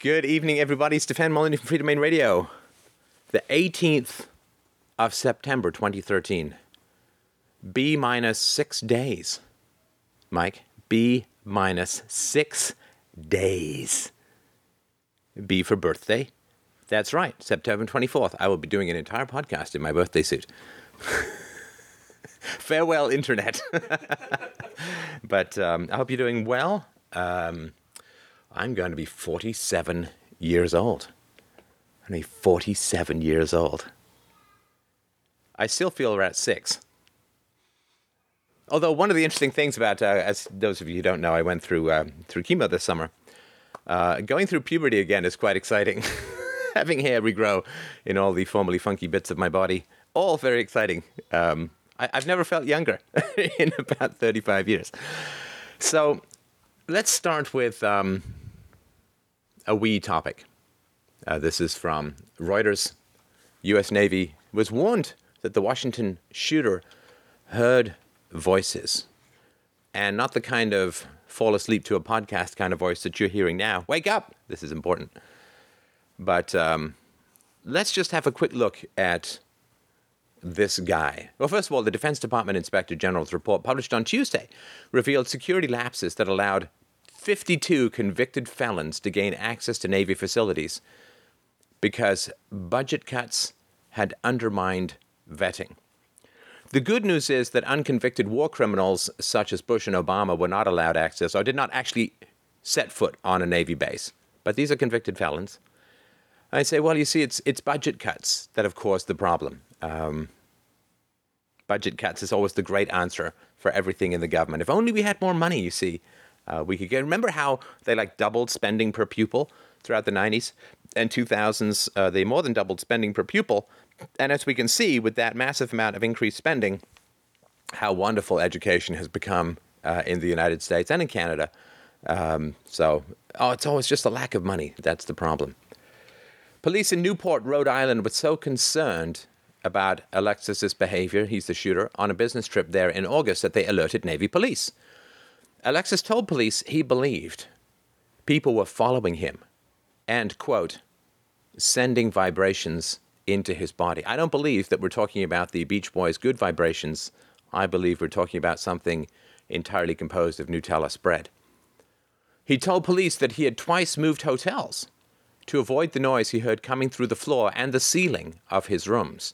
Good evening, everybody. Stefan Molyneux from Freedomain Radio. The 18th of September 2013. B minus six days. Mike, B minus six days. B for birthday. That's right, September 24th. I will be doing an entire podcast in my birthday suit. Farewell, Internet. but um, I hope you're doing well. Um, I'm going to be 47 years old. Only 47 years old. I still feel we're at six. Although one of the interesting things about, uh, as those of you who don't know, I went through uh, through chemo this summer. Uh, going through puberty again is quite exciting. Having hair regrow in all the formerly funky bits of my body, all very exciting. Um, I, have never felt younger in about 35 years. So let's start with um, a wee topic. Uh, this is from Reuters. U.S. Navy was warned that the Washington shooter heard voices, and not the kind of fall asleep to a podcast kind of voice that you're hearing now. Wake up! This is important. But um, let's just have a quick look at this guy. Well, first of all, the Defense Department Inspector General's report published on Tuesday revealed security lapses that allowed 52 convicted felons to gain access to Navy facilities because budget cuts had undermined vetting. The good news is that unconvicted war criminals such as Bush and Obama were not allowed access or did not actually set foot on a Navy base. But these are convicted felons. I say, well, you see, it's, it's budget cuts that have caused the problem. Um, budget cuts is always the great answer for everything in the government. If only we had more money, you see, uh, we could get. Remember how they like doubled spending per pupil throughout the 90s and 2000s? Uh, they more than doubled spending per pupil and as we can see with that massive amount of increased spending, how wonderful education has become uh, in the United States and in Canada. Um, so, oh, it's always just a lack of money. That's the problem. Police in Newport, Rhode Island, were so concerned about Alexis's behavior, he's the shooter, on a business trip there in August that they alerted Navy police. Alexis told police he believed people were following him and, quote, sending vibrations into his body. I don't believe that we're talking about the Beach Boys' good vibrations. I believe we're talking about something entirely composed of Nutella spread. He told police that he had twice moved hotels to avoid the noise he heard coming through the floor and the ceiling of his rooms,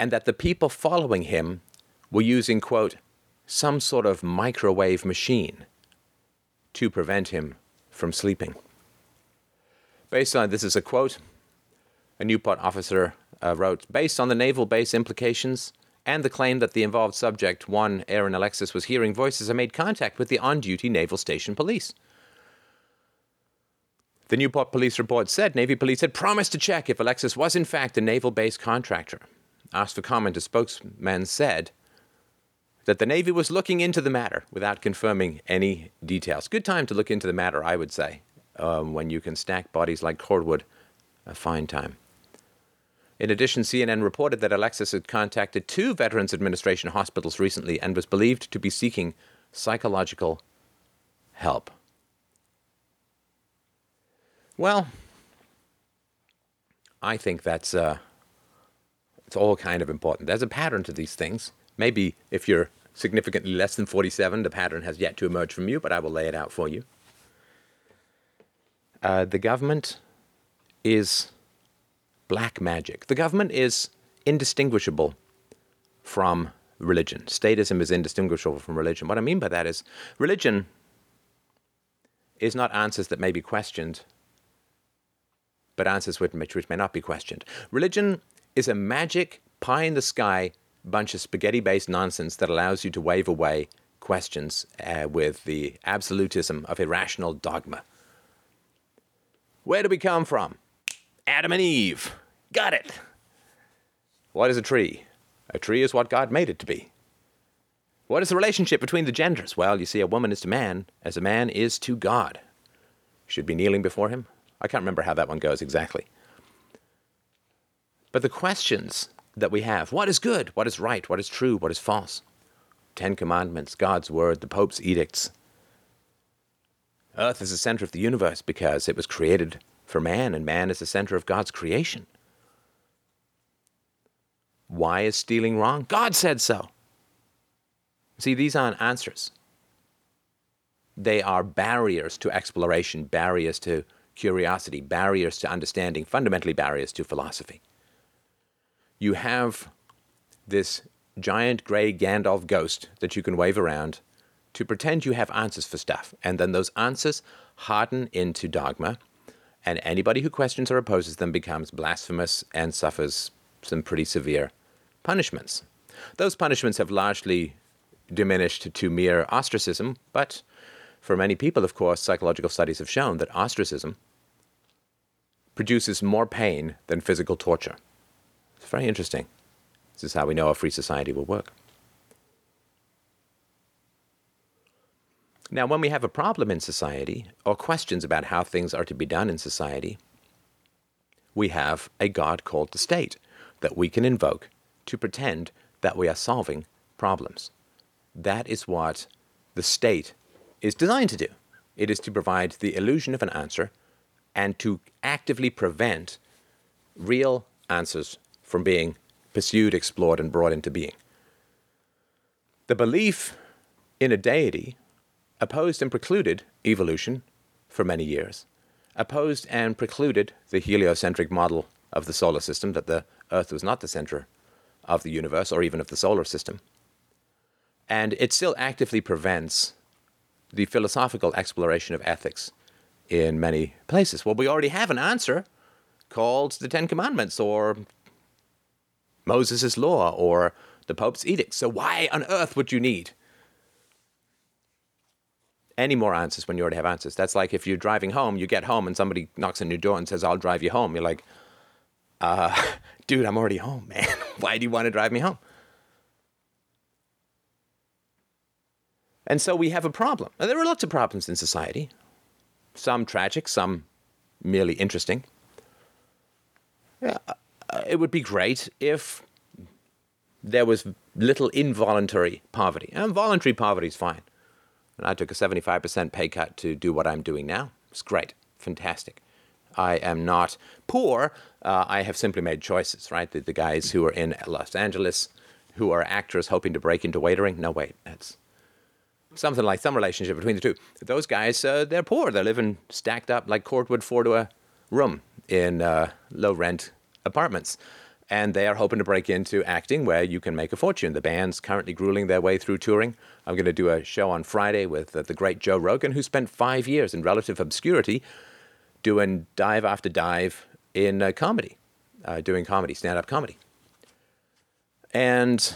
and that the people following him were using, quote, some sort of microwave machine to prevent him from sleeping. Based on this is a quote a Newport officer uh, wrote, based on the naval base implications and the claim that the involved subject, one Aaron Alexis, was hearing voices, I made contact with the on duty Naval Station Police. The Newport police report said Navy police had promised to check if Alexis was in fact a naval base contractor. Asked for comment, a spokesman said that the Navy was looking into the matter without confirming any details. Good time to look into the matter, I would say, um, when you can stack bodies like cordwood. A fine time. In addition, CNN reported that Alexis had contacted two Veterans Administration hospitals recently and was believed to be seeking psychological help. Well, I think that's uh, it's all kind of important. There's a pattern to these things. Maybe if you're significantly less than 47, the pattern has yet to emerge from you, but I will lay it out for you. Uh, the government is black magic. The government is indistinguishable from religion. Statism is indistinguishable from religion. What I mean by that is religion is not answers that may be questioned, but answers which, which may not be questioned. Religion is a magic, pie in the sky bunch of spaghetti based nonsense that allows you to wave away questions uh, with the absolutism of irrational dogma. Where do we come from? Adam and Eve. Got it. What is a tree? A tree is what God made it to be. What is the relationship between the genders? Well, you see, a woman is to man as a man is to God. Should be kneeling before him. I can't remember how that one goes exactly. But the questions that we have what is good? What is right? What is true? What is false? Ten Commandments, God's Word, the Pope's edicts. Earth is the center of the universe because it was created for man, and man is the center of God's creation. Why is stealing wrong? God said so. See, these aren't answers. They are barriers to exploration, barriers to curiosity, barriers to understanding, fundamentally barriers to philosophy. You have this giant gray Gandalf ghost that you can wave around to pretend you have answers for stuff. And then those answers harden into dogma, and anybody who questions or opposes them becomes blasphemous and suffers some pretty severe punishments. Those punishments have largely diminished to mere ostracism, but for many people, of course, psychological studies have shown that ostracism produces more pain than physical torture. It's very interesting. This is how we know a free society will work. Now, when we have a problem in society or questions about how things are to be done in society, we have a God called the state that we can invoke to pretend that we are solving problems. That is what the state is designed to do. It is to provide the illusion of an answer and to actively prevent real answers from being pursued, explored, and brought into being. The belief in a deity opposed and precluded evolution for many years, opposed and precluded the heliocentric model of the solar system, that the Earth was not the center of the universe or even of the solar system. And it still actively prevents the philosophical exploration of ethics in many places. Well, we already have an answer called the Ten Commandments or Moses' law or the Pope's edict. So why on earth would you need any more answers when you already have answers? That's like if you're driving home, you get home and somebody knocks on your door and says, I'll drive you home. You're like, uh, dude, I'm already home, man. why do you want to drive me home? And so we have a problem. Now, there are lots of problems in society, some tragic, some merely interesting. Yeah, it would be great if there was little involuntary poverty. And voluntary poverty is fine. And I took a 75% pay cut to do what I'm doing now. It's great, fantastic. I am not poor. Uh, I have simply made choices, right? The, the guys who are in Los Angeles, who are actors hoping to break into waitering. No, wait, that's something like some relationship between the two. Those guys, uh, they're poor. They're living stacked up like cordwood four to a room in uh, low rent apartments. And they are hoping to break into acting where you can make a fortune. The band's currently grueling their way through touring. I'm going to do a show on Friday with uh, the great Joe Rogan, who spent five years in relative obscurity doing dive after dive in uh, comedy, uh, doing comedy, stand up comedy. And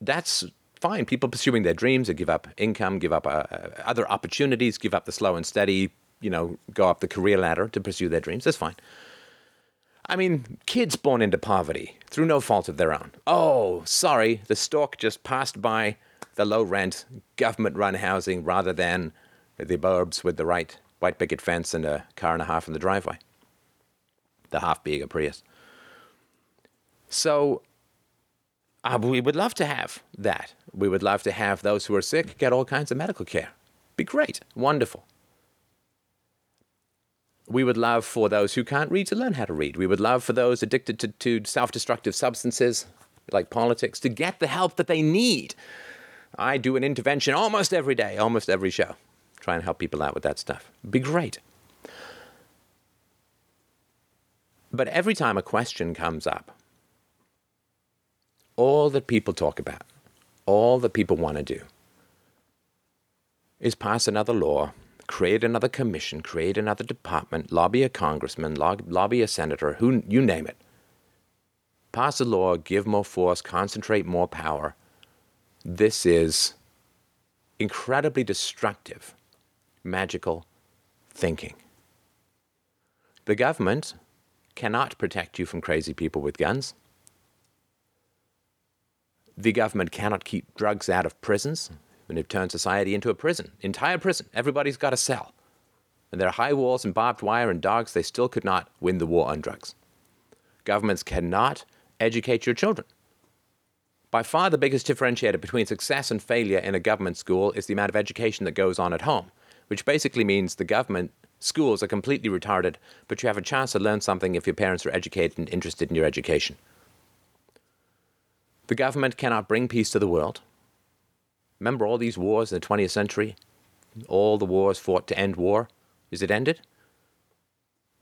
that's fine. People pursuing their dreams, they give up income, give up uh, uh, other opportunities, give up the slow and steady, you know, go up the career ladder to pursue their dreams. That's fine. I mean, kids born into poverty through no fault of their own. Oh, sorry, the stork just passed by the low rent, government run housing rather than the burbs with the right white picket fence and a car and a half in the driveway. The half being a Prius. So uh, we would love to have that. We would love to have those who are sick get all kinds of medical care. Be great, wonderful. We would love for those who can't read to learn how to read. We would love for those addicted to, to self destructive substances like politics to get the help that they need. I do an intervention almost every day, almost every show, try and help people out with that stuff. Be great. But every time a question comes up, all that people talk about, all that people want to do, is pass another law, create another commission, create another department, lobby a congressman, lobby a senator, who you name it. Pass a law, give more force, concentrate more power. This is incredibly destructive, magical thinking. The government cannot protect you from crazy people with guns the government cannot keep drugs out of prisons, and it turned society into a prison, entire prison. Everybody's got a cell. And there are high walls and barbed wire and dogs, they still could not win the war on drugs. Governments cannot educate your children. By far, the biggest differentiator between success and failure in a government school is the amount of education that goes on at home, which basically means the government Schools are completely retarded, but you have a chance to learn something if your parents are educated and interested in your education. The government cannot bring peace to the world. Remember all these wars in the 20th century? All the wars fought to end war? Is it ended?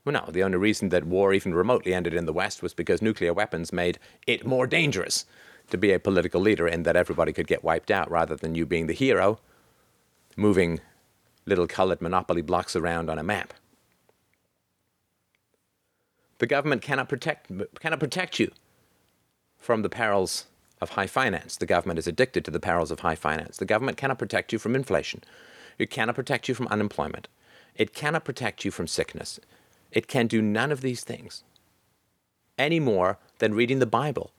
Well, no, the only reason that war even remotely ended in the West was because nuclear weapons made it more dangerous to be a political leader and that everybody could get wiped out rather than you being the hero moving little colored monopoly blocks around on a map. The government cannot protect, cannot protect you from the perils of high finance. The government is addicted to the perils of high finance. The government cannot protect you from inflation. It cannot protect you from unemployment. It cannot protect you from sickness. It can do none of these things any more than reading the Bible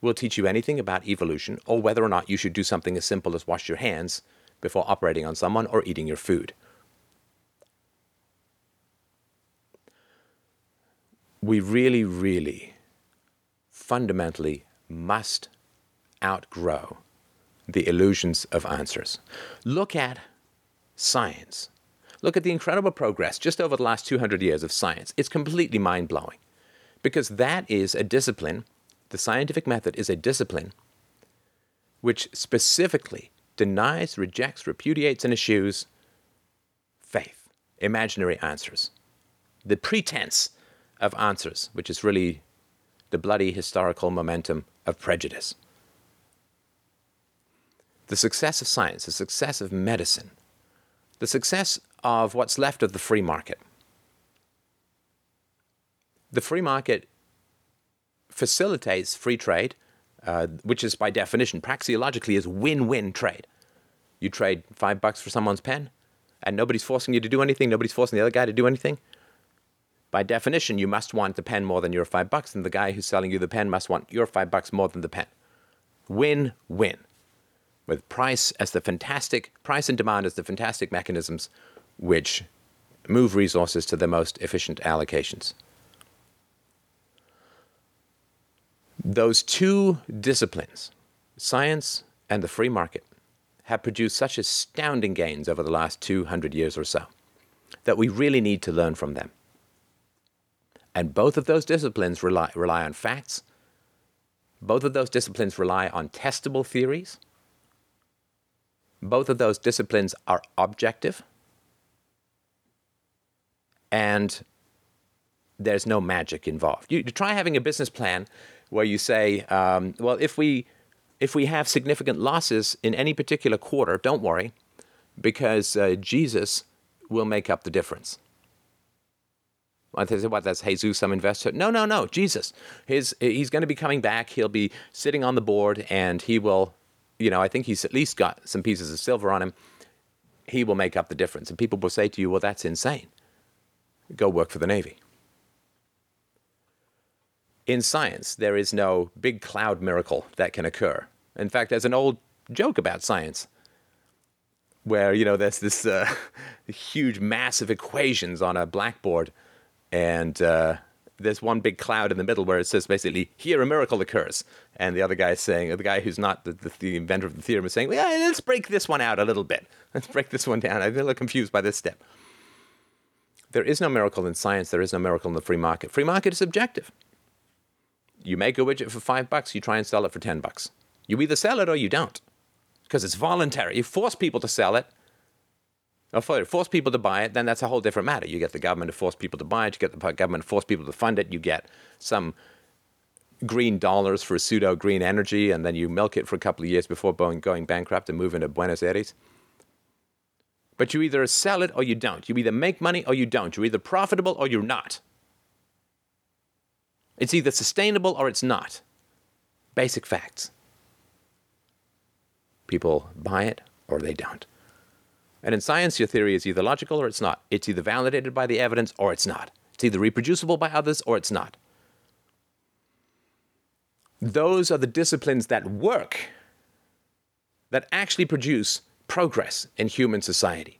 will teach you anything about evolution or whether or not you should do something as simple as wash your hands before operating on someone or eating your food. We really, really fundamentally must outgrow the illusions of answers. Look at science. Look at the incredible progress just over the last 200 years of science. It's completely mind blowing because that is a discipline, the scientific method is a discipline which specifically denies, rejects, repudiates, and eschews faith, imaginary answers, the pretense of answers, which is really the bloody historical momentum of prejudice. The success of science, the success of medicine, the success of what's left of the free market. The free market facilitates free trade, uh, which is by definition, praxeologically, is win-win trade. You trade five bucks for someone's pen, and nobody's forcing you to do anything. Nobody's forcing the other guy to do anything. By definition, you must want the pen more than your five bucks, and the guy who's selling you the pen must want your five bucks more than the pen. Win-win. With price as the fantastic price and demand as the fantastic mechanisms which move resources to the most efficient allocations. Those two disciplines, science and the free market, have produced such astounding gains over the last 200 years or so that we really need to learn from them. And both of those disciplines rely, rely on facts. Both of those disciplines rely on testable theories. Both of those disciplines are objective. And there's no magic involved. You, try having a business plan where you say, um, well, if we if we have significant losses in any particular quarter, don't worry, because uh, Jesus will make up the difference. I say, what, that's Jesus, some investor? No, no, no, Jesus. His, he's going to be coming back. He'll be sitting on the board and he will, you know, I think he's at least got some pieces of silver on him. He will make up the difference. And people will say to you, well, that's insane. Go work for the Navy. In science, there is no big cloud miracle that can occur. In fact, there's an old joke about science where, you know, there's this uh, huge massive equations on a blackboard, and uh, there's one big cloud in the middle where it says basically, here a miracle occurs. And the other guy is saying, the guy who's not the, the, the inventor of the theorem is saying, well, yeah, let's break this one out a little bit. Let's break this one down. I'm a little confused by this step. There is no miracle in science. There is no miracle in the free market. Free market is subjective. You make a widget for five bucks, you try and sell it for 10 bucks. You either sell it or you don't because it's voluntary. You force people to sell it, or force people to buy it, then that's a whole different matter. You get the government to force people to buy it, you get the government to force people to fund it, you get some green dollars for pseudo green energy, and then you milk it for a couple of years before going bankrupt and moving to Buenos Aires. But you either sell it or you don't. You either make money or you don't. You're either profitable or you're not. It's either sustainable or it's not. Basic facts. People buy it or they don't. And in science, your theory is either logical or it's not. It's either validated by the evidence or it's not. It's either reproducible by others or it's not. Those are the disciplines that work, that actually produce progress in human society,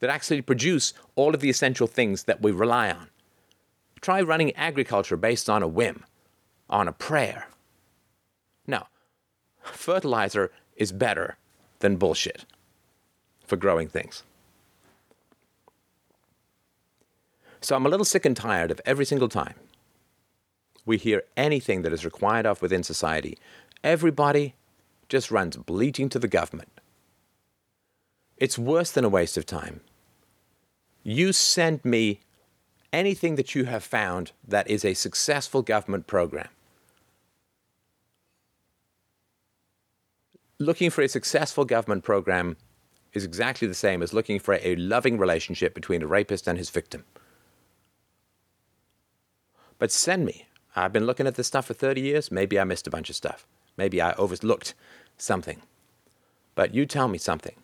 that actually produce all of the essential things that we rely on. Try running agriculture based on a whim, on a prayer. No, fertilizer is better than bullshit for growing things. So I'm a little sick and tired of every single time we hear anything that is required of within society, everybody just runs bleating to the government. It's worse than a waste of time. You send me anything that you have found that is a successful government program. Looking for a successful government program is exactly the same as looking for a loving relationship between a rapist and his victim. But send me. I've been looking at this stuff for 30 years. Maybe I missed a bunch of stuff. Maybe I overlooked something. But you tell me something.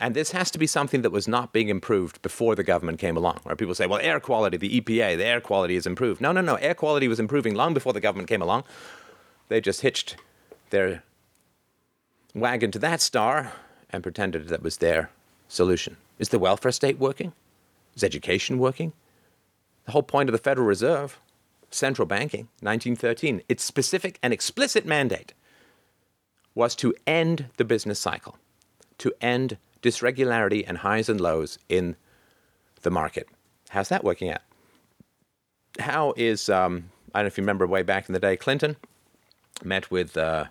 And this has to be something that was not being improved before the government came along. Where people say, well, air quality, the EPA, the air quality is improved. No, no, no. Air quality was improving long before the government came along. They just hitched their wagon to that star and pretended that was their solution. Is the welfare state working? Is education working? The whole point of the Federal Reserve, central banking, 1913, its specific and explicit mandate was to end the business cycle, to end dysregularity and highs and lows in the market. How's that working out? How is, um, I don't know if you remember way back in the day, Clinton met with, uh,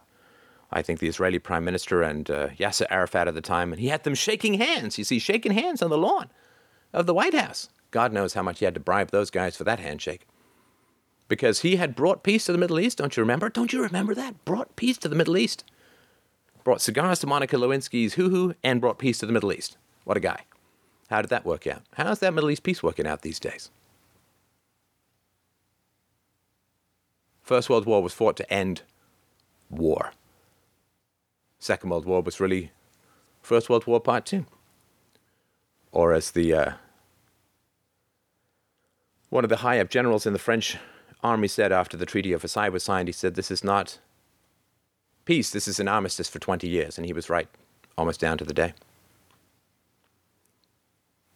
I think, the Israeli prime minister and uh, Yasser Arafat at the time, and he had them shaking hands. You see, shaking hands on the lawn of the White House. God knows how much he had to bribe those guys for that handshake. Because he had brought peace to the Middle East, don't you remember? Don't you remember that? Brought peace to the Middle East brought cigars to Monica Lewinsky's Hoo Hoo, and brought peace to the Middle East. What a guy. How did that work out? How's that Middle East peace working out these days? First World War was fought to end war. Second World War was really First World War Part Two. Or as the uh, one of the high up generals in the French army said after the Treaty of Versailles was signed, he said, This is not peace, this is an armistice for 20 years. And he was right, almost down to the day.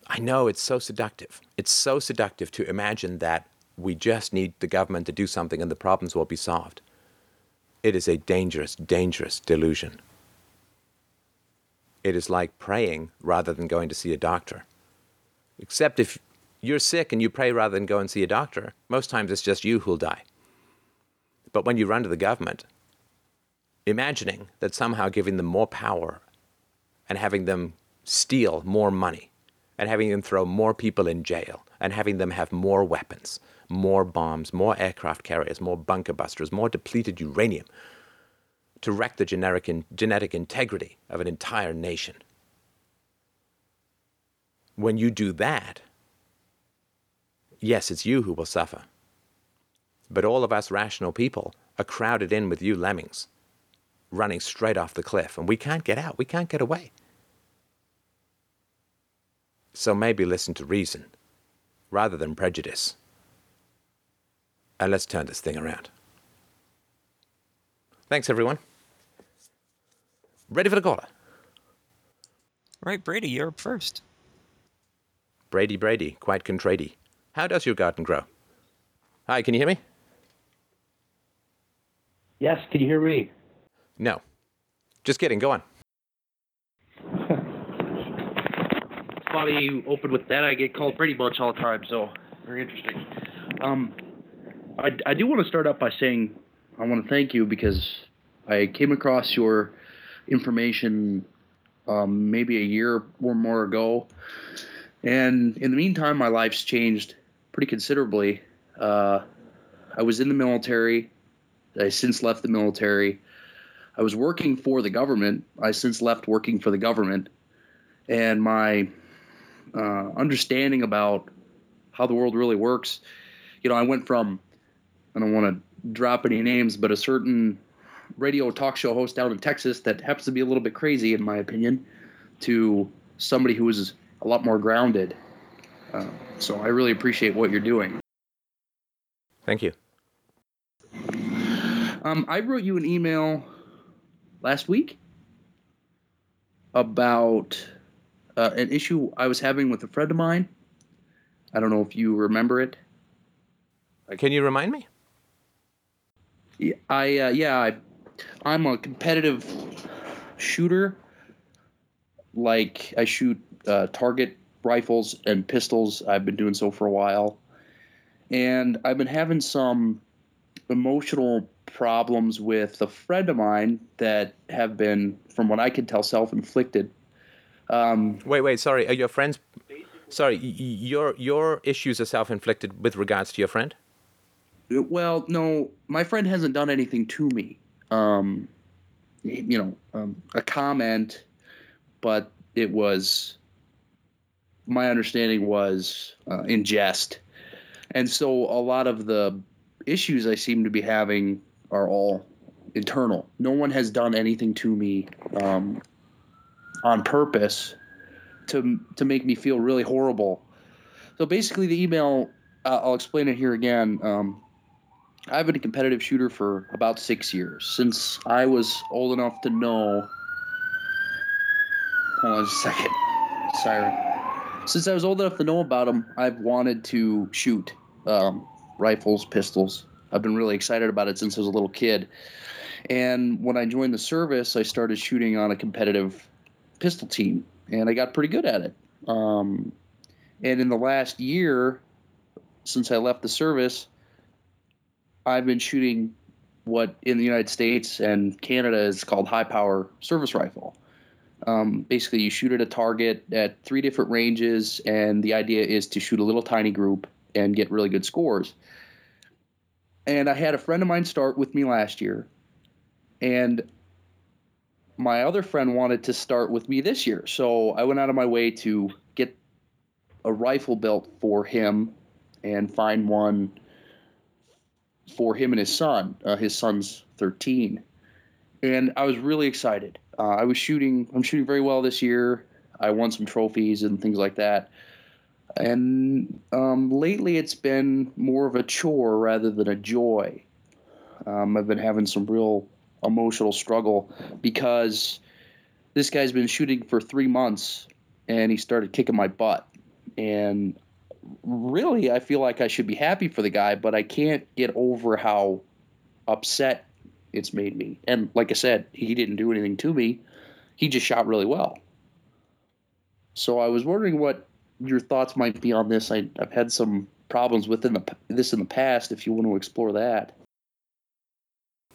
I know it's so seductive. It's so seductive to imagine that we just need the government to do something and the problems will be solved. It is a dangerous, dangerous delusion. It is like praying rather than going to see a doctor. Except if you're sick and you pray rather than go and see a doctor, most times it's just you who'll die. But when you run to the government, imagining that somehow giving them more power and having them steal more money and having them throw more people in jail and having them have more weapons, more bombs, more aircraft carriers, more bunker busters, more depleted uranium to wreck the generic in, genetic integrity of an entire nation. When you do that, yes, it's you who will suffer. But all of us rational people are crowded in with you lemmings running straight off the cliff, and we can't get out. We can't get away. So maybe listen to reason rather than prejudice. And let's turn this thing around. Thanks, everyone. Ready for the caller? Right, Brady, you're up first. Brady, Brady, quite contrady. How does your garden grow? Hi, can you hear me? Yes, can you hear me? No. Just kidding. Go on. Funny you open with that. I get called pretty much all the time, so very interesting. Um, I, I do want to start out by saying I want to thank you because I came across your information um, maybe a year or more ago, and in the meantime, my life's changed pretty considerably. Uh, I was in the military. I since left the military. I was working for the government. I since left working for the government, and my uh, understanding about how the world really works. You know, I went from I don't want to drop any names, but a certain radio talk show host down in Texas that happens to be a little bit crazy, in my opinion, to somebody who is a lot more grounded. Uh, so I really appreciate what you're doing. Thank you. Um, I wrote you an email last week about uh, an issue I was having with a friend of mine. I don't know if you remember it. Can you remind me? I uh, yeah, I, I'm a competitive shooter. Like I shoot uh, target rifles and pistols. I've been doing so for a while. And I've been having some emotional problems with a friend of mine that have been, from what I can tell, self inflicted. Um, wait, wait, sorry. Are your friends. Sorry, your your issues are self-inflicted with regards to your friend. Well, no, my friend hasn't done anything to me. Um, you know, um, a comment, but it was my understanding was uh, in jest, and so a lot of the issues I seem to be having are all internal. No one has done anything to me um, on purpose to to make me feel really horrible. So basically, the email uh, I'll explain it here again. Um, I've been a competitive shooter for about six years since I was old enough to know. Hold on a second, siren. Since I was old enough to know about them, I've wanted to shoot um, rifles, pistols. I've been really excited about it since I was a little kid. And when I joined the service, I started shooting on a competitive pistol team and I got pretty good at it. Um, and in the last year, since I left the service, I've been shooting what in the United States and Canada is called high power service rifle. Um, basically, you shoot at a target at three different ranges, and the idea is to shoot a little tiny group and get really good scores. And I had a friend of mine start with me last year, and my other friend wanted to start with me this year. So I went out of my way to get a rifle built for him and find one for him and his son. Uh, his son's 13. And I was really excited. Uh, I was shooting, I'm shooting very well this year. I won some trophies and things like that. And um, lately it's been more of a chore rather than a joy. Um, I've been having some real emotional struggle because this guy's been shooting for three months and he started kicking my butt. And really, I feel like I should be happy for the guy, but I can't get over how upset it's made me. And like I said, he didn't do anything to me, he just shot really well. So I was wondering what your thoughts might be on this. I, have had some problems within the, this in the past. If you want to explore that.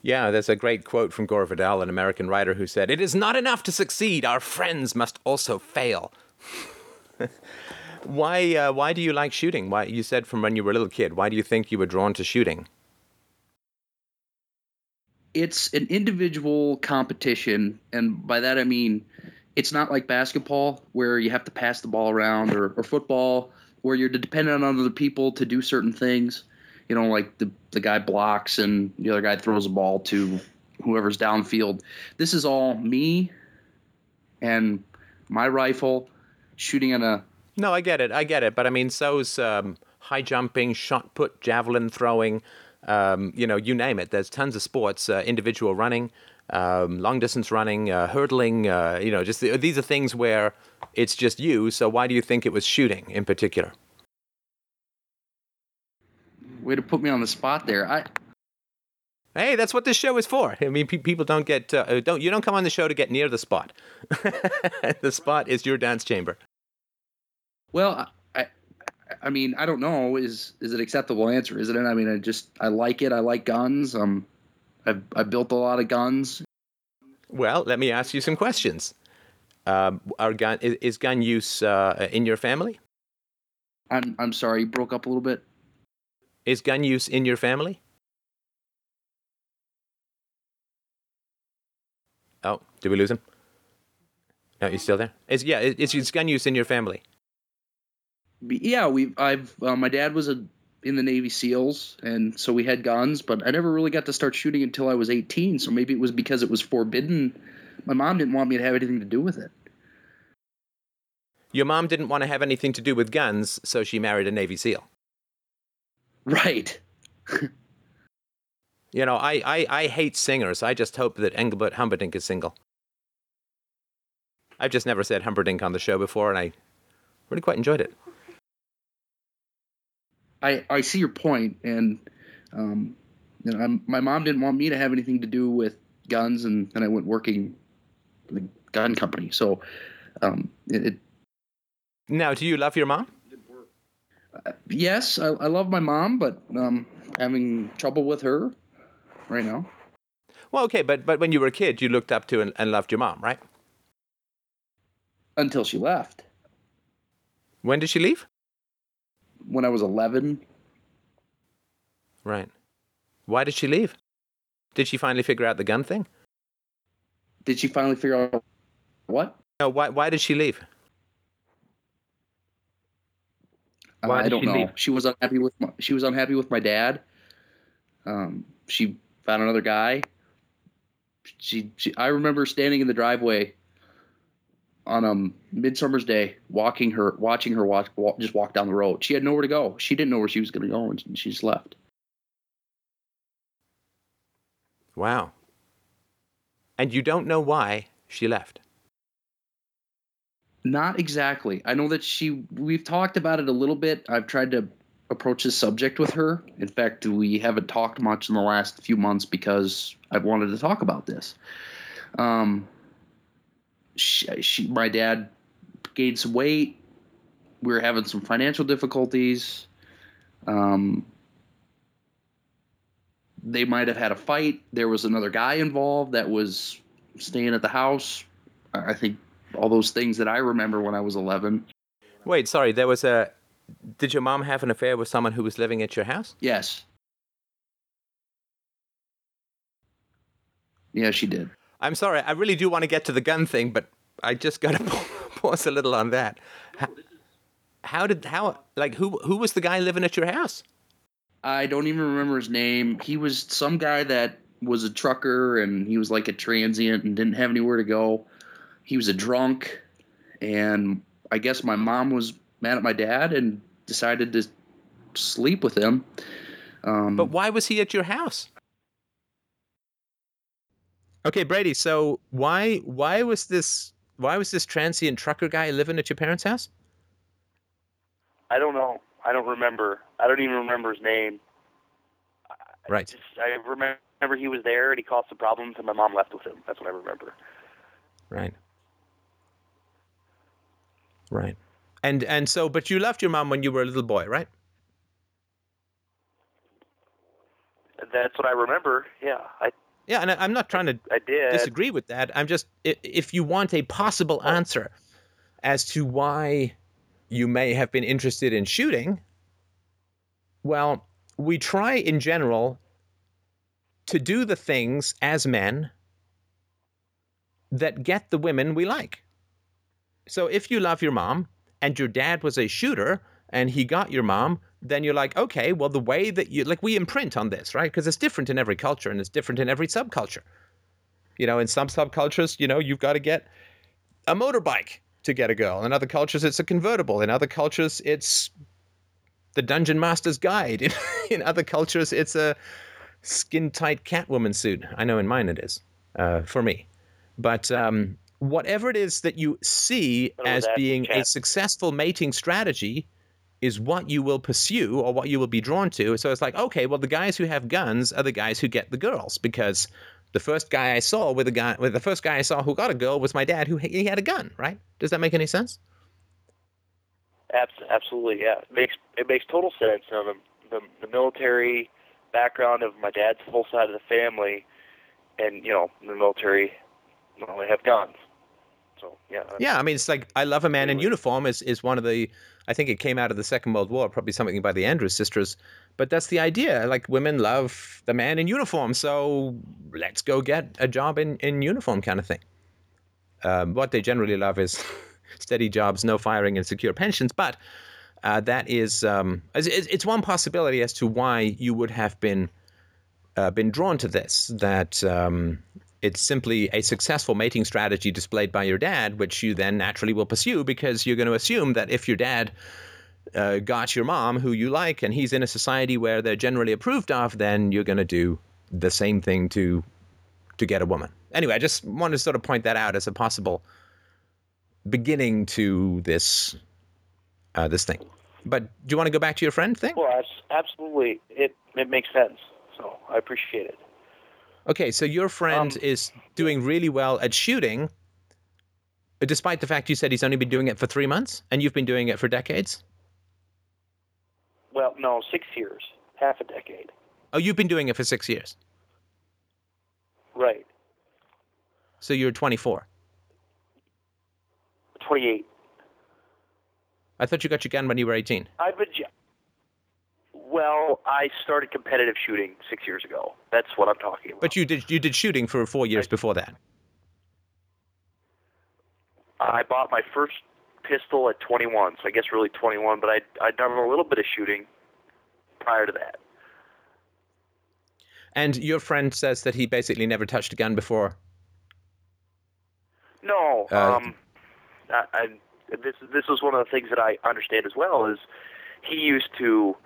Yeah, there's a great quote from Gore Vidal, an American writer, who said, It is not enough to succeed, our friends must also fail. why, uh, why do you like shooting? Why, you said from when you were a little kid, why do you think you were drawn to shooting? It's an individual competition, and by that I mean it's not like basketball where you have to pass the ball around or, or football where you're dependent on other people to do certain things you know, like the the guy blocks and the other guy throws a ball to whoever's downfield. This is all me and my rifle shooting on a. No, I get it. I get it. But I mean, so's um, high jumping, shot put, javelin throwing. Um, you know, you name it. There's tons of sports, uh, individual running, um, long distance running, uh, hurdling. Uh, you know, just the, these are things where it's just you. So why do you think it was shooting in particular? way to put me on the spot there. I. Hey, that's what this show is for. I mean, pe- people don't get uh don't you don't come on the show to get near the spot. the spot is your dance chamber. Well, I, I mean, I don't know. Is is it acceptable answer? Isn't it? I mean, I just I like it. I like guns. Um, I've I built a lot of guns. Well, let me ask you some questions. Um, are gun is, is gun use uh, in your family? I'm I'm sorry, you broke up a little bit. Is gun use in your family? Oh, did we lose him? No, he's still there. Is yeah, is, is gun use in your family? Yeah, we I've uh, my dad was a in the Navy SEALs, and so we had guns, but I never really got to start shooting until I was 18. So maybe it was because it was forbidden. My mom didn't want me to have anything to do with it. Your mom didn't want to have anything to do with guns, so she married a Navy SEAL. Right. you know, I, I, I hate singers. I just hope that Engelbert Humperdinck is single. I've just never said Humperdinck on the show before, and I really quite enjoyed it. I, I see your point, and um, you know, I'm, my mom didn't want me to have anything to do with guns, and then I went working for the gun company. So um, it, it Now, do you love your mom? Yes, I, I love my mom, but um, having trouble with her right now. Well, okay, but but when you were a kid, you looked up to and, and loved your mom, right? Until she left. When did she leave? When I was 11. Right. Why did she leave? Did she finally figure out the gun thing? Did she finally figure out what? No. Why? Why did she leave? Uh, Why I don't she know. leave? She was unhappy with my, she was unhappy with my dad. Um, she found another guy. She, she I remember standing in the driveway on um midsummer's day, walking her, watching her walk, walk, just walk down the road. She had nowhere to go. She didn't know where she was going to go, and she just left. Wow. And you don't know why she left. Not exactly. I know that she. We've talked about it a little bit. I've tried to approach this subject with her. In fact, we haven't talked much in the last few months because I've wanted to talk about this. Um, she, she my dad gained some weight. We were having some financial difficulties. Um, they might have had a fight. There was another guy involved that was staying at the house. I I think all those things that I remember when I was 11. Wait, sorry. There was a. Did your mom have an affair with someone who was living at your house? Yes. Yeah, she did. I'm sorry. I really do want to get to the gun thing, but I just got to pause a little on that. How, how did how like who who was the guy living at your house? I don't even remember his name. He was some guy that was a trucker and he was like a transient and didn't have anywhere to go. He was a drunk and I guess my mom was mad at my dad and decided to sleep with him. Um, But why was he at your house? Okay, Brady. So why why was this why was this transient trucker guy living at your parents' house? I don't know. I don't remember. I don't even remember his name. Right. Just, I remember he was there and he caused some problems and my mom left with him. That's what I remember. Right. Right. And and so, but you left your mom when you were a little boy, right? That's what I remember. Yeah, I Yeah, and I, I'm not trying to I did. disagree with that. I'm just if you want a possible answer as to why you may have been interested in shooting, well, we try in general to do the things as men that get the women we like. So if you love your mom and your dad was a shooter and he got your mom, then you're like, okay, well, the way that you like, we imprint on this, right? Because it's different in every culture and it's different in every subculture. You know, in some subcultures, you know, you've got to get a motorbike to get a girl. In other cultures, it's a convertible. In other cultures, it's the Dungeon Master's Guide. In, in other cultures, it's a skin tight Catwoman suit. I know in mine it is, uh, for me. But um, whatever it is that you see Oh, as being a successful mating strategy is what you will pursue or what you will be drawn to. So it's like, okay, well, the guys who have guns are the guys who get the girls because the first guy I saw with a guy, with the first guy I saw who got a girl was my dad, who he had a gun. Right? Does that make any sense? Absolutely, yeah. It makes it makes total sense. You know, the, the the military background of my dad's whole side of the family, and you know, the military, you know, they have guns. So yeah. Yeah, I mean, it's like I love a man in uniform is is one of the. I think it came out of the Second World War, probably something by the Andrews sisters. But that's the idea. Like women love the man in uniform, so let's go get a job in in uniform, kind of thing. Um, what they generally love is steady jobs, no firing, and secure pensions. But uh, that is um, it's, one possibility as to why you would have been uh, been drawn to this. That um, it's simply a successful mating strategy displayed by your dad, which you then naturally will pursue because you're going to assume that if your dad uh, got your mom, who you like, and he's in a society where they're generally approved of, then you're going to do the same thing to to get a woman. Anyway, I just wanted to sort of point that out as a possible beginning to this uh, this thing. But do you want to go back to your friend thing? Well, absolutely, it it makes sense. So I appreciate it. Okay, so your friend Um, is doing really well at shooting, despite the fact you said he's only been doing it for three months and you've been doing it for decades. Well, no, six years, half a decade. Oh, you've been doing it for six years. Right. So you're 24. 28. I thought you got your gun when you were 18. I've been. Well, I started competitive shooting six years ago. That's what I'm talking about. But you did you did shooting for four years before that. I bought my first pistol at 21, so I guess really 21. But I I'd done a little bit of shooting prior to that. And your friend says that he basically never touched a gun before. No, Uh, um, I, I, this this was one of the things that I understand as well is he used to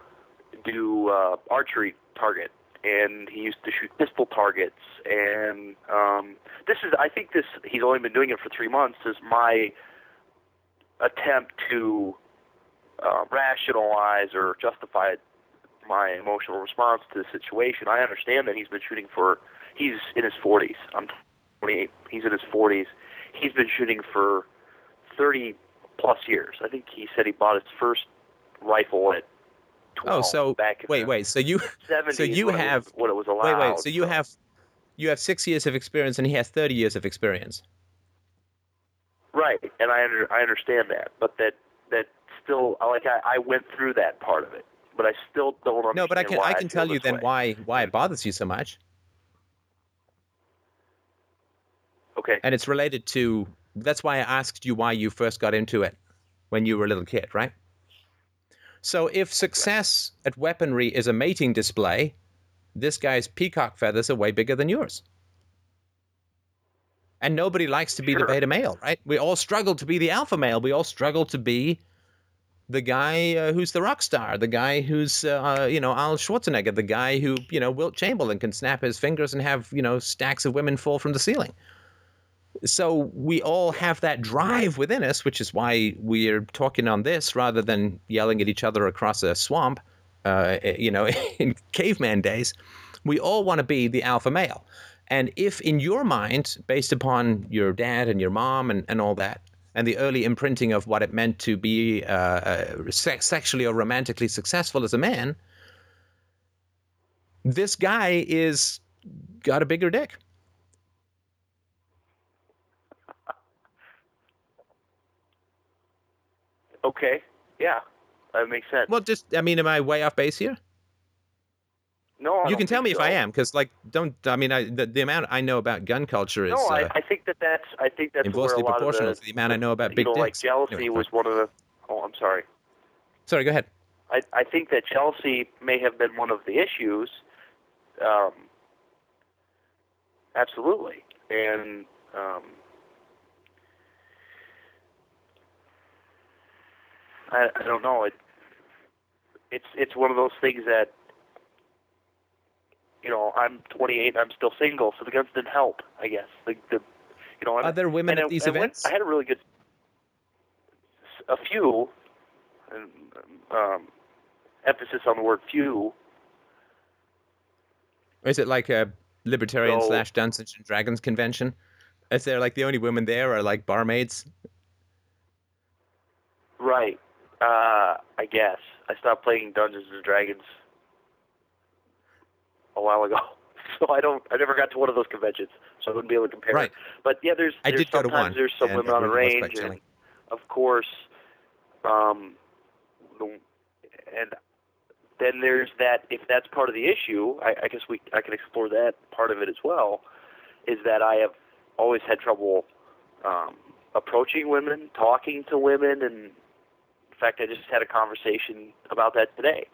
do uh, archery target and he used to shoot pistol targets and um, this is I think this he's only been doing it for three months is my attempt to uh, rationalize or justify my emotional response to the situation. I understand that he's been shooting for he's in his 40s. I'm 28. He's in his 40s. He's been shooting for 30 plus years. I think he said he bought his first rifle at 12 Oh, so back in wait, wait. So you 70s so you when it have- was, when it was allowed. wait, wait. So you have you have six years of experience, and he has 30 years of experience. right, and I under, I understand that, but that that still like I, I went through that part of it, but I still don't understand. No, but I can I can feel tell you then way. why why it bothers you so much, Okay. and it's related to. That's why I asked you why you first got into it when you were a little kid, right? So if success at weaponry is a mating display, this guy's peacock feathers are way bigger than yours. And nobody likes to be the beta male, right? We all struggle to be the alpha male. We all struggle to be the guy uh, who's the rock star, the guy who's, uh, you know, Arnold Schwarzenegger, the guy who, you know, Wilt Chamberlain can snap his fingers and have, you know, stacks of women fall from the ceiling. So we all have that drive within us, which is why we're talking on this rather than yelling at each other across a swamp, uh, you know, in caveman days. We all want to be the alpha male. And if in your mind, based upon your dad and your mom and, and all that, and the early imprinting of what it meant to be uh, uh, sex- sexually or romantically successful as a man, this guy is got a bigger dick. Okay. Yeah. That makes sense. Well, just I mean, am I way off base here? no, I you can tell me if. I am, because like, don't I mean, I, the, the amount I know about gun culture is No, I, uh, I think that that's I think that's where inversely a lot proportional of to the, the amount I know about big know, like dicks. jealousy Anyway, was one of the. Oh, I'm sorry. Sorry, go ahead. I I think that jealousy may have been one of the issues. Um, absolutely, and um, I I don't know. It it's it's one of those things that you know I'm 28 and I'm still single, so the guns didn't help. I guess the the you know Are there women at I- these I went- events? I had a really good, a few, and, um, emphasis on the word few. Is it like a libertarian So- slash Dungeons and Dragons convention? Is there like the only women there are like barmaids? Right. Uh, I guess I stopped playing Dungeons and Dragons a while ago, so I don't. I never got to one of those conventions, so I wouldn't be able to compare. Right. But yeah, there's. I there's did go to sometimes one, There's some women on the really was quite range, and of course, um, the, and then there's that. If that's part of the issue, I, I guess we I can explore that part of it as well. Is that I have always had trouble um, approaching women, talking to women, and fact, I just had a conversation about that today.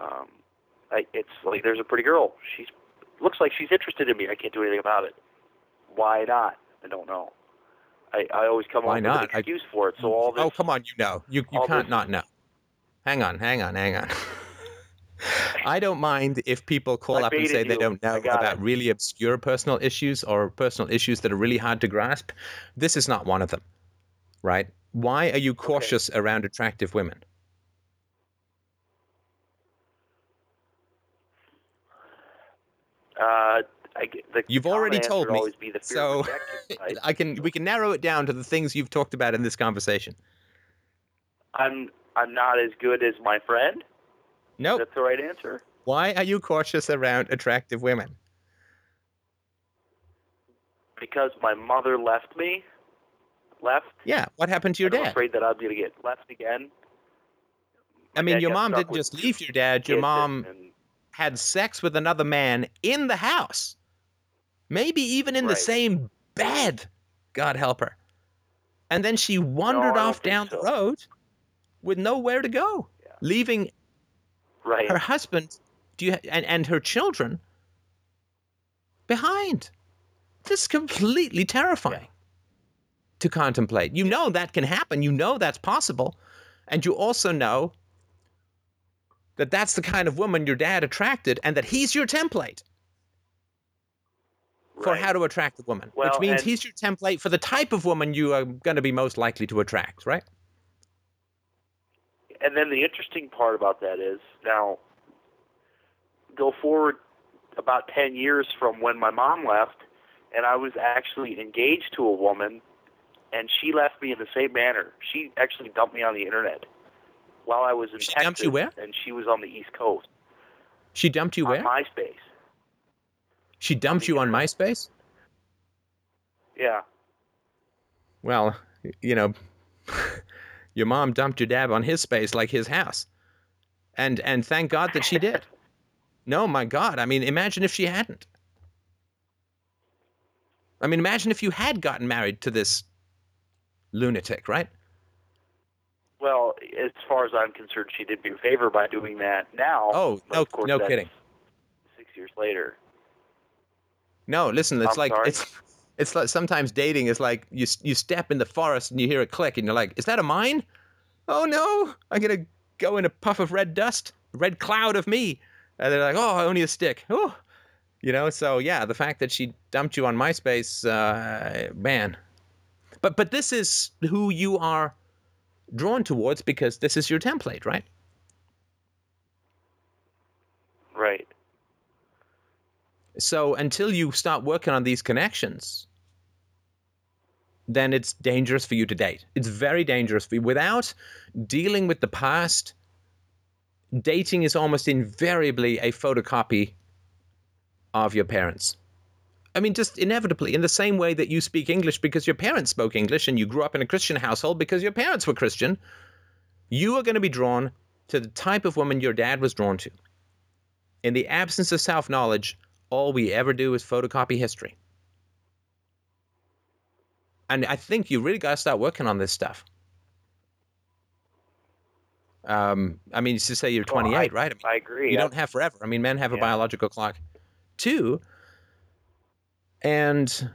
Um, I, it's like there's a pretty girl. She's looks like she's interested in me. I can't do anything about it. Why not? I don't know. I, I always come Why up not? with I- an excuse for it. So all this. oh, come on, you know. You you can't this- not know. Hang on, hang on, hang on. I don't mind if people call I up and say baited they don't know about it. really obscure personal issues or personal issues that are really hard to grasp. This is not one of them, right? Why are you cautious around attractive women? Uh, I the You've already told me, Always be the fear so of rejection, right? I can we can narrow it down to the things you've talked about in this conversation. I'm I'm not as good as my friend. Nope. That's the right answer. Why are you cautious around attractive women? Because my mother left me. Left. Yeah. What happened to your and I'm dad? afraid that I'm going to get left again. I mean, your mom didn't just leave your dad. Your mom and- had sex with another man in the house, maybe even in the same bed. God help her. And then she wandered don't off down the road with nowhere to go, Yeah. leaving right. her husband do you, and, and her children behind. This is completely terrifying to contemplate. You know that can happen. You know that's possible. And you also know that that's the kind of woman your dad attracted and that he's your template for right. how to attract a woman, which means he's your template for the type of woman you are going to be most likely to attract, right? And then the interesting part about that is now go forward about 10 years from when my mom left and I was actually engaged to a woman and she left me in the same manner. She actually dumped me on the internet while I was in She Texas dumped you where? and she was on the East Coast She dumped you where? MySpace. She dumped you on. MySpace? Yeah. Well, you know, your mom dumped your dad on his space like his house. And and thank God that she did. No, my God. I mean, imagine if she hadn't. I mean, imagine if you had gotten married to this lunatic, right? Well, as far as I'm concerned, she did me a favor by doing that now. Oh, no- no kidding. Six years later. No, listen, it's I'm like sorry? it's it's like sometimes dating is like you you step in the forest and you hear a click and you're like, "Is that a mine?" Oh no, I'm to go in a puff of red dust, red cloud of me. And they're like, "Oh, only a stick." Oh. You know, so yeah, the fact that she dumped you on MySpace, uh, man. But but this is who you are drawn towards because this is your template, right? Right. So until you start working on these connections, then it's dangerous for you to date. It's very dangerous for you. Without dealing with the past, dating is almost invariably a photocopy of your parents. I mean, just inevitably, in the same way that you speak English because your parents spoke English and you grew up in a Christian household because your parents were Christian, you are going to be drawn to the type of woman your dad was drawn to. In the absence of self knowledge, all we ever do is photocopy history. And I think you really got to start working on this stuff. Um, I mean, to say you're Well, 28, right? I mean, I agree. you I- don't have forever. I mean, men have a Yeah. biological clock too. And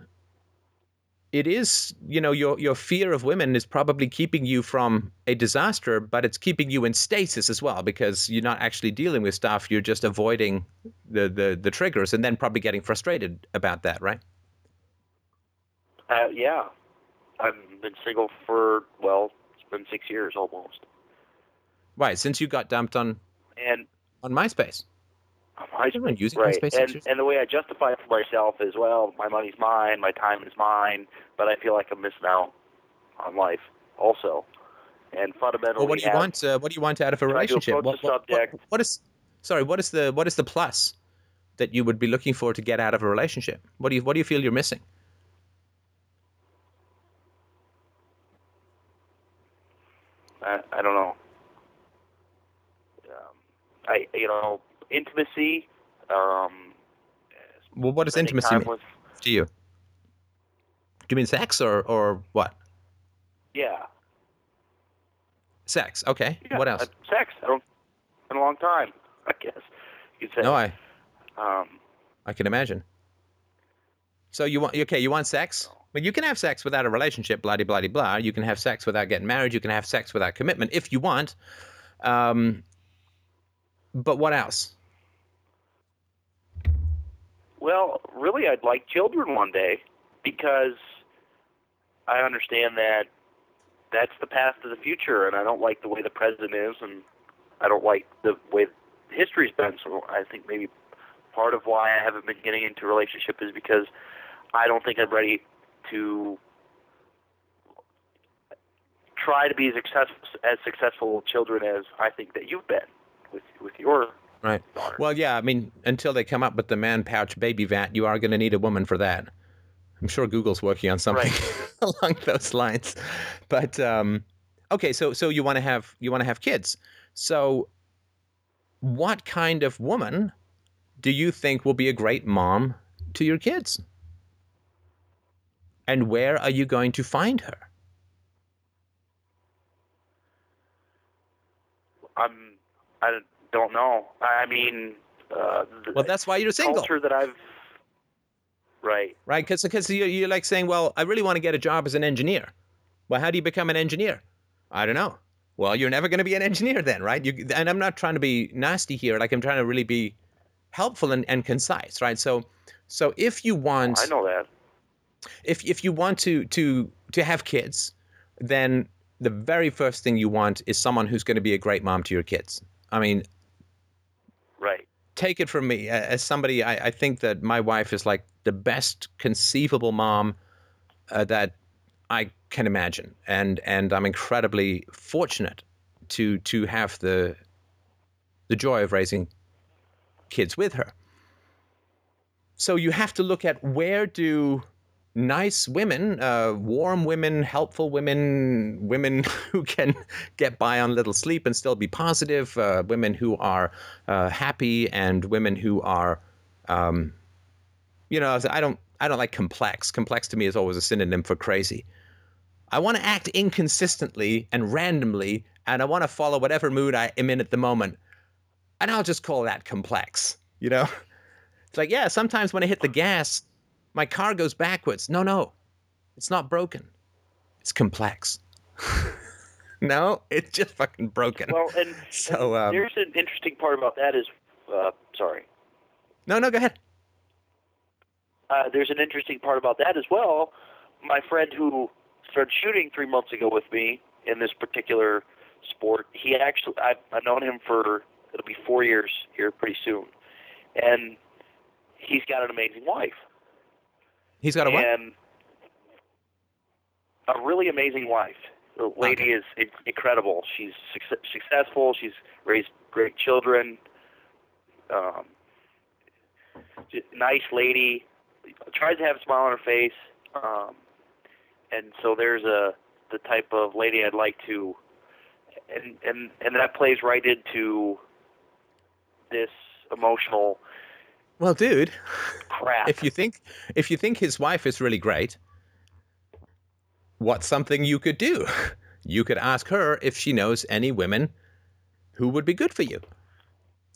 it is, you know, your your fear of women is probably keeping you from a disaster, but it's keeping you in stasis as well because you're not actually dealing with stuff. You're just avoiding the the, the triggers and then probably getting frustrated about that, right? Uh, yeah, I've been single for well, it's been six years almost, Right. Since you got dumped on and on MySpace. I, You've been using right, MySpace and and the way I justify it for myself is well, my money's mine, my time is mine, but I feel like I'm missing out on life also, and fundamentally, Well, what do you have- want? Uh, what do you want out of a relationship? What, what- what- what is? Sorry, what is the what is the plus that you would be looking for to get out of a relationship? What do you what do you feel you're missing? I, I don't know. Um, I you know intimacy. Um, Well, what does intimacy mean to you? Do you mean sex or or what? yeah. Sex. Okay. yeah what else? uh, sex. I don't. In a long time, I guess you'd say. no, I Um, I can imagine. So you want okay? You want sex? But you can have sex without a relationship. Blah blah blah blah. You can have sex without getting married. You can have sex without commitment if you want. Um, but what else? Well, really, I'd like children one day because I understand that that's the path to the future, and I don't like the way the present is, and I don't like the way history's been. So I think maybe part of why I haven't been getting into a relationship is because I don't think I'm ready to try to be as successful as successful children as I think that you've been with with your Right. Well, yeah. I mean, until they come up with the man pouch baby vat, you are going to need a woman for that. I'm sure Google's working on something along those lines. But um, okay, so so you want to have you want to have kids. So, what kind of woman do you think will be a great mom to your kids? And where are you going to find her? I'm I don't know. I mean, uh, Well, that's why you're single. culture that I've right. right? Because because you, you're like saying, well, I really want to get a job as an engineer. Well, how do you become an engineer? I don't know. Well, you're never going to be an engineer then, right? You, and I'm not trying to be nasty here. Like I'm trying to really be helpful and, and concise, right? So, so if you want, I know that. if if you want to to to have kids, then the very first thing you want is someone who's going to be a great mom to your kids. I mean. Take it from me as somebody I, I think that my wife is like the best conceivable mom uh, that I can imagine. And and I'm incredibly fortunate to to have the the joy of raising kids with her. So you have to look at where do nice women uh, warm women helpful women women who can get by on little sleep and still be positive uh, women who are uh, happy and women who are um, you know i don't i don't like complex. Complex to me is always a synonym for crazy. I want to act inconsistently and randomly and i want to follow whatever mood i am in at the moment and i'll just call that complex you know? It's like yeah sometimes when i hit the gas my car goes backwards. No no. It's not broken. It's complex. No it's just fucking broken. Well, and, So, um, there's an interesting part about that is, uh, sorry. no no go ahead. Uh, there's an interesting part about that as well. My friend who started shooting three months ago with me in this particular sport, he actually I've, I've known him for it'll be four years here pretty soon, and he's got an amazing wife he's got a what and a really amazing wife. The lady Okay. is incredible. She's suc- successful. She's raised great children. Um, nice lady. Tries to have a smile on her face. Um, and so there's a the type of lady I'd like to, and and and that plays right into this emotional well dude crap. if you think if you think his wife is really great what's something you could do? You could ask her if she knows any women who would be good for you.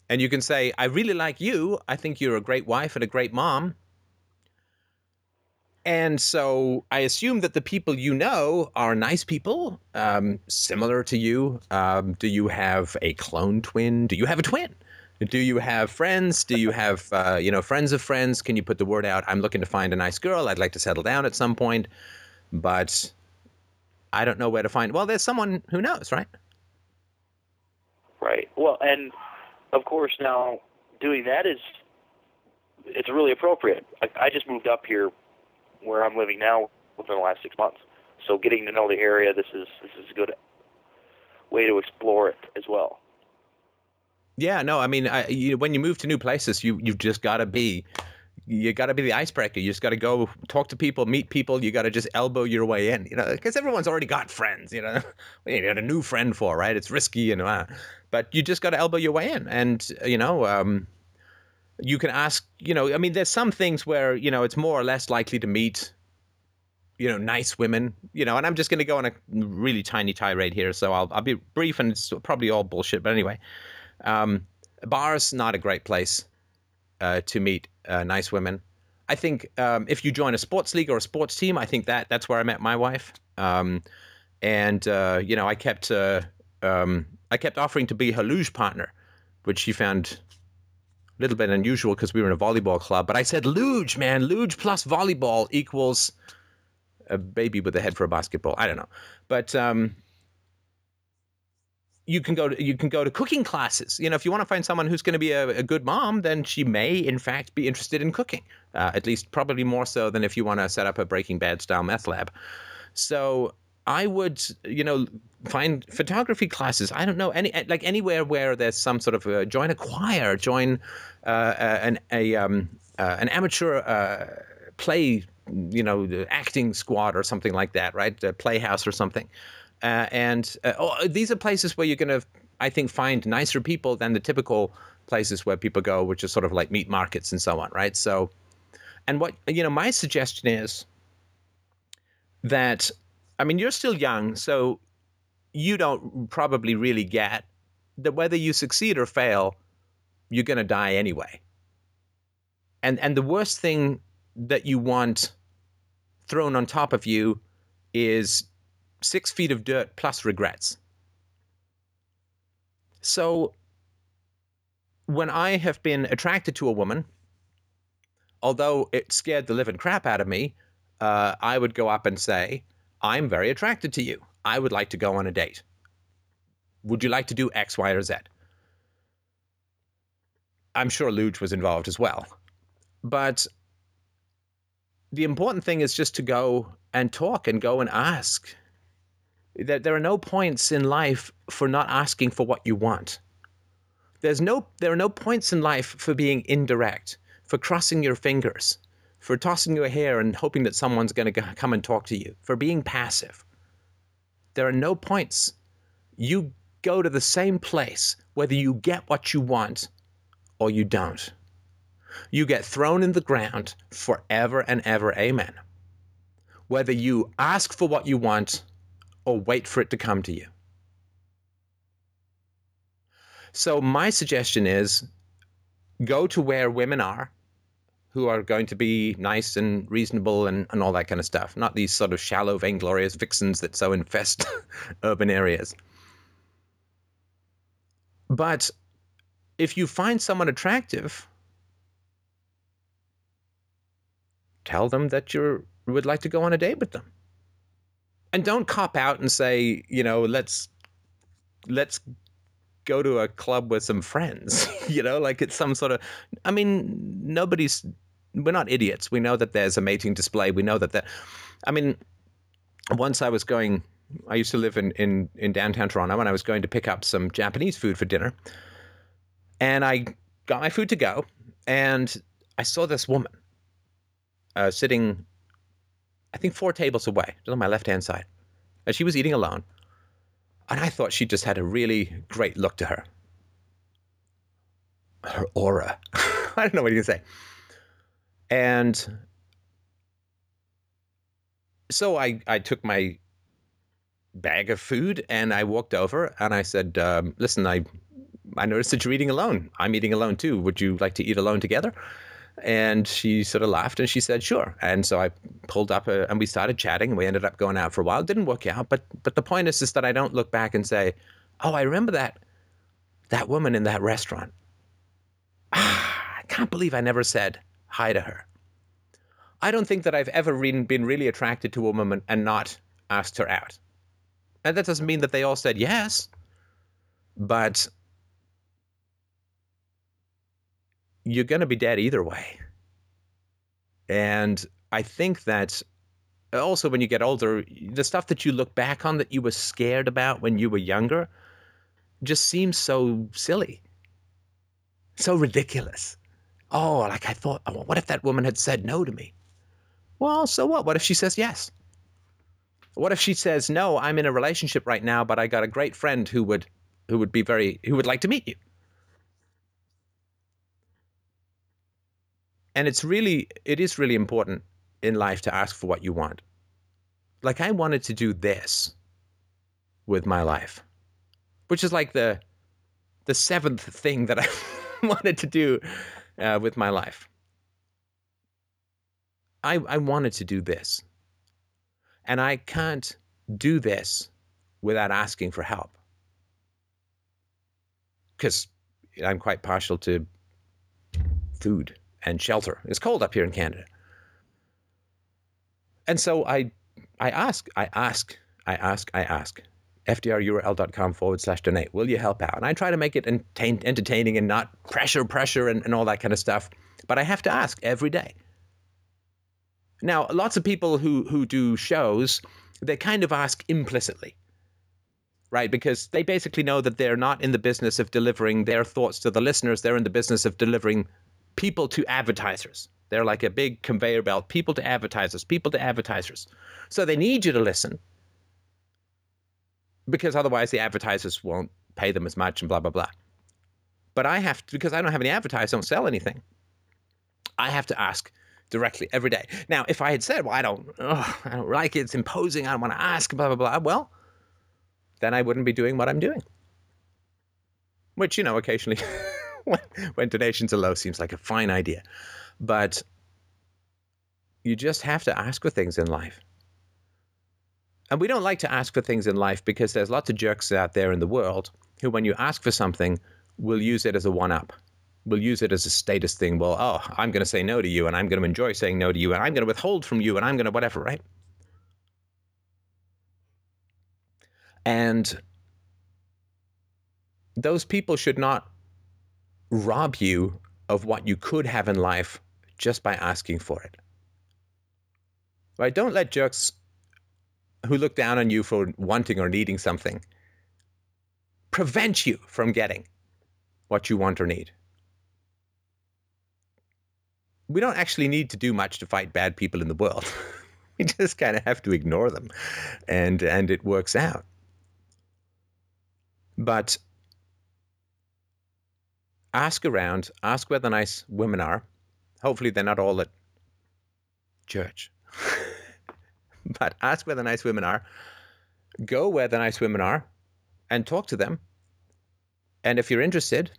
And you can say i really like you. I think you're a great wife and a great mom. And so i assume that the people you know are nice people um, similar to you. Um, do you have a clone twin? Do you have a twin do you have friends? Do you have, uh, you know, friends of friends? Can you put the word out? I'm looking to find a nice girl. I'd like to settle down at some point, but I don't know where to find. Well, there's someone who knows, right? Right. Well, and of course now doing that is it's really appropriate. I, I just moved up here where I'm living now within the last six months, so getting to know the area this is this is a good way to explore it as well. Yeah, no, I mean, I, you, when you move to new places, you you've just got to be, you got to be the icebreaker. You just got to go talk to people, meet people. You got to just elbow your way in, you know, because everyone's already got friends, you know. You got a new friend for, right? It's risky and uh, but you just got to elbow your way in, and you know, um, you can ask, you know, I mean, there's some things where you know it's more or less likely to meet. You know, nice women. You know, and I'm just going to go on a really tiny tirade here, so I'll I'll be brief, and it's probably all bullshit. But anyway, um, bars not a great place uh, to meet uh, nice women. I think um, if you join a sports league or a sports team, I think that that's where I met my wife. Um, and uh, you know, I kept uh, um, I kept offering to be her luge partner, which she found a little bit unusual because we were in a volleyball club. But I said, luge, man, luge plus volleyball equals a baby with a head for a basketball. I don't know, but um, you can go to you can go to cooking classes. You know, if you want to find someone who's going to be a, a good mom, then she may in fact be interested in cooking. Uh, at least probably more so than if you want to set up a Breaking Bad style meth lab. So I would, you know, find photography classes. I don't know any like anywhere where there's some sort of a, join a choir, join uh, an a um, uh, an amateur uh, play, you know, acting squad or something like that, right? A playhouse or something. Uh, and uh, oh, these are places where you're going to, I think, find nicer people than the typical places where people go, which is sort of like meat markets and so on, right? So, and what you know, my suggestion is that, I mean, you're still young, so you don't probably really get that whether you succeed or fail, you're going to die anyway. And and the worst thing that you want thrown on top of you is six feet of dirt plus regrets. So when I have been attracted to a woman, although it scared the living crap out of me, uh, I would go up and say, I'm very attracted to you. I would like to go on a date. Would you like to do X, Y, or Z? I'm sure Luge was involved as well. But the important thing is just to go and talk and go and ask that there are no points in life for not asking for what you want. There's no, there are no points in life for being indirect, for crossing your fingers, for tossing your hair and hoping that someone's going to come and talk to you, for being passive. There are no points. You go to the same place whether you get what you want or you don't. You get thrown in the ground forever and ever. Amen. Whether you ask for what you want or wait for it to come to you. So, my suggestion is go to where women are who are going to be nice and reasonable and, and all that kind of stuff, not these sort of shallow, vainglorious vixens that so infest urban areas. But if you find someone attractive, tell them that you would like to go on a date with them and don't cop out and say, you know, let's let's go to a club with some friends. you know, like it's some sort of. I mean, nobody's. We're not idiots. We know that there's a mating display. We know that that. I mean, once I was going. I used to live in, in, in downtown Toronto, and I was going to pick up some Japanese food for dinner. And I got my food to go, and I saw this woman uh, sitting I think four tables away, just on my left hand side. And she was eating alone. And I thought she just had a really great look to her. Her aura. I don't know what you can say. And so I, I took my bag of food and I walked over and I said, um, Listen, I, I noticed that you're eating alone. I'm eating alone too. Would you like to eat alone together? And she sort of laughed and she said, sure. And so I pulled up a, and we started chatting and we ended up going out for a while. It didn't work out. But, but the point is, is that I don't look back and say, oh, I remember that, that woman in that restaurant. Ah, I can't believe I never said hi to her. I don't think that I've ever been really attracted to a woman and not asked her out. And that doesn't mean that they all said yes, but you're going to be dead either way. And I think that also when you get older, the stuff that you look back on that you were scared about when you were younger just seems so silly, so ridiculous. Oh, like I thought, oh, what if that woman had said no to me? Well, so what? What if she says yes? What if she says no? I'm in a relationship right now, but I got a great friend who would who would be very who would like to meet you. And it's really it is really important in life to ask for what you want. Like i wanted to do this with my life which is like the the seventh thing that i wanted to do uh, with my life. I, I wanted to do this. And i can't do this without asking for help. Because i'm quite partial to food and shelter. It's cold up here in Canada. And so I I ask, I ask, I ask, I ask. fdrurl.com forward slash donate. Will you help out? And I try to make it entertain, entertaining and not pressure, pressure, and, and all that kind of stuff. But I have to ask every day. Now, lots of people who, who do shows, they kind of ask implicitly, right? Because they basically know that they're not in the business of delivering their thoughts to the listeners, they're in the business of delivering people to advertisers. They're like a big conveyor belt people to advertisers, people to advertisers. So they need you to listen because otherwise the advertisers won't pay them as much and blah, blah, blah. But I have to, because I don't have any advertisers, don't sell anything. I have to ask directly every day. Now, if I had said, well, I don't, I don't like it, it's imposing, I don't want to ask, blah, blah, blah, well, then I wouldn't be doing what I'm doing. Which, you know, occasionally when, donations are low seems like a fine idea. But you just have to ask for things in life. And we don't like to ask for things in life because there's lots of jerks out there in the world who, when you ask for something, will use it as a one up. Will use it as a status thing. Well, oh, I'm going to say no to you, and I'm going to enjoy saying no to you, and I'm going to withhold from you, and I'm going to whatever, right? And those people should not rob you of what you could have in life just by asking for it. Right? Don't let jerks who look down on you for wanting or needing something prevent you from getting what you want or need. We don't actually need to do much to fight bad people in the world. we just kind of have to ignore them and and it works out. But ask around, ask where the nice women are. Hopefully they're not all at church. but ask where the nice women are, go where the nice women are, and talk to them. And if you're interested,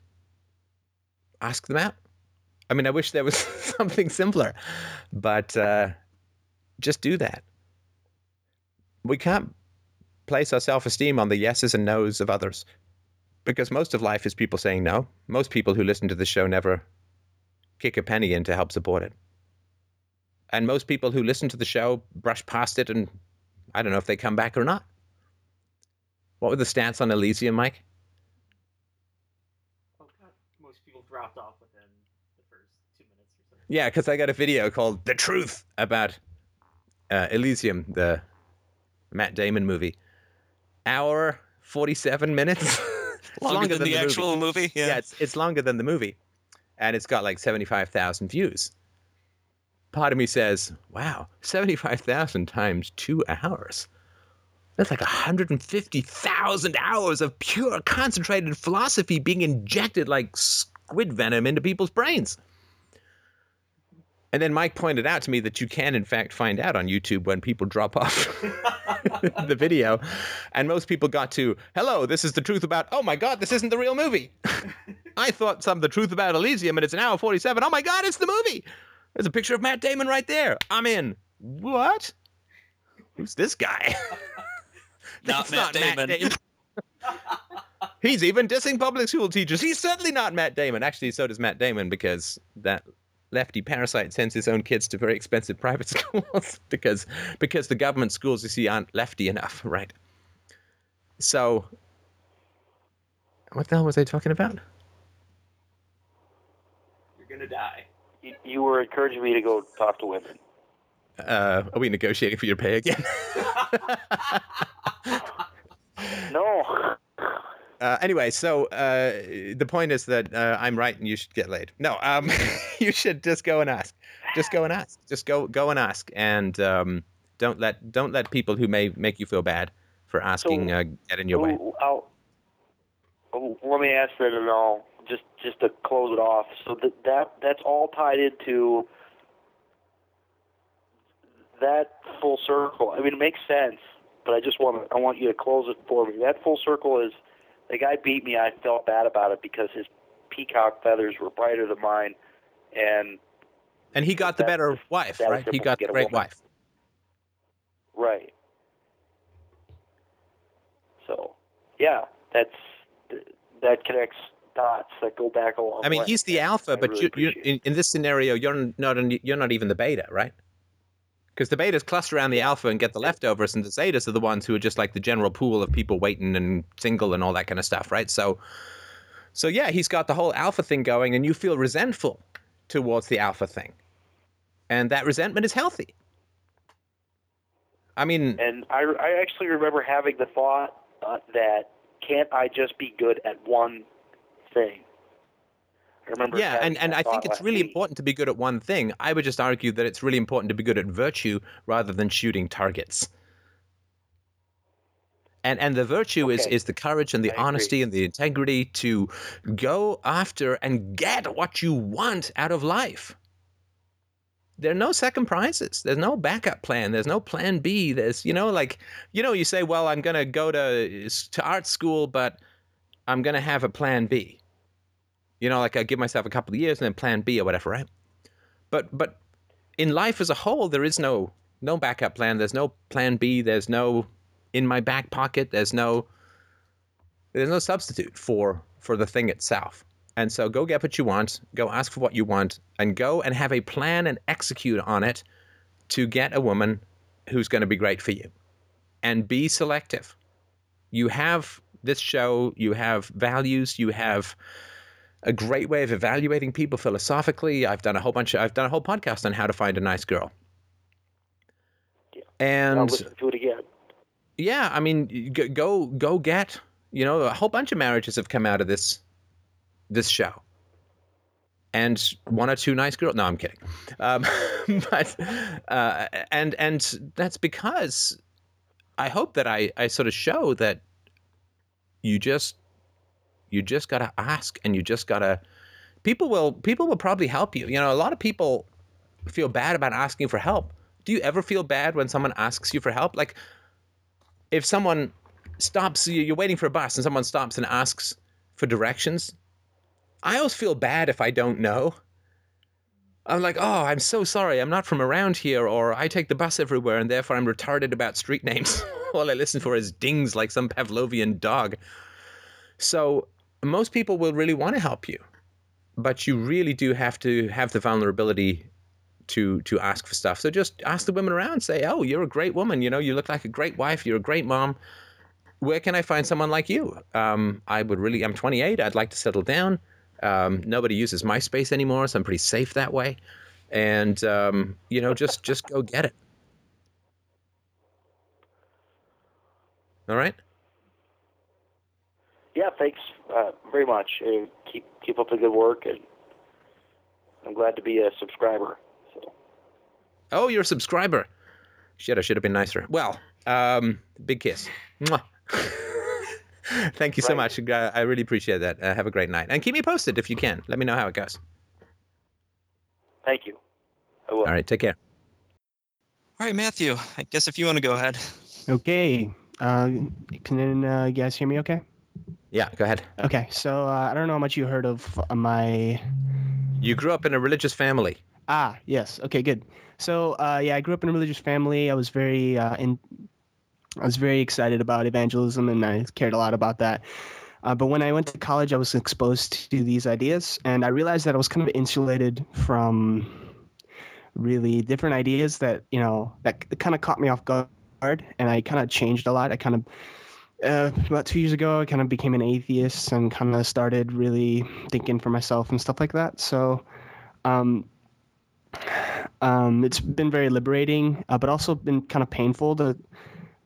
ask them out. I mean, I wish there was something simpler, but uh, just do that. We can't place our self esteem on the yeses and nos of others because most of life is people saying no. Most people who listen to the show never kick a penny in to help support it. And most people who listen to the show brush past it, and I don't know if they come back or not. What were the stats on Elysium, Mike? Oh, God. Most people dropped off within the first two minutes or so. Yeah, because I got a video called "The Truth" about uh, Elysium, the Matt Damon movie. Hour forty-seven minutes. It's Longer, than, the, movie. actual movie. Yeah. Yeah, it's, it's longer than the movie, and it's got like seventy-five thousand views. Part of me says, "Wow, seventy-five thousand times two hours." That's like 150,000 hours of pure concentrated philosophy being injected like squid venom into people's brains. And then Mike pointed out to me that you can, in fact, find out on YouTube when people drop off the video. And most people got to, hello, this is the truth about, oh my God, this isn't the real movie. I thought some of the truth about Elysium and it's an hour 47. Oh my God, it's the movie. There's a picture of Matt Damon right there. I'm in. What? Who's this guy? Not That's Matt Damon. He's even dissing public school teachers. He's certainly not Matt Damon. Actually, so does Matt Damon because that lefty parasite sends his own kids to very expensive private schools because because the government schools you see aren't lefty enough, right? So, what the hell was I talking about? You're gonna die. You, you were encouraging me to go talk to women. Uh, are we negotiating for your pay again? No. Uh, anyway, so uh, the point is that uh, I'm right and you should get laid. No, um, you should just go and ask. Just go and ask. Just go go and ask, and um, don't let don't let people who may make you feel bad for asking So- uh, get in your way. I'll- let me ask that and all just just to close it off. So that that that's all tied into that full circle. I mean, it makes sense, but I just want to, I want you to close it for me. That full circle is the guy beat me. I felt bad about it because his peacock feathers were brighter than mine, and And he got the better wife, right? He got the great woman. wife. Right. So, yeah, that's that connects dots that go back a long I mean, way. he's the alpha, I but really you, you in, in this scenario, you're not an, you're not even the beta, right? Because the betas cluster around the alpha and get the leftovers, and the zetas are the ones who are just like the general pool of people waiting and single and all that kind of stuff, right? So, so yeah, he's got the whole alpha thing going, and you feel resentful towards the alpha thing, and that resentment is healthy. I mean, And I, I actually remember having the thought uh, that can't I just be good at one thing? Remember. yeah, and, and I think it's really week. important to be good at one thing. I would just argue that it's really important to be good at virtue rather than shooting targets. And and the virtue is Okay. is the courage and the I agree. honesty and the integrity to go after and get what you want out of life. There are no second prizes. There's no backup plan. There's no plan B. There's you know like you know you say, well, I'm going to go to to art school, but I'm going to have a plan B. You know, like I give myself a couple of years and then plan B or whatever, right? But but in life as a whole, there is no no backup plan. There's no plan B. There's no in my back pocket. There's no there's no substitute for for the thing itself. And so go get what you want, go ask for what you want, and go and have a plan and execute on it to get a woman who's going to be great for you. And be selective. You have this show, you have values, you have a great way of evaluating people philosophically. I've done a whole bunch of, I've done a whole podcast on how to find a nice girl. Yeah. And I'll listen to it again. yeah, I mean, go go get. You know, a whole bunch of marriages have come out of this this show, and one or two nice girls. No, I'm kidding. Um, but uh, and and that's because I hope that I I sort of show that you just you just gotta ask and you just gotta people will people will probably help you. You know, a lot of people feel bad about asking for help. Do you ever feel bad when someone asks you for help? Like if someone stops you you're waiting for a bus and someone stops and asks for directions i always feel bad if i don't know i'm like oh i'm so sorry i'm not from around here or i take the bus everywhere and therefore i'm retarded about street names all i listen for is dings like some pavlovian dog so most people will really want to help you but you really do have to have the vulnerability to to ask for stuff. So just ask the women around. Say, "Oh, you're a great woman. You know, you look like a great wife. You're a great mom. Where can I find someone like you? Um, I would really. I'm 28. I'd like to settle down. Um, nobody uses MySpace anymore, so I'm pretty safe that way. And um, you know, just just go get it. All right. Yeah, thanks uh, very much. Uh, keep keep up the good work, and I'm glad to be a subscriber. So Oh, you're a subscriber. Shit, I should have been nicer. Well, um, big kiss. Thank you so Right. much. Uh, I really appreciate that. Uh, have a great night. And keep me posted if you can. Let me know how it goes. thank you. I will. All right, take care. All right, Matthew. I guess if you want to go ahead. Okay. Uh, can uh, you guys hear me okay? Yeah, go ahead. Okay. So uh, I don't know how much you heard of uh, my. You grew up in a religious family. Ah, yes. Okay, good. So uh, yeah, I grew up in a religious family. I was very uh, in. I was very excited about evangelism, and I cared a lot about that. Uh, but when I went to college, I was exposed to these ideas, and I realized that I was kind of insulated from really different ideas that you know that kind of caught me off guard, and I kind of changed a lot. I kind of uh, about two years ago, I kind of became an atheist and kind of started really thinking for myself and stuff like that. So, um, um, it's been very liberating, uh, but also been kind of painful. The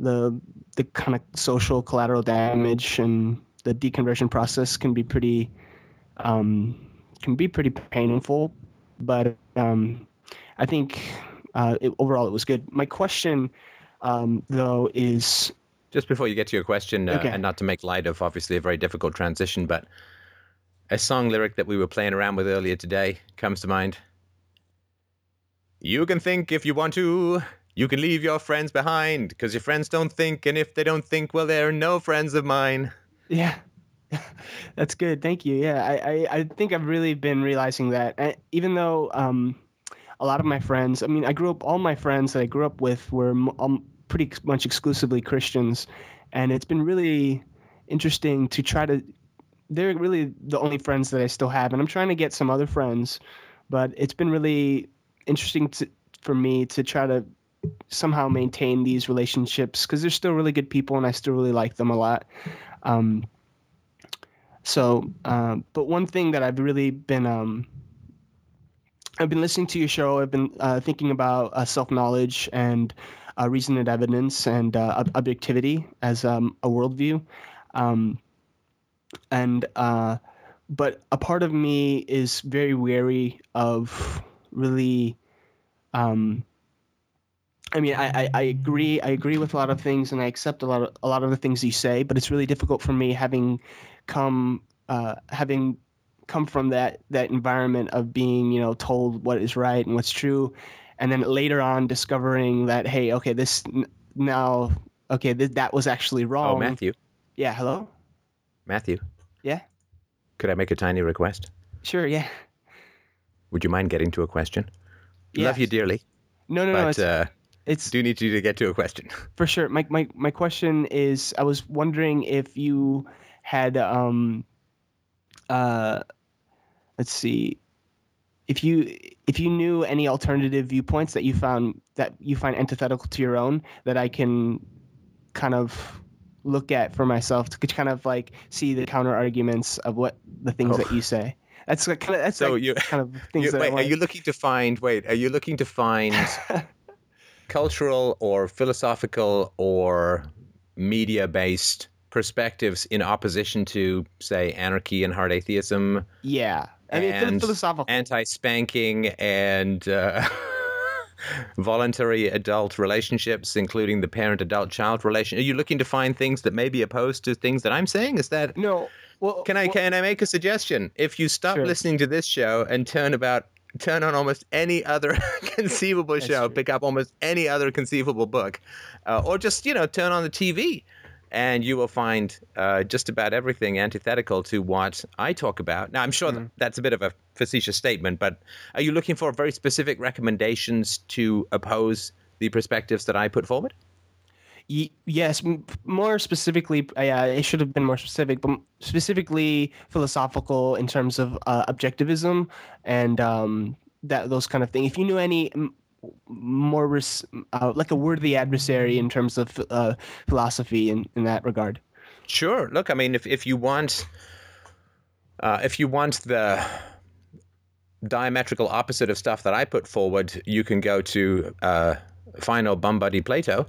the the kind of social collateral damage and the deconversion process can be pretty um, can be pretty painful. But um, I think uh, it, overall it was good. My question, um, though, is Just before you get to your question, uh, Okay. and not to make light of obviously a very difficult transition, but a song lyric that we were playing around with earlier today comes to mind. You can think if you want to. You can leave your friends behind because your friends don't think, and if they don't think, well, they're no friends of mine. Yeah, that's good. Thank you. Yeah, I, I, I think I've really been realizing that. And even though um, a lot of my friends, I mean, I grew up, all my friends that I grew up with were m- um, pretty much exclusively Christians. And it's been really interesting to try to, they're really the only friends that I still have. And I'm trying to get some other friends, but it's been really interesting to, for me to try to somehow maintain these relationships because they're still really good people and I still really like them a lot. Um, so, um, but one thing that I've really been um, I've been listening to your show. I've been uh, thinking about uh, self knowledge and uh, reason and evidence and uh, ob- objectivity as um, a worldview. Um, and uh, but a part of me is very wary of really. Um, I mean, I, I, I agree. I agree with a lot of things, and I accept a lot of a lot of the things you say. But it's really difficult for me having come uh, having come from that that environment of being you know told what is right and what's true, and then later on discovering that hey, okay, this n- now okay, th- that was actually wrong. Oh, Matthew. Yeah. Hello. Matthew. Yeah. Could I make a tiny request? Sure. Yeah. Would you mind getting to a question? Love you dearly, No, no, no. but It's, uh, it's do need you to get to a question. For sure. My, my my question is I was wondering if you had um uh let's see if you if you knew any alternative viewpoints that you found that you find antithetical to your own that I can kind of look at for myself to kind of like see the counter arguments of what the things Oh. that you oh. say. That's like kind of that's So like you- kind of things You- that I wait, are you looking to find? Wait, are you looking to find cultural or philosophical or media-based perspectives in opposition to, say, anarchy and hard atheism, yeah. I mean and philosophical anti-spanking, and uh, voluntary adult relationships, including the parent-adult-child relation? Are you looking to find things that may be opposed to things that I'm saying? Is that No. Well, can I well, can I make a suggestion? If you stop Sure. listening to this show and turn about turn on almost any other conceivable show, true. pick up almost any other conceivable book, uh, or just you know turn on the TV, and you will find uh, just about everything antithetical to what I talk about. Now I'm sure Mm. that that's a bit of a facetious statement, but are you looking for very specific recommendations to oppose the perspectives that I put forward? Yes, more specifically, yeah, it should have been more specific, but specifically philosophical in terms of uh, objectivism and um, that those kind of things. If you knew any more res- uh, like a worthy adversary in terms of uh, philosophy in, in that regard. Sure. Look, I mean, if if you want, uh, if you want the diametrical opposite of stuff that I put forward, you can go to uh, fine old bum buddy Plato,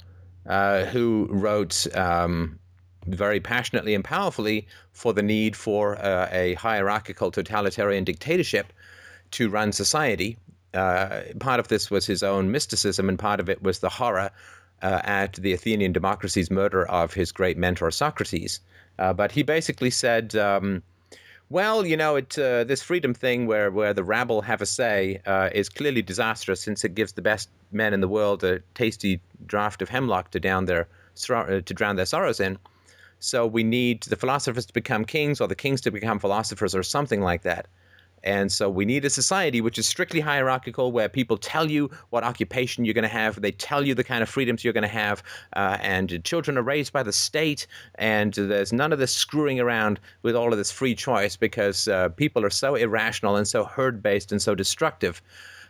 uh, who wrote um, very passionately and powerfully for the need for uh, a hierarchical totalitarian dictatorship to run society. Uh, part of this was his own mysticism, and part of it was the horror uh, at the Athenian democracy's murder of his great mentor Socrates. Uh, but he basically said, um, "Well, you know, it uh, this freedom thing where where the rabble have a say uh, is clearly disastrous, since it gives the best men in the world a tasty draught of hemlock to down their uh, to drown their sorrows in." So we need the philosophers to become kings, or the kings to become philosophers, or something like that. And so we need a society which is strictly hierarchical, where people tell you what occupation you're going to have, they tell you the kind of freedoms you're going to have, uh, and children are raised by the state, and there's none of this screwing around with all of this free choice because uh, people are so irrational and so herd based and so destructive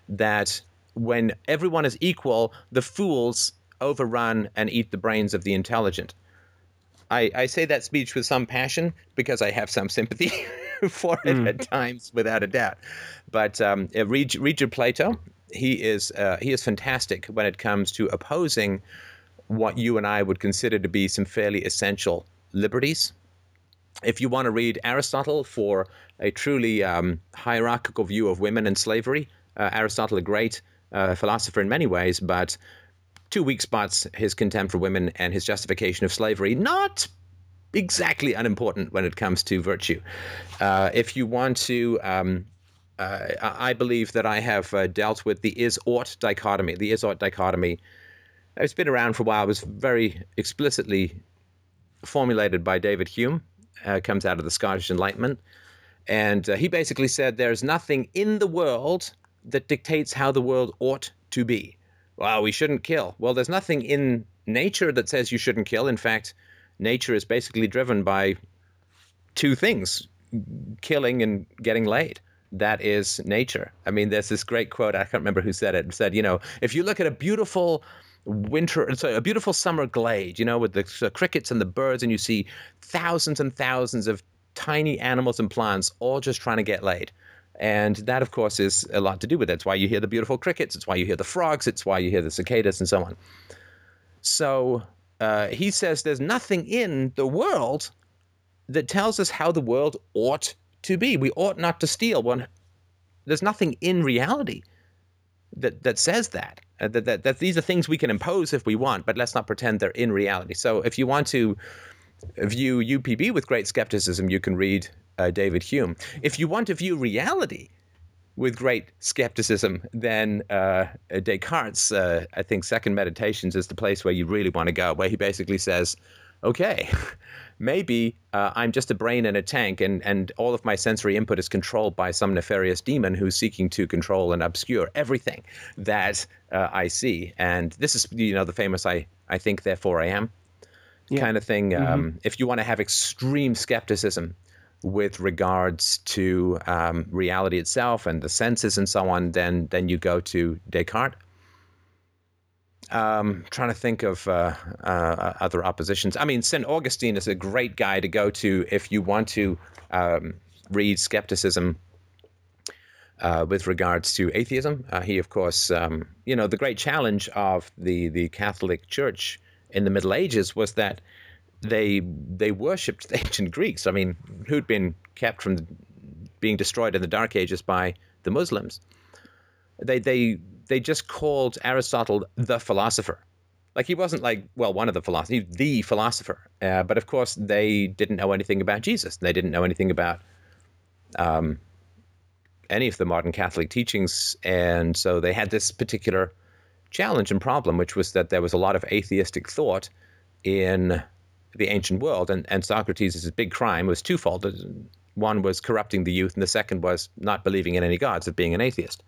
that when everyone is equal, the fools overrun and eat the brains of the intelligent. I, I say that speech with some passion because I have some sympathy for it at times, without a doubt. But um, read, read your Plato. He is uh, he is fantastic when it comes to opposing what you and I would consider to be some fairly essential liberties. If you want to read Aristotle for a truly um, hierarchical view of women and slavery, uh, Aristotle, a great uh, philosopher in many ways, but two weak spots his contempt for women and his justification of slavery. Not exactly unimportant when it comes to virtue. Uh, if you want to, um, uh, I believe that I have uh, dealt with the is ought dichotomy. The is ought dichotomy. It's been around for a while. It was very explicitly formulated by David Hume. Uh, comes out of the Scottish Enlightenment. And uh, he basically said there's nothing in the world that dictates how the world ought to be. Well, we shouldn't kill. Well, there's nothing in nature that says you shouldn't kill. In fact, nature is basically driven by two things killing and getting laid. That is nature. I mean, there's this great quote, I can't remember who said it, said, you know, if you look at a beautiful winter, so a beautiful summer glade, you know, with the, the crickets and the birds, and you see thousands and thousands of tiny animals and plants all just trying to get laid. And that, of course, is a lot to do with it. It's why you hear the beautiful crickets. It's why you hear the frogs. It's why you hear the cicadas and so on. So uh, he says there's nothing in the world that tells us how the world ought to be. We ought not to steal. One, there's nothing in reality that that says that. Uh, that, that that these are things we can impose if we want, but let's not pretend they're in reality. So if you want to view UPB with great skepticism, you can read uh, David Hume. If you want to view reality with great skepticism, then uh, Descartes, uh, I think, Second Meditations is the place where you really want to go, where he basically says, okay, maybe uh, I'm just a brain in a tank and, and all of my sensory input is controlled by some nefarious demon who's seeking to control and obscure everything that uh, I see. And this is, you know, the famous I, I think, therefore I am yeah. kind of thing. Mm-hmm. Um, if you want to have extreme skepticism with regards to um, reality itself and the senses and so on, then then you go to Descartes. Um, trying to think of uh, uh, other oppositions. I mean, St. Augustine is a great guy to go to if you want to um, read skepticism uh, with regards to atheism. Uh, he, of course, um, you know, the great challenge of the, the Catholic Church in the Middle Ages was that they they worshipped the ancient Greeks. I mean, who'd been kept from being destroyed in the Dark Ages by the Muslims. They they they just called Aristotle the philosopher. Like he wasn't like well one of the philosophers, the philosopher. Uh, but of course they didn't know anything about Jesus. They didn't know anything about um, any of the modern Catholic teachings, and so they had this particular challenge and problem, which was that there was a lot of atheistic thought in the ancient world, and, and Socrates' big crime was twofold. One was corrupting the youth, and the second was not believing in any gods, of being an atheist.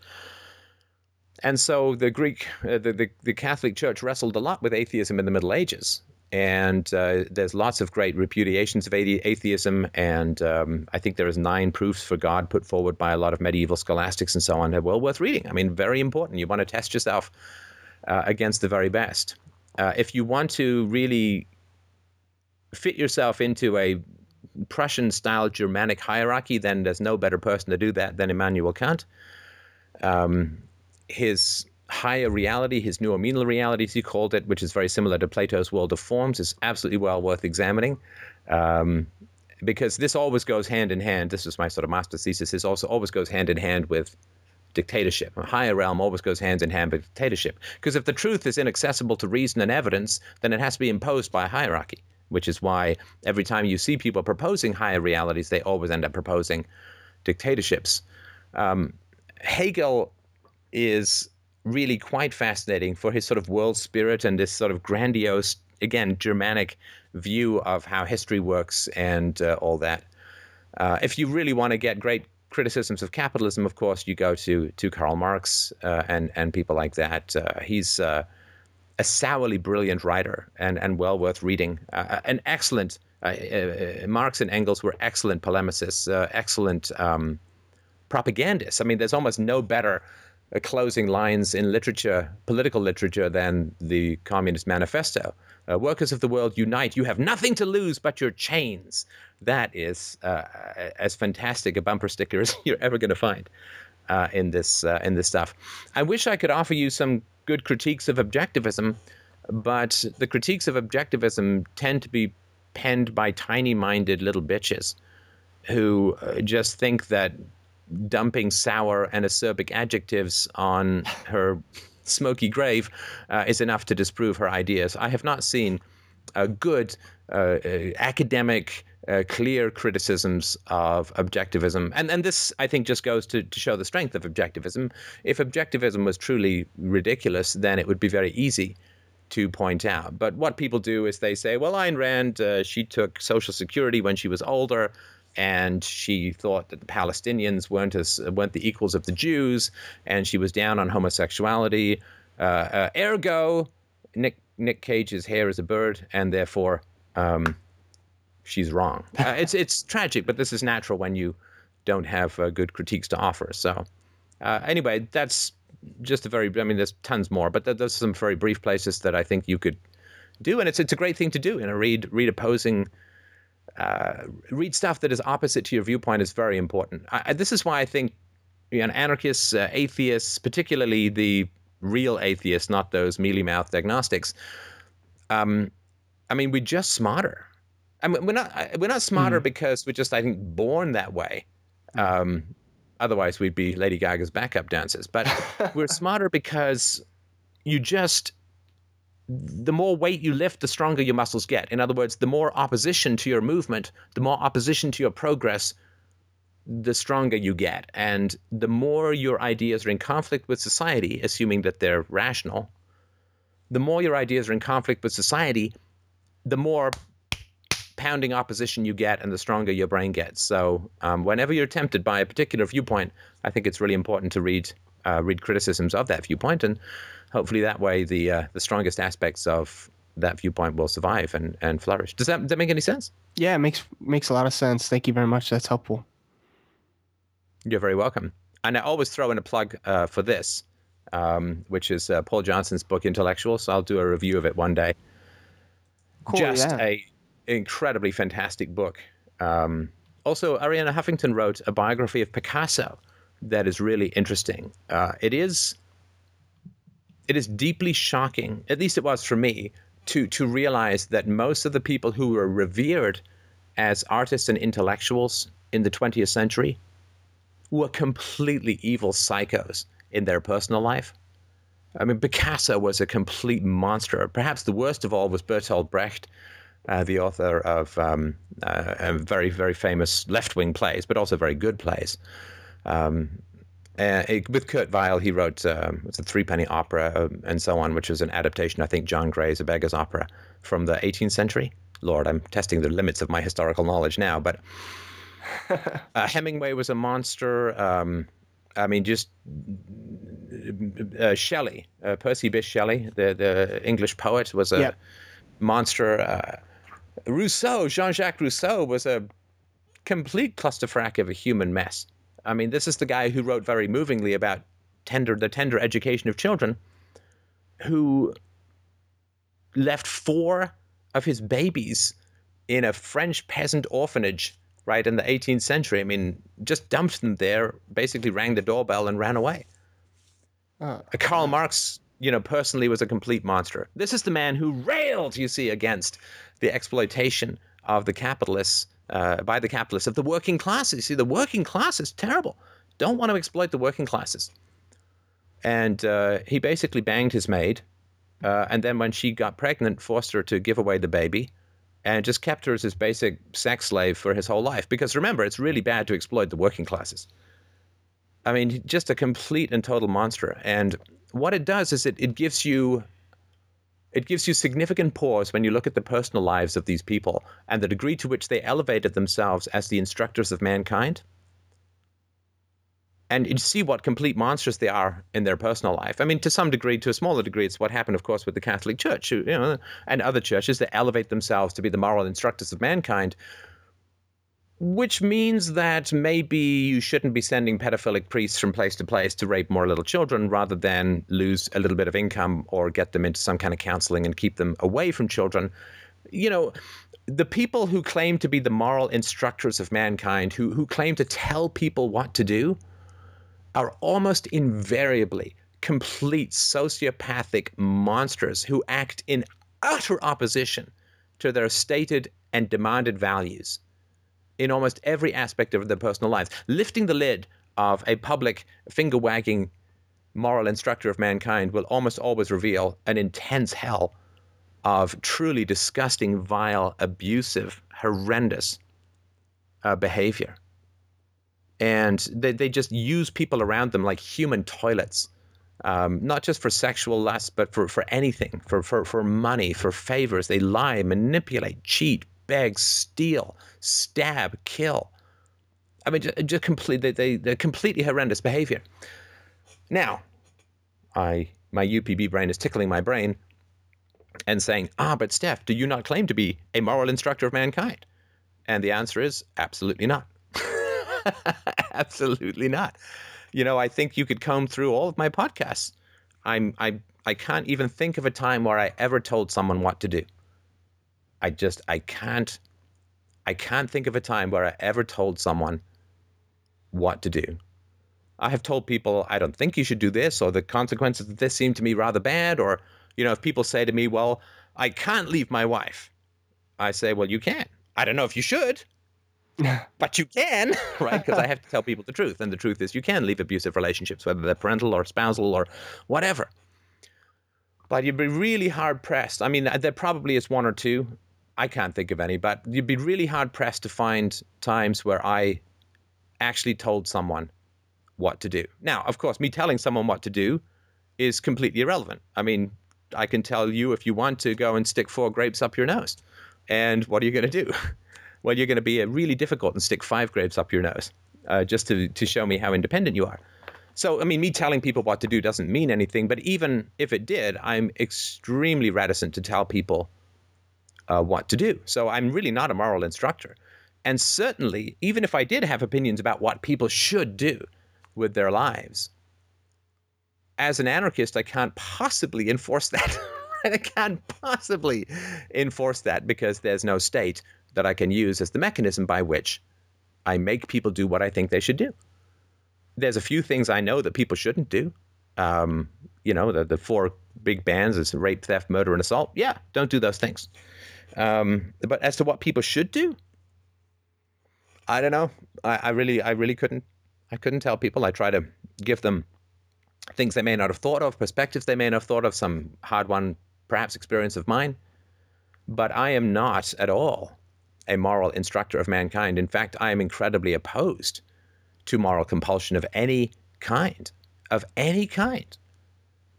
And so the Greek, uh, the, the, the, Catholic Church wrestled a lot with atheism in the Middle Ages. And uh, there's lots of great repudiations of atheism. And um, I think there is nine proofs for God put forward by a lot of medieval scholastics and so on. They're well worth reading. I mean, very important. You want to test yourself uh, against the very best. Uh, if you want to really fit yourself into a Prussian style Germanic hierarchy, then there's no better person to do that than Immanuel Kant. Um, his higher reality, his noumenal reality, as he called it, which is very similar to Plato's world of forms, is absolutely well worth examining. Um, because this always goes hand in hand. This is my sort of master thesis. This also always goes hand in hand with dictatorship. A higher realm always goes hand in hand with dictatorship. Because if the truth is inaccessible to reason and evidence, then it has to be imposed by a hierarchy, which is why every time you see people proposing higher realities, they always end up proposing dictatorships. Um, Hegel is really quite fascinating for his sort of world spirit and this sort of grandiose, again, Germanic view of how history works and uh, all that. Uh, if you really want to get great criticisms of capitalism, of course, you go to to Karl Marx uh, and and people like that. Uh, he's uh, a sourly brilliant writer and and well worth reading. Uh, an excellent Marx and Engels were excellent polemicists, excellent um, propagandists. I mean, there's almost no better uh, closing lines in literature, political literature, than the Communist Manifesto. Uh, workers of the world unite. You have nothing to lose but your chains. That is uh, as fantastic a bumper sticker as you're ever going to find uh, in this uh, in this stuff. I wish I could offer you some good critiques of objectivism, but the critiques of objectivism tend to be penned by tiny-minded little bitches who uh, just think that dumping sour and acerbic adjectives on her smoky grave uh, is enough to disprove her ideas. I have not seen a good uh, uh, academic, uh, clear criticisms of objectivism. And, and this, I think, just goes to, to show the strength of objectivism. If objectivism was truly ridiculous, then it would be very easy to point out. But what people do is they say, well, Ayn Rand, uh, she took Social Security when she was older and she thought that the Palestinians weren't as weren't the equals of the Jews, and she was down on homosexuality. Uh, uh, ergo, Nick Nick Cage's hair is a bird, and therefore um, she's wrong. Uh, it's it's tragic, but this is natural when you don't have uh, good critiques to offer. So uh, anyway, that's just a very. I mean, there's tons more, but there's some very brief places that I think you could do, and it's it's a great thing to do. You know, read read opposing. Uh, read stuff that is opposite to your viewpoint is very important. I, this is why I think you know, anarchists, uh, atheists, particularly the real atheists, not those mealy mouthed agnostics. Um, I mean, we're just smarter. I mean, we're not we're not smarter mm. because we're just I think born that way. Um, otherwise, we'd be Lady Gaga's backup dancers. But we're smarter because you just the more weight you lift, the stronger your muscles get. In other words, the more opposition to your movement, the more opposition to your progress, the stronger you get. And the more your ideas are in conflict with society, assuming that they're rational, the more your ideas are in conflict with society, the more pounding opposition you get and the stronger your brain gets. So um, whenever you're tempted by a particular viewpoint, I think it's really important to read uh, read criticisms of that viewpoint, and hopefully that way the uh, the strongest aspects of that viewpoint will survive and, and flourish. Does that, does that make any sense? Yeah, it makes makes a lot of sense. Thank you very much. That's helpful. You're very welcome. And I always throw in a plug uh, for this, um, which is uh, Paul Johnson's book Intellectual. So I'll do a review of it one day. Cool, Just yeah. a incredibly fantastic book. Um, also, Arianna Huffington wrote a biography of Picasso that is really interesting. Uh, it is it is deeply shocking, at least it was for me, to to realize that most of the people who were revered as artists and intellectuals in the 20th century were completely evil psychos in their personal life. I mean, Picasso was a complete monster. Perhaps the worst of all was Bertolt Brecht, uh, the author of um, uh, very, very famous left wing plays, but also very good plays. Um, uh, with Kurt Weill, he wrote um, it's a Three Penny Opera um, and so on, which is an adaptation, I think, John Gray's A Beggar's Opera from the 18th century. Lord, I'm testing the limits of my historical knowledge now, but uh, Hemingway was a monster. Um, I mean, just uh, Shelley, uh, Percy Bysshe Shelley, the the English poet, was a yep. monster. Rousseau, Jean-Jacques Rousseau, was a complete clusterfuck of a human mess. I mean, this is the guy who wrote very movingly about tender the tender education of children, who left four of his babies in a French peasant orphanage right, in the 18th century. I mean, just dumped them there, basically rang the doorbell and ran away. Uh, Karl Marx, you know, personally was a complete monster. This is the man who railed, you see, against the exploitation of the capitalists uh, by the capitalists of the working classes. See, the working class is terrible. Don't want to exploit the working classes. And uh, he basically banged his maid, uh, and then when she got pregnant, forced her to give away the baby and just kept her as his basic sex slave for his whole life. Because remember, it's really bad to exploit the working classes. I mean, just a complete and total monster. And what it does is it, it gives you it gives you significant pause when you look at the personal lives of these people and the degree to which they elevated themselves as the instructors of mankind and you see what complete monsters they are in their personal life. I mean, to some degree, to a smaller degree, it's what happened, of course, with the Catholic Church, you know, and other churches that elevate themselves to be the moral instructors of mankind. Which means that maybe you shouldn't be sending pedophilic priests from place to place to rape more little children rather than lose a little bit of income or get them into some kind of counseling and keep them away from children. You know, the people who claim to be the moral instructors of mankind, who, who claim to tell people what to do, are almost invariably complete sociopathic monsters who act in utter opposition to their stated and demanded values in almost every aspect of their personal lives. Lifting the lid of a public finger wagging moral instructor of mankind will almost always reveal an intense hell of truly disgusting, vile, abusive, horrendous uh, behavior and they, they just use people around them like human toilets um, not just for sexual lust but for, for anything for, for, for money for favors they lie manipulate cheat beg steal stab kill i mean just, just complete they, they, they're completely horrendous behavior now i my upb brain is tickling my brain and saying ah but steph do you not claim to be a moral instructor of mankind and the answer is absolutely not Absolutely not. you know, I think you could comb through all of my podcasts. I'm I I can't even think of a time where I ever told someone what to do. I just I can't I can't think of a time where I ever told someone what to do. I have told people I don't think you should do this or the consequences of this seem to me rather bad or you know if people say to me, "Well, I can't leave my wife." I say, "Well, you can." I don't know if you should, but you can, right? Because I have to tell people the truth. And the truth is, you can leave abusive relationships, whether they're parental or spousal or whatever. But you'd be really hard pressed. I mean, there probably is one or two. I can't think of any, but you'd be really hard pressed to find times where I actually told someone what to do. Now, of course, me telling someone what to do is completely irrelevant. I mean, I can tell you if you want to go and stick four grapes up your nose. And what are you going to do? well, you're going to be really difficult and stick five grapes up your nose uh, just to, to show me how independent you are. So, I mean, me telling people what to do doesn't mean anything, but even if it did, I'm extremely reticent to tell people uh, what to do. So, I'm really not a moral instructor. And certainly, even if I did have opinions about what people should do with their lives, as an anarchist, I can't possibly enforce that. I can't possibly enforce that because there's no state that I can use as the mechanism by which I make people do what I think they should do there's a few things I know that people shouldn't do. Um, you know, the, the four big bans is rape, theft, murder, and assault. Yeah, don't do those things. Um, but as to what people should do, I don't know. I, I really, I really couldn't, I couldn't tell people. I try to give them things they may not have thought of, perspectives they may not have thought of, some hard-won, perhaps experience of mine. But I am not at all a moral instructor of mankind. In fact, I am incredibly opposed to moral compulsion of any kind, of any kind,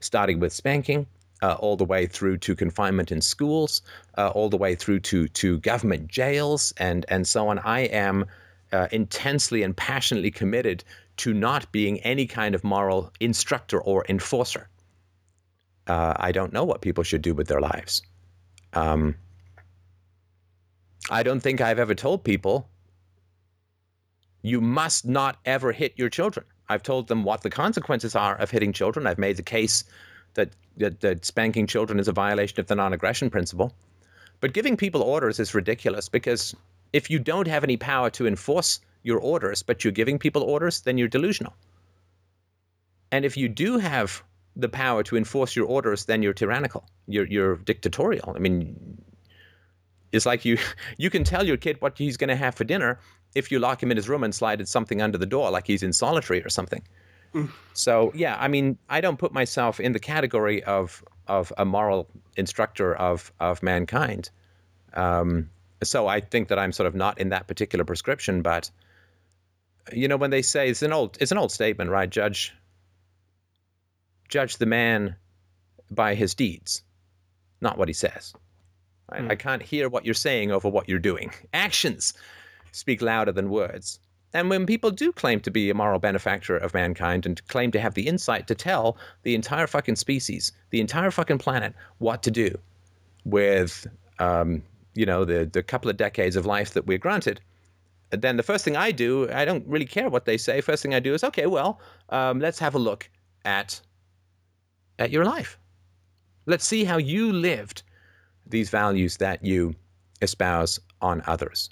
starting with spanking, uh, all the way through to confinement in schools, uh, all the way through to to government jails, and and so on. I am uh, intensely and passionately committed to not being any kind of moral instructor or enforcer. Uh, I don't know what people should do with their lives. Um, I don't think I've ever told people you must not ever hit your children. I've told them what the consequences are of hitting children. I've made the case that, that, that spanking children is a violation of the non aggression principle. But giving people orders is ridiculous because if you don't have any power to enforce your orders, but you're giving people orders, then you're delusional. And if you do have the power to enforce your orders, then you're tyrannical. You're, you're dictatorial. I mean, it's like you you can tell your kid what he's going to have for dinner if you lock him in his room and slide something under the door, like he's in solitary or something. So yeah, I mean, I don't put myself in the category of of a moral instructor of of mankind. Um, so I think that I'm sort of not in that particular prescription. But you know, when they say it's an old it's an old statement, right? Judge judge the man by his deeds, not what he says. Right? Mm. I can't hear what you're saying over what you're doing. Actions speak louder than words. And when people do claim to be a moral benefactor of mankind and claim to have the insight to tell the entire fucking species, the entire fucking planet, what to do with, um, you know, the, the couple of decades of life that we're granted, then the first thing I do, I don't really care what they say. First thing I do is, okay, well, um, let's have a look at at your life. Let's see how you lived these values that you espouse on others.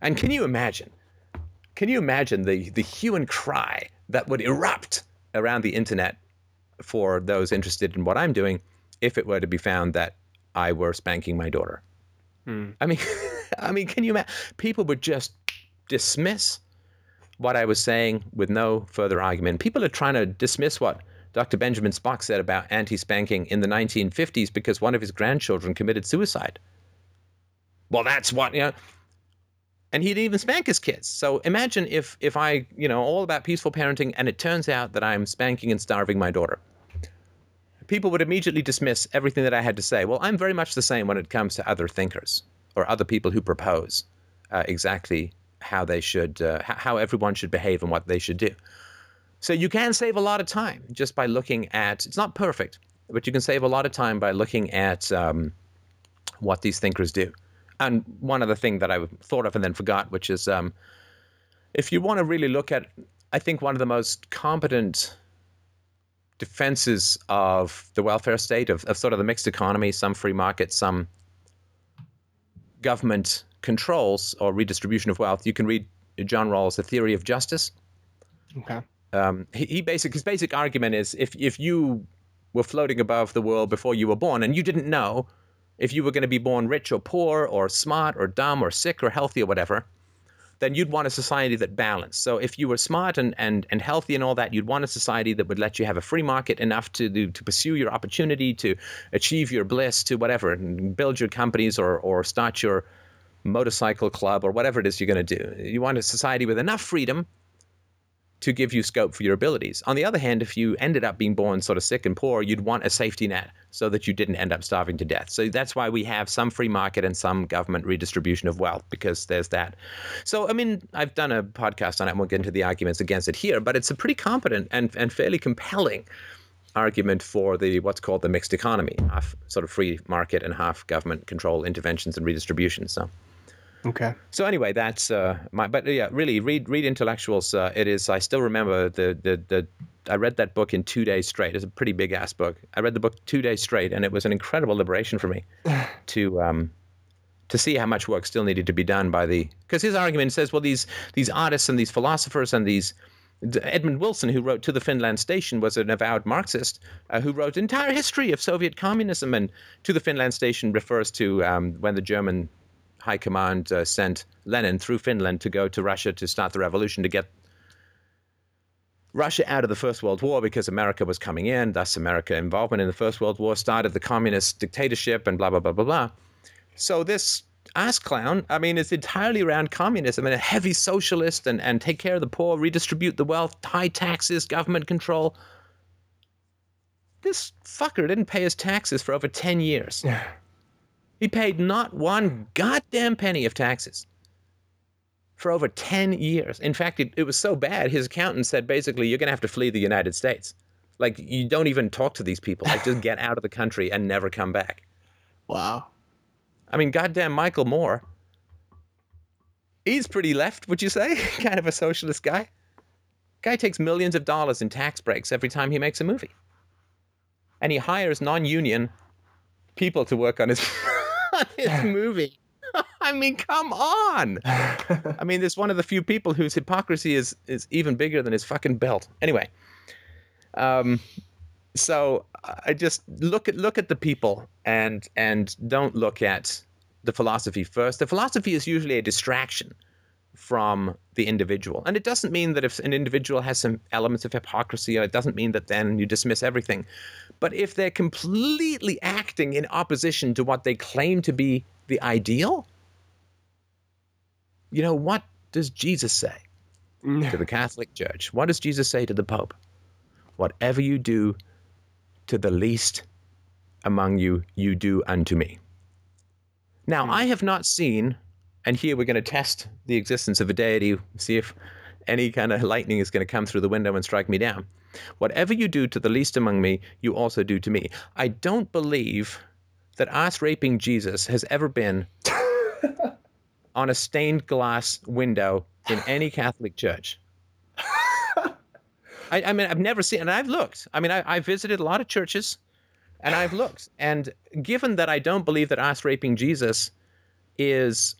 And can you imagine? Can you imagine the, the hue and cry that would erupt around the internet for those interested in what I'm doing if it were to be found that I were spanking my daughter? Hmm. I mean, I mean, can you imagine? People would just dismiss what I was saying with no further argument. People are trying to dismiss what Dr. Benjamin Spock said about anti spanking in the 1950s because one of his grandchildren committed suicide. Well, that's what, you know, and he'd even spank his kids. So imagine if if I, you know, all about peaceful parenting and it turns out that I'm spanking and starving my daughter. People would immediately dismiss everything that I had to say. Well, I'm very much the same when it comes to other thinkers or other people who propose uh, exactly how they should, uh, how everyone should behave and what they should do. So you can save a lot of time just by looking at. It's not perfect, but you can save a lot of time by looking at um, what these thinkers do and one other thing that I thought of and then forgot, which is um, if you want to really look at I think one of the most competent defenses of the welfare state, of, of sort of the mixed economy, some free market, some government controls or redistribution of wealth. You can read John Rawls' The Theory of Justice. Okay. Um, he, he basic his basic argument is if if you were floating above the world before you were born and you didn't know if you were going to be born rich or poor or smart or dumb or sick or healthy or whatever, then you'd want a society that balanced. So if you were smart and, and, and healthy and all that, you'd want a society that would let you have a free market enough to do, to pursue your opportunity, to achieve your bliss, to whatever, and build your companies or, or start your motorcycle club or whatever it is you're going to do. You want a society with enough freedom to give you scope for your abilities. On the other hand, if you ended up being born sort of sick and poor, you'd want a safety net so that you didn't end up starving to death. So that's why we have some free market and some government redistribution of wealth because there's that. So, I mean, I've done a podcast on it. I won't get into the arguments against it here, but it's a pretty competent and, and fairly compelling argument for the what's called the mixed economy, half sort of free market and half government control interventions and redistribution. So. Okay. So anyway, that's uh, my. But yeah, really, read read intellectuals. Uh, it is. I still remember the, the the. I read that book in two days straight. It's a pretty big ass book. I read the book two days straight, and it was an incredible liberation for me to um, to see how much work still needed to be done by the. Because his argument says, well, these these artists and these philosophers and these. Edmund Wilson, who wrote To the Finland Station, was an avowed Marxist uh, who wrote entire history of Soviet communism. And To the Finland Station refers to um, when the German High Command uh, sent Lenin through Finland to go to Russia to start the revolution to get Russia out of the First World War because America was coming in. Thus, America involvement in the First World War started the communist dictatorship and blah blah blah blah blah. So this ass clown, I mean, it's entirely around communism and a heavy socialist and, and take care of the poor, redistribute the wealth, high taxes, government control. This fucker didn't pay his taxes for over 10 years. He paid not one goddamn penny of taxes for over 10 years. In fact, it, it was so bad, his accountant said basically, you're going to have to flee the United States. Like, you don't even talk to these people. Like, just get out of the country and never come back. Wow. I mean, goddamn Michael Moore. He's pretty left, would you say? kind of a socialist guy. Guy takes millions of dollars in tax breaks every time he makes a movie. And he hires non union people to work on his, on his movie. I mean, come on. I mean, there's one of the few people whose hypocrisy is, is even bigger than his fucking belt. Anyway, um, so I just look at look at the people and and don't look at the philosophy first. The philosophy is usually a distraction from the individual, and it doesn't mean that if an individual has some elements of hypocrisy, it doesn't mean that then you dismiss everything. But if they're completely acting in opposition to what they claim to be the ideal, you know what does Jesus say mm. to the Catholic Church? What does Jesus say to the Pope? Whatever you do to the least among you, you do unto me. Now, mm. I have not seen, and here we're going to test the existence of a deity, see if any kind of lightning is going to come through the window and strike me down. Whatever you do to the least among me, you also do to me. I don't believe that ass raping Jesus has ever been on a stained glass window in any Catholic church. I, I mean, I've never seen, and I've looked. I mean, I, I visited a lot of churches, and I've looked. And given that I don't believe that ass raping Jesus is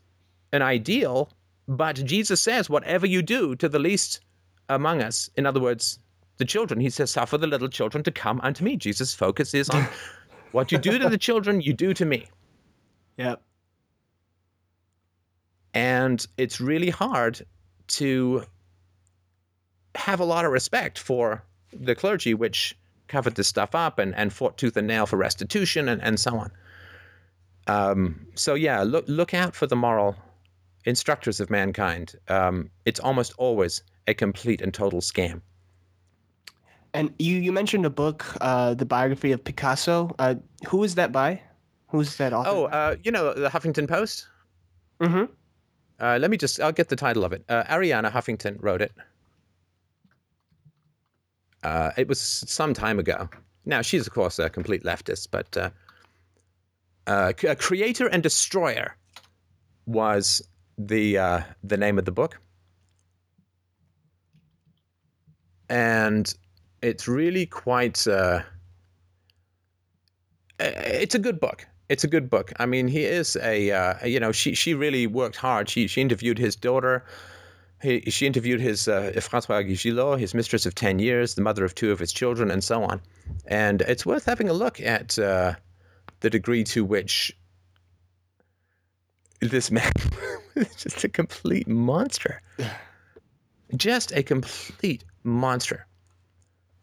an ideal, but Jesus says, whatever you do to the least among us, in other words, the children, he says, suffer the little children to come unto me. Jesus' focus is on what you do to the children, you do to me. Yep. And it's really hard to have a lot of respect for the clergy, which covered this stuff up and, and fought tooth and nail for restitution and, and so on. Um, so yeah, look look out for the moral instructors of mankind. Um, it's almost always a complete and total scam. And you, you mentioned a book, uh, the biography of Picasso. Uh, who is that by? Who's that author? Oh, uh, you know the Huffington Post. mm-hmm. Uh, let me just, I'll get the title of it. Uh, Arianna Huffington wrote it. Uh, it was some time ago. Now, she's, of course, a complete leftist, but uh, uh, C- Creator and Destroyer was the, uh, the name of the book. and it's really quite. Uh, it's a good book. It's a good book. I mean, he is a uh, you know she she really worked hard. She she interviewed his daughter. He, she interviewed his uh, Françoise Gilot, his mistress of ten years, the mother of two of his children, and so on. And it's worth having a look at uh, the degree to which this man is just a complete monster. Just a complete monster.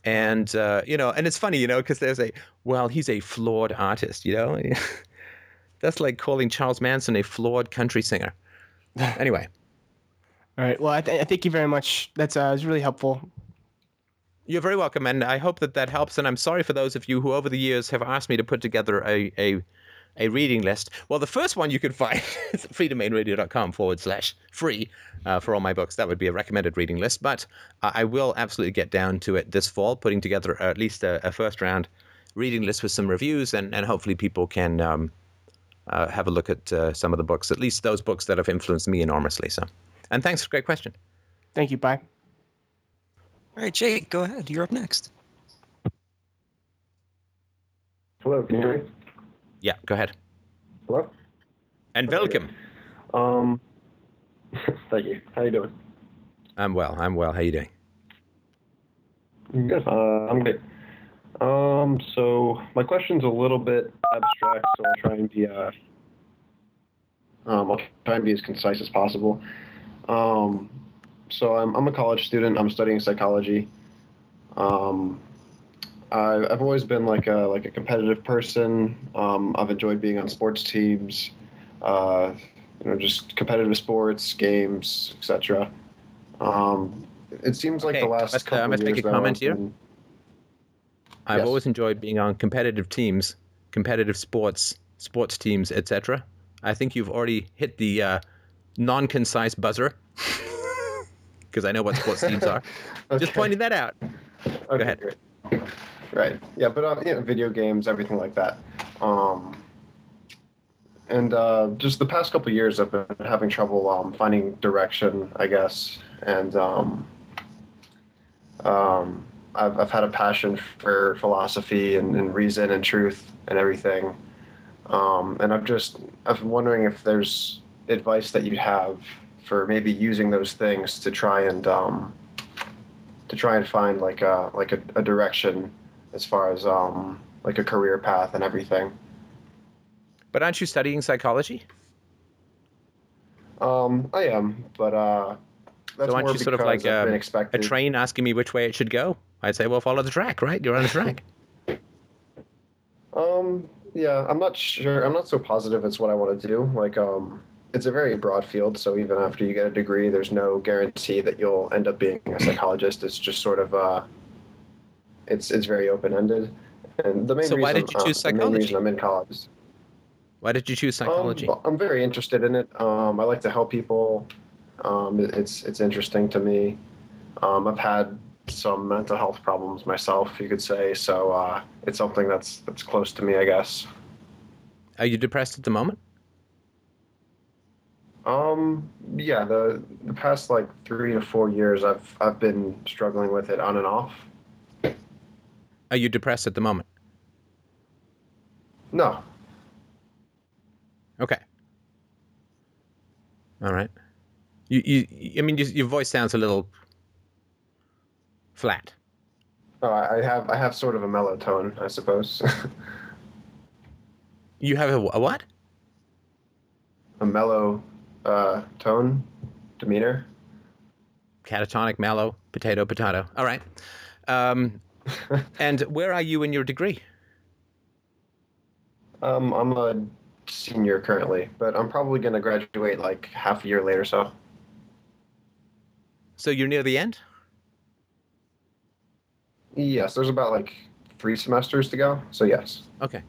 And, uh, you know, and it's funny, you know, because there's a, well, he's a flawed artist, you know? That's like calling Charles Manson a flawed country singer. Anyway. All right. Well, I, th- I thank you very much. That's uh, was really helpful. You're very welcome, and I hope that that helps. And I'm sorry for those of you who, over the years, have asked me to put together a a, a reading list. Well, the first one you can find is freedomainradio.com forward slash free uh, for all my books. That would be a recommended reading list. But uh, I will absolutely get down to it this fall, putting together at least a, a first round reading list with some reviews, and, and hopefully people can um, uh, have a look at uh, some of the books, at least those books that have influenced me enormously. So, and thanks for a great question. Thank you. Bye. All right, Jake, go ahead. You're up next. Hello, can you hear me? Yeah, go ahead. Hello? And welcome. Um, thank you. How you doing? I'm well. I'm well. How you doing? Good. Uh, I'm good. Um, so my question's a little bit abstract, so I'll try and be uh, um, I'll try and be as concise as possible. Um, so I'm I'm a college student. I'm studying psychology. Um, I, I've always been like a like a competitive person. Um, I've enjoyed being on sports teams. Uh, you know, just competitive sports, games, etc. Um, it seems like Okay, the last let's, uh, of make a comment here. been- I've Yes. always enjoyed being on competitive teams, competitive sports, sports teams, etc. I think you've already hit the uh, non-concise buzzer because I know what sports teams are. Just pointing that out. Okay, ahead. Great. Right. Yeah, but um, you know, video games, everything like that. Um, and uh, just the past couple years, I've been having trouble um, finding direction, I guess, and um, um, I've I've had a passion for philosophy and, and reason and truth and everything. Um, and I'm just I'm wondering if there's advice that you have for maybe using those things to try and um, to try and find like a like a, a direction as far as um like a career path and everything. But aren't you studying psychology? Um, I am, but uh, that's So aren't more you sort of like, um, A train asking me which way it should go? I'd say, well, follow the track, right? You're on the track. Um, yeah, I'm not sure. I'm not so positive it's what I want to do. Like, um, it's a very broad field, so even after you get a degree, there's no guarantee that you'll end up being a psychologist. It's just sort of uh, it's it's very open ended. And the main So why reason, did you choose uh, the main reason I'm in college Why did you choose psychology? Um, I'm very interested in it. Um, I like to help people. Um, it- it's it's interesting to me. Um, I've had some mental health problems myself, you could say. So uh, it's something that's that's close to me, I guess. Are you depressed at the moment? Um, yeah, the the past like three to four years, I've I've been struggling with it on and off. Are you depressed at the moment? No, Okay. All right. You, you, I mean, you, your voice sounds a little flat. oh, I have I have sort of a mellow tone, I suppose. You have a, a what? a mellow uh, tone, demeanor. Catatonic, mellow, potato, potato. All right. Um, and where are you in your degree? Um, I'm a senior currently, but I'm probably going to graduate like half a year later. So So you're near the end? yes, there's about like three semesters to go. So yes, Okay.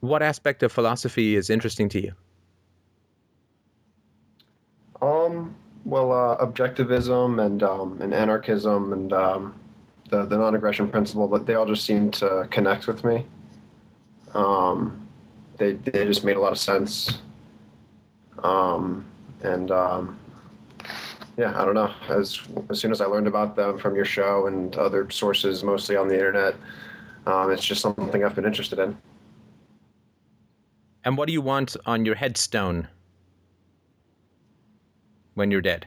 What aspect of philosophy is interesting to you? um, well, uh, objectivism and um, and anarchism and um, the the non-aggression principle, but they all just seem to connect with me. Um, they they just made a lot of sense. Um, and um, yeah, I don't know. As as soon as I learned about them from your show and other sources, mostly on the internet, um, it's just something I've been interested in. And what do you want on your headstone when you're dead?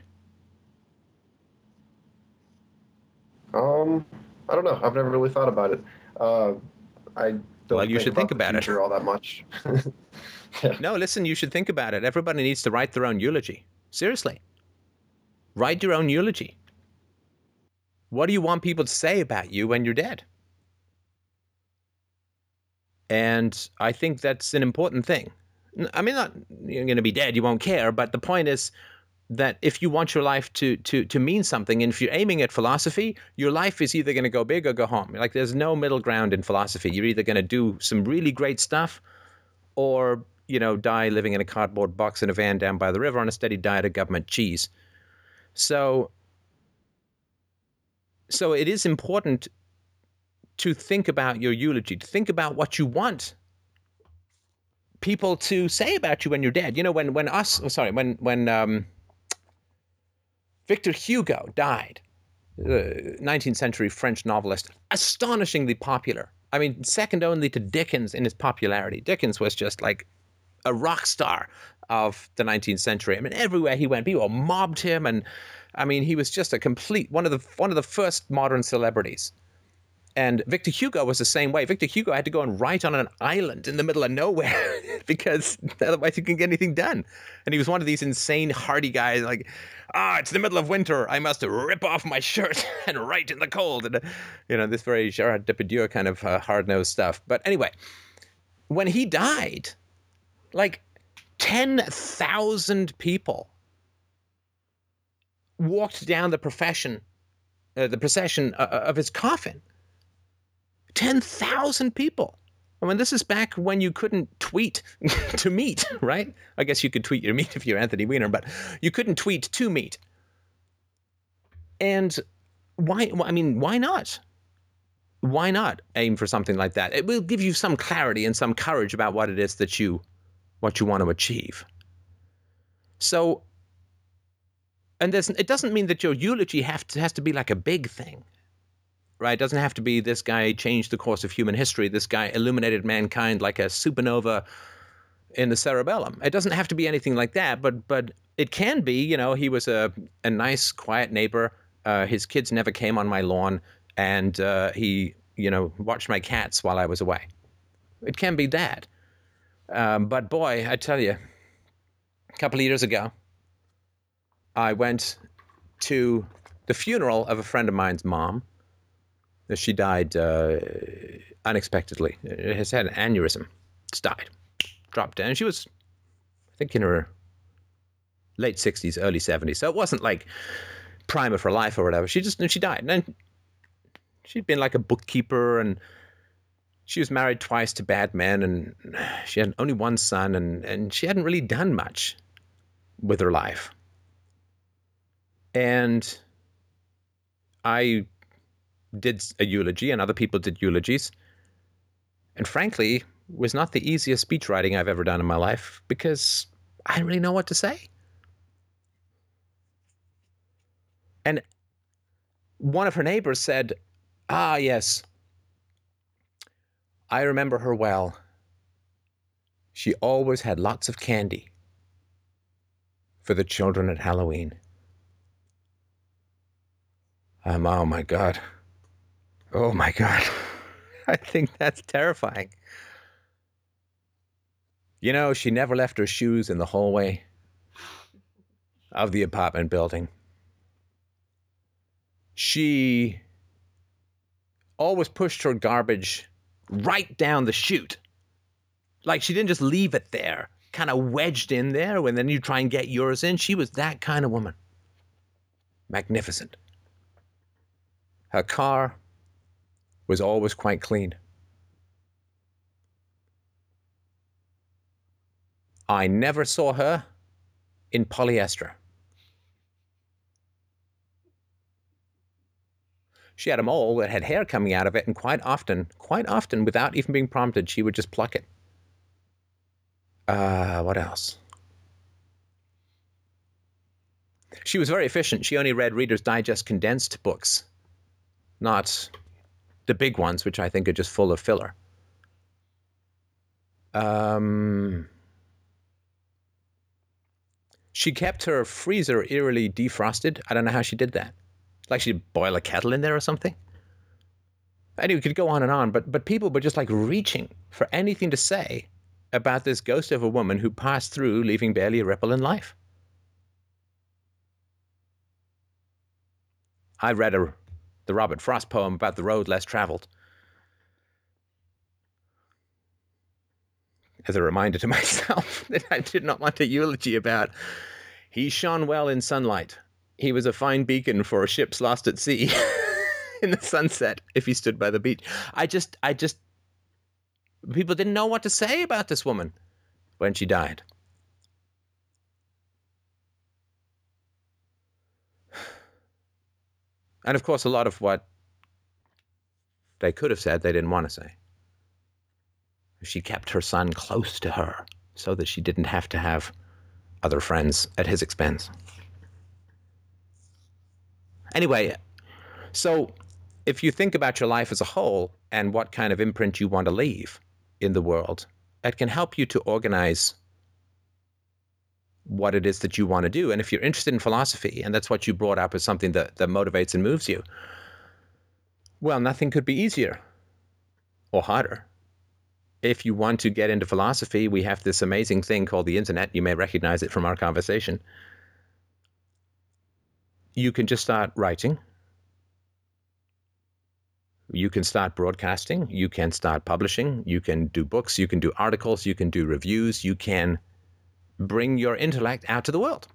Um, I don't know. I've never really thought about it. Uh, I don't Well, you should think the about it. all that much. No, listen, you should think about it. Everybody needs to write their own eulogy. Seriously. Write your own eulogy. What do you want people to say about you when you're dead? And I think that's an important thing. I mean, not you're going to be dead, you won't care, but the point is that if you want your life to to to mean something, and if you're aiming at philosophy, your life is either going to go big or go home. Like there's no middle ground in philosophy. You're either going to do some really great stuff, or you know, die living in a cardboard box in a van down by the river on a steady diet of government cheese. So, so it is important to think about your eulogy, to think about what you want people to say about you when you're dead. You know, when when us, oh, sorry, when when um, Victor Hugo died, uh, 19th century French novelist, astonishingly popular. I mean, second only to Dickens in his popularity. Dickens was just like a rock star of the 19th century. I mean, everywhere he went, people mobbed him, and I mean, he was just a complete one of the one of the first modern celebrities. And Victor Hugo was the same way. Victor Hugo had to go and write on an island in the middle of nowhere because otherwise he couldn't get anything done. And he was one of these insane, hardy guys, like, ah, it's the middle of winter. I must rip off my shirt and write in the cold. And, uh, you know, this very Gerard Depardieu kind of uh, hard nosed stuff. But anyway, when he died, like 10,000 people walked down the profession, uh, the procession uh, of his coffin. 10,000 people. I mean, this is back when you couldn't tweet to meet, right? I guess you could tweet your meet if you're Anthony Weiner, but you couldn't tweet to meet. And why? I mean, why not? Why not aim for something like that? It will give you some clarity and some courage about what it is that you, what you want to achieve. So, and it doesn't mean that your eulogy have to, has to be like a big thing right? It doesn't have to be this guy changed the course of human history. This guy illuminated mankind like a supernova in the cerebellum. It doesn't have to be anything like that, but but it can be. You know, he was a a nice, quiet neighbor. Uh, his kids never came on my lawn, and uh, he you know watched my cats while I was away. It can be that. Um, but boy, I tell you, a couple of years ago, I went to the funeral of a friend of mine's mom she died uh, unexpectedly. Has had an aneurysm. It's died. Dropped down. She was, I think, in her late 60s, early 70s. So it wasn't like prime of her life or whatever. She just, she died. And she'd been like a bookkeeper and she was married twice to bad men and she had only one son and, and she hadn't really done much with her life. And I did a eulogy and other people did eulogies. And frankly, was not the easiest speech writing I've ever done in my life because I didn't really know what to say. And one of her neighbors said, Ah, yes, I remember her well. She always had lots of candy for the children at Halloween. Um, oh my God. Oh my God. I think that's terrifying. You know, she never left her shoes in the hallway of the apartment building. She always pushed her garbage right down the chute. Like she didn't just leave it there, kind of wedged in there when then you try and get yours in. She was that kind of woman. Magnificent. Her car was always quite clean. I never saw her in polyester. She had a mole that had hair coming out of it, and quite often, quite often, without even being prompted, she would just pluck it. Uh, what else? She was very efficient. She only read Reader's Digest condensed books, not the big ones, which I think are just full of filler. Um, she kept her freezer eerily defrosted. I don't know how she did that. Like she'd boil a kettle in there or something. Anyway, we could go on and on, but but people were just like reaching for anything to say about this ghost of a woman who passed through, leaving barely a ripple in life. I read a, the Robert Frost poem about the road less traveled. As a reminder to myself that I did not want a eulogy about. He shone well in sunlight. He was a fine beacon for ships lost at sea in the sunset if he stood by the beach. I just, I just, people didn't know what to say about this woman when she died. And of course, a lot of what they could have said, they didn't want to say. She kept her son close to her so that she didn't have to have other friends at his expense. Anyway, so if you think about your life as a whole and what kind of imprint you want to leave in the world, it can help you to organize what it is that you want to do. And if you're interested in philosophy and that's what you brought up as something that, that motivates and moves you, well, nothing could be easier or harder. If you want to get into philosophy, we have this amazing thing called the internet. You may recognize it from our conversation. You can just start writing. You can start broadcasting. You can start publishing. You can do books. You can do articles. You can do reviews. You can bring your intellect out to the world.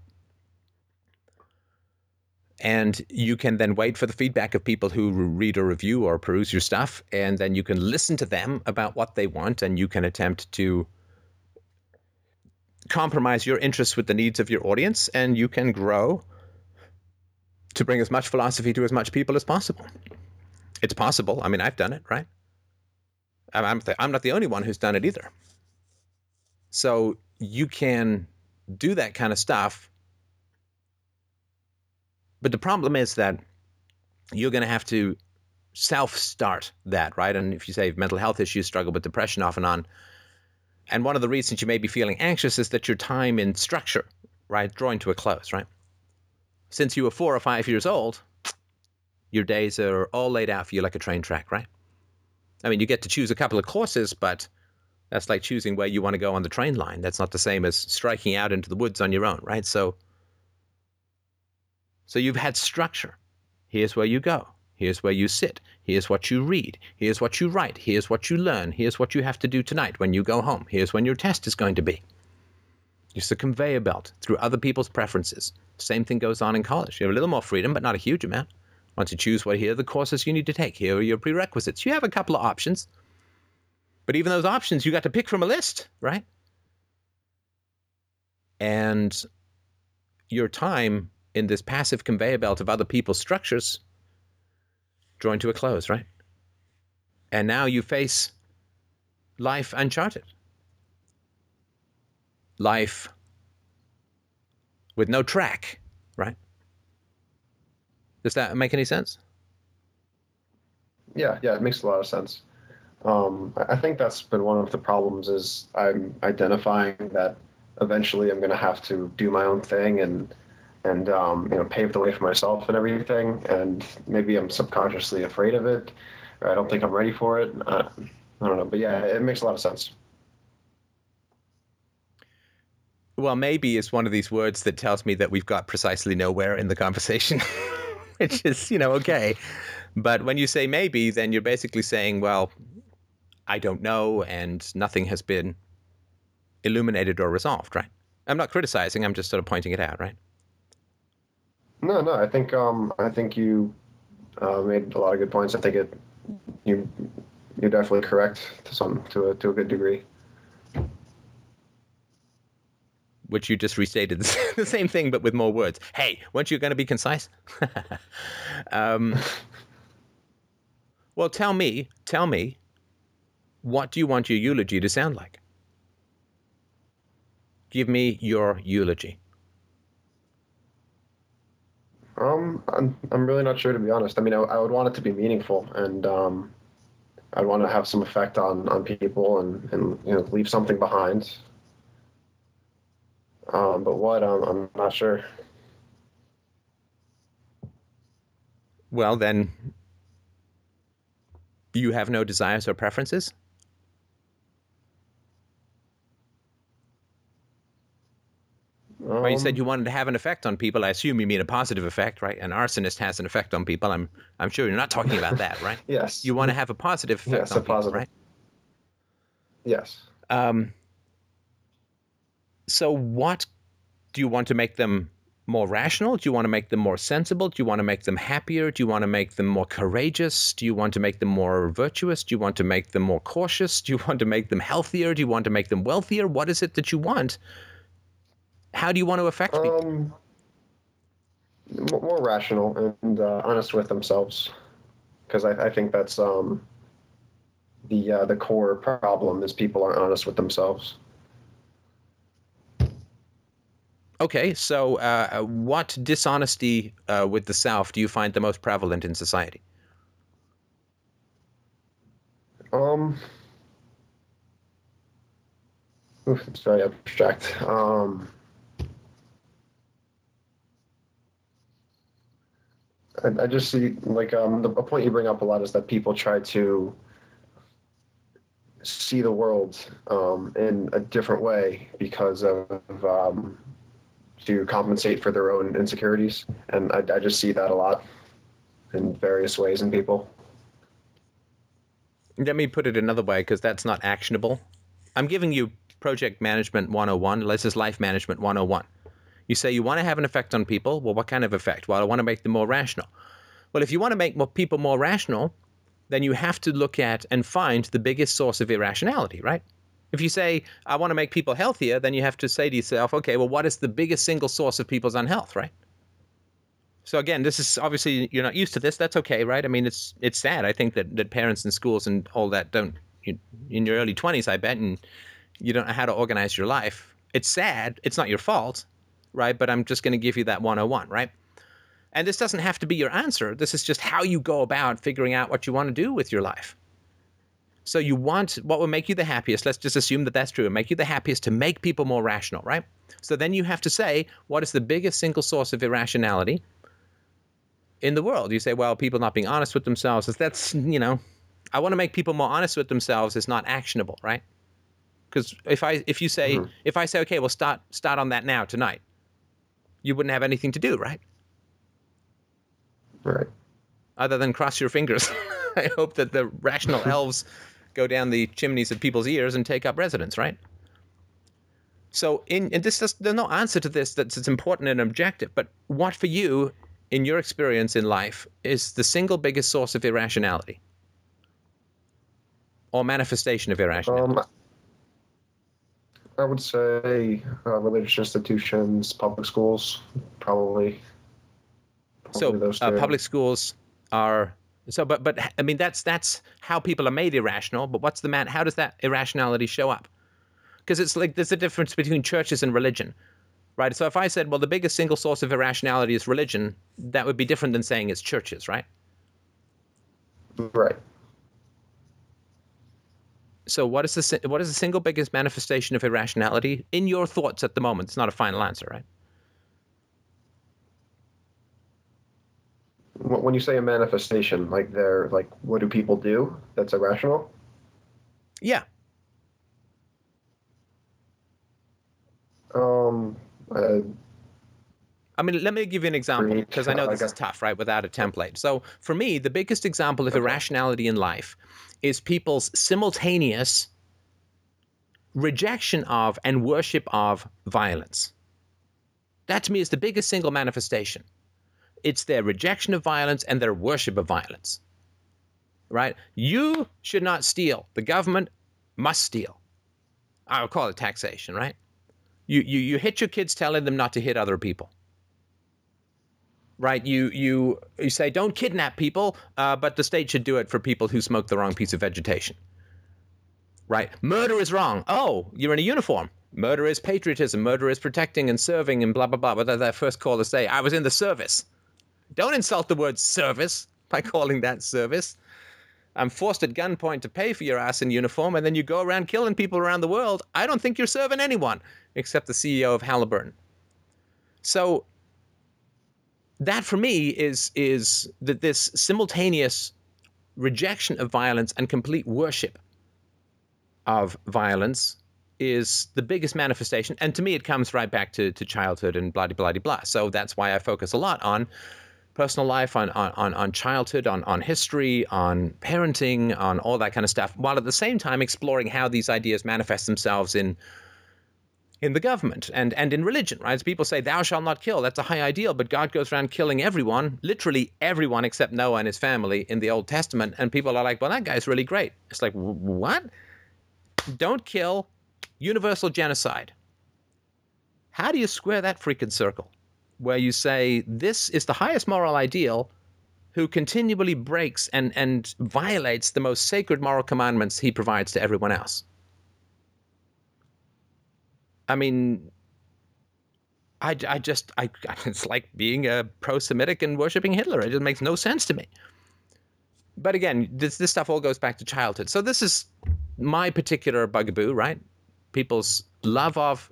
And you can then wait for the feedback of people who read or review or peruse your stuff. And then you can listen to them about what they want. And you can attempt to compromise your interests with the needs of your audience. And you can grow to bring as much philosophy to as much people as possible. It's possible. I mean, I've done it, right? I'm, I'm not the only one who's done it either. So you can do that kind of stuff. But the problem is that you're going to have to self start that, right? And if you say mental health issues, struggle with depression off and on. And one of the reasons you may be feeling anxious is that your time in structure, right, drawing to a close, right? Since you were four or five years old, your days are all laid out for you like a train track, right? I mean, you get to choose a couple of courses, but that's like choosing where you want to go on the train line. That's not the same as striking out into the woods on your own, right? So so you've had structure. Here's where you go. Here's where you sit. Here's what you read. Here's what you write. Here's what you learn. Here's what you have to do tonight when you go home. Here's when your test is going to be. It's a conveyor belt through other people's preferences. Same thing goes on in college. You have a little more freedom, but not a huge amount. Once you choose what here are the courses you need to take, here are your prerequisites. You have a couple of options. But even those options, you got to pick from a list, right? And your time in this passive conveyor belt of other people's structures drawing to a close, right? And now you face life uncharted. Life with no track, right? Does that make any sense? Yeah, yeah, it makes a lot of sense. Um, I think that's been one of the problems is I'm identifying that eventually I'm going to have to do my own thing and and um, you know pave the way for myself and everything. And maybe I'm subconsciously afraid of it. Or I don't think I'm ready for it. Uh, I don't know, but yeah, it makes a lot of sense. Well, maybe is one of these words that tells me that we've got precisely nowhere in the conversation, which is, you know, okay. But when you say maybe, then you're basically saying, well, I don't know, and nothing has been illuminated or resolved, right? I'm not criticizing, I'm just sort of pointing it out, right? No, no, I think um, I think you uh, made a lot of good points. I think it you you're definitely correct to some to a to a good degree. Which you just restated the same thing, but with more words. Hey, weren't you going to be concise? um, well, tell me, tell me, what do you want your eulogy to sound like? Give me your eulogy. Um, I'm I'm really not sure to be honest. I mean, I, I would want it to be meaningful, and um, I'd want to have some effect on on people and and you know leave something behind. Um, but what? Um, I'm not sure. Well, then you have no desires or preferences? Um, well, you said you wanted to have an effect on people. I assume you mean a positive effect, right? An arsonist has an effect on people. I'm I'm sure you're not talking about that, right? yes. You want to have a positive effect Yes, on a people, positive. right? Yes. Um, so, what do you want to make them more rational? Do you want to make them more sensible? Do you want to make them happier? Do you want to make them more courageous? Do you want to make them more virtuous? Do you want to make them more cautious? Do you want to make them healthier? Do you want to make them wealthier? What is it that you want? How do you want to affect people? Um, m- more rational and uh, honest with themselves, because I, I think that's um, the uh, the core problem is people aren't honest with themselves. Okay, so uh, what dishonesty uh, with the South do you find the most prevalent in society? Um, oof, it's very abstract. Um, I, I just see like um, the a point you bring up a lot is that people try to see the world um, in a different way because of um, to compensate for their own insecurities, and I, I just see that a lot in various ways in people. Let me put it another way because that's not actionable. I'm giving you project management 101. This is life management 101. You say you want to have an effect on people. Well, what kind of effect? Well, I want to make them more rational. Well, if you want to make more people more rational, then you have to look at and find the biggest source of irrationality, right? If you say, I want to make people healthier, then you have to say to yourself, okay, well, what is the biggest single source of people's unhealth, right? So again, this is obviously you're not used to this. That's okay, right? I mean, it's it's sad. I think that, that parents and schools and all that don't you, in your early 20s, I bet, and you don't know how to organize your life. It's sad. It's not your fault, right? But I'm just going to give you that 101, right? And this doesn't have to be your answer. This is just how you go about figuring out what you want to do with your life. So you want what will make you the happiest. Let's just assume that that's true. And make you the happiest to make people more rational, right? So then you have to say what is the biggest single source of irrationality in the world. You say, well, people not being honest with themselves. That's you know, I want to make people more honest with themselves. Is not actionable, right? Because if I if you say Mhm. if I say okay, well start start on that now tonight, you wouldn't have anything to do, right? Right. Other than cross your fingers. I hope that the rational elves go down the chimneys of people's ears and take up residence, right? So, in and this is, there's no answer to this that's it's important and objective. But what for you, in your experience in life, is the single biggest source of irrationality or manifestation of irrationality? Um, I would say uh, religious institutions, public schools, probably. so probably those uh, public schools are so but but i mean that's that's how people are made irrational but what's the man how does that irrationality show up because it's like there's a difference between churches and religion right so if i said well the biggest single source of irrationality is religion that would be different than saying it's churches right Right. So what is the what is the single biggest manifestation of irrationality in your thoughts at the moment it's not a final answer right When you say a manifestation, like they're like, what do people do that's irrational? yeah Um, uh, I mean, let me give you an example because I know this is tough, right? Without a template. So, for me, the biggest example of irrationality in life is people's simultaneous rejection of and worship of violence. That to me is the biggest single manifestation. It's their rejection of violence and their worship of violence. Right? You should not steal. The government must steal. I'll call it taxation, right? You, you, you hit your kids telling them not to hit other people right? You you you say don't kidnap people, uh, but the state should do it for people who smoke the wrong piece of vegetation. Right? Murder is wrong. Oh, you're in a uniform. Murder is patriotism. Murder is protecting and serving and blah blah blah. But that first call to say I was in the service. Don't insult the word service by calling that service. I'm forced at gunpoint to pay for your ass in uniform, and then you go around killing people around the world. I don't think you're serving anyone except the CEO of Halliburton. So that for me is is that this simultaneous rejection of violence and complete worship of violence is the biggest manifestation. And to me, it comes right back to, to childhood and blah, blah, blah, blah. So that's why I focus a lot on personal life, on, on, on childhood, on, on history, on parenting, on all that kind of stuff, while at the same time exploring how these ideas manifest themselves in in the government and, and in religion, right? As people say, thou shalt not kill. That's a high ideal, but God goes around killing everyone, literally everyone except Noah and his family in the Old Testament. And people are like, well, that guy's really great. It's like, what? Don't kill, universal genocide. How do you square that freaking circle where you say this is the highest moral ideal who continually breaks and, and violates the most sacred moral commandments he provides to everyone else? I mean, I, I just, I, it's like being a pro Semitic and worshiping Hitler. It just makes no sense to me. But again, this, this stuff all goes back to childhood. So this is my particular bugaboo, right? People's love of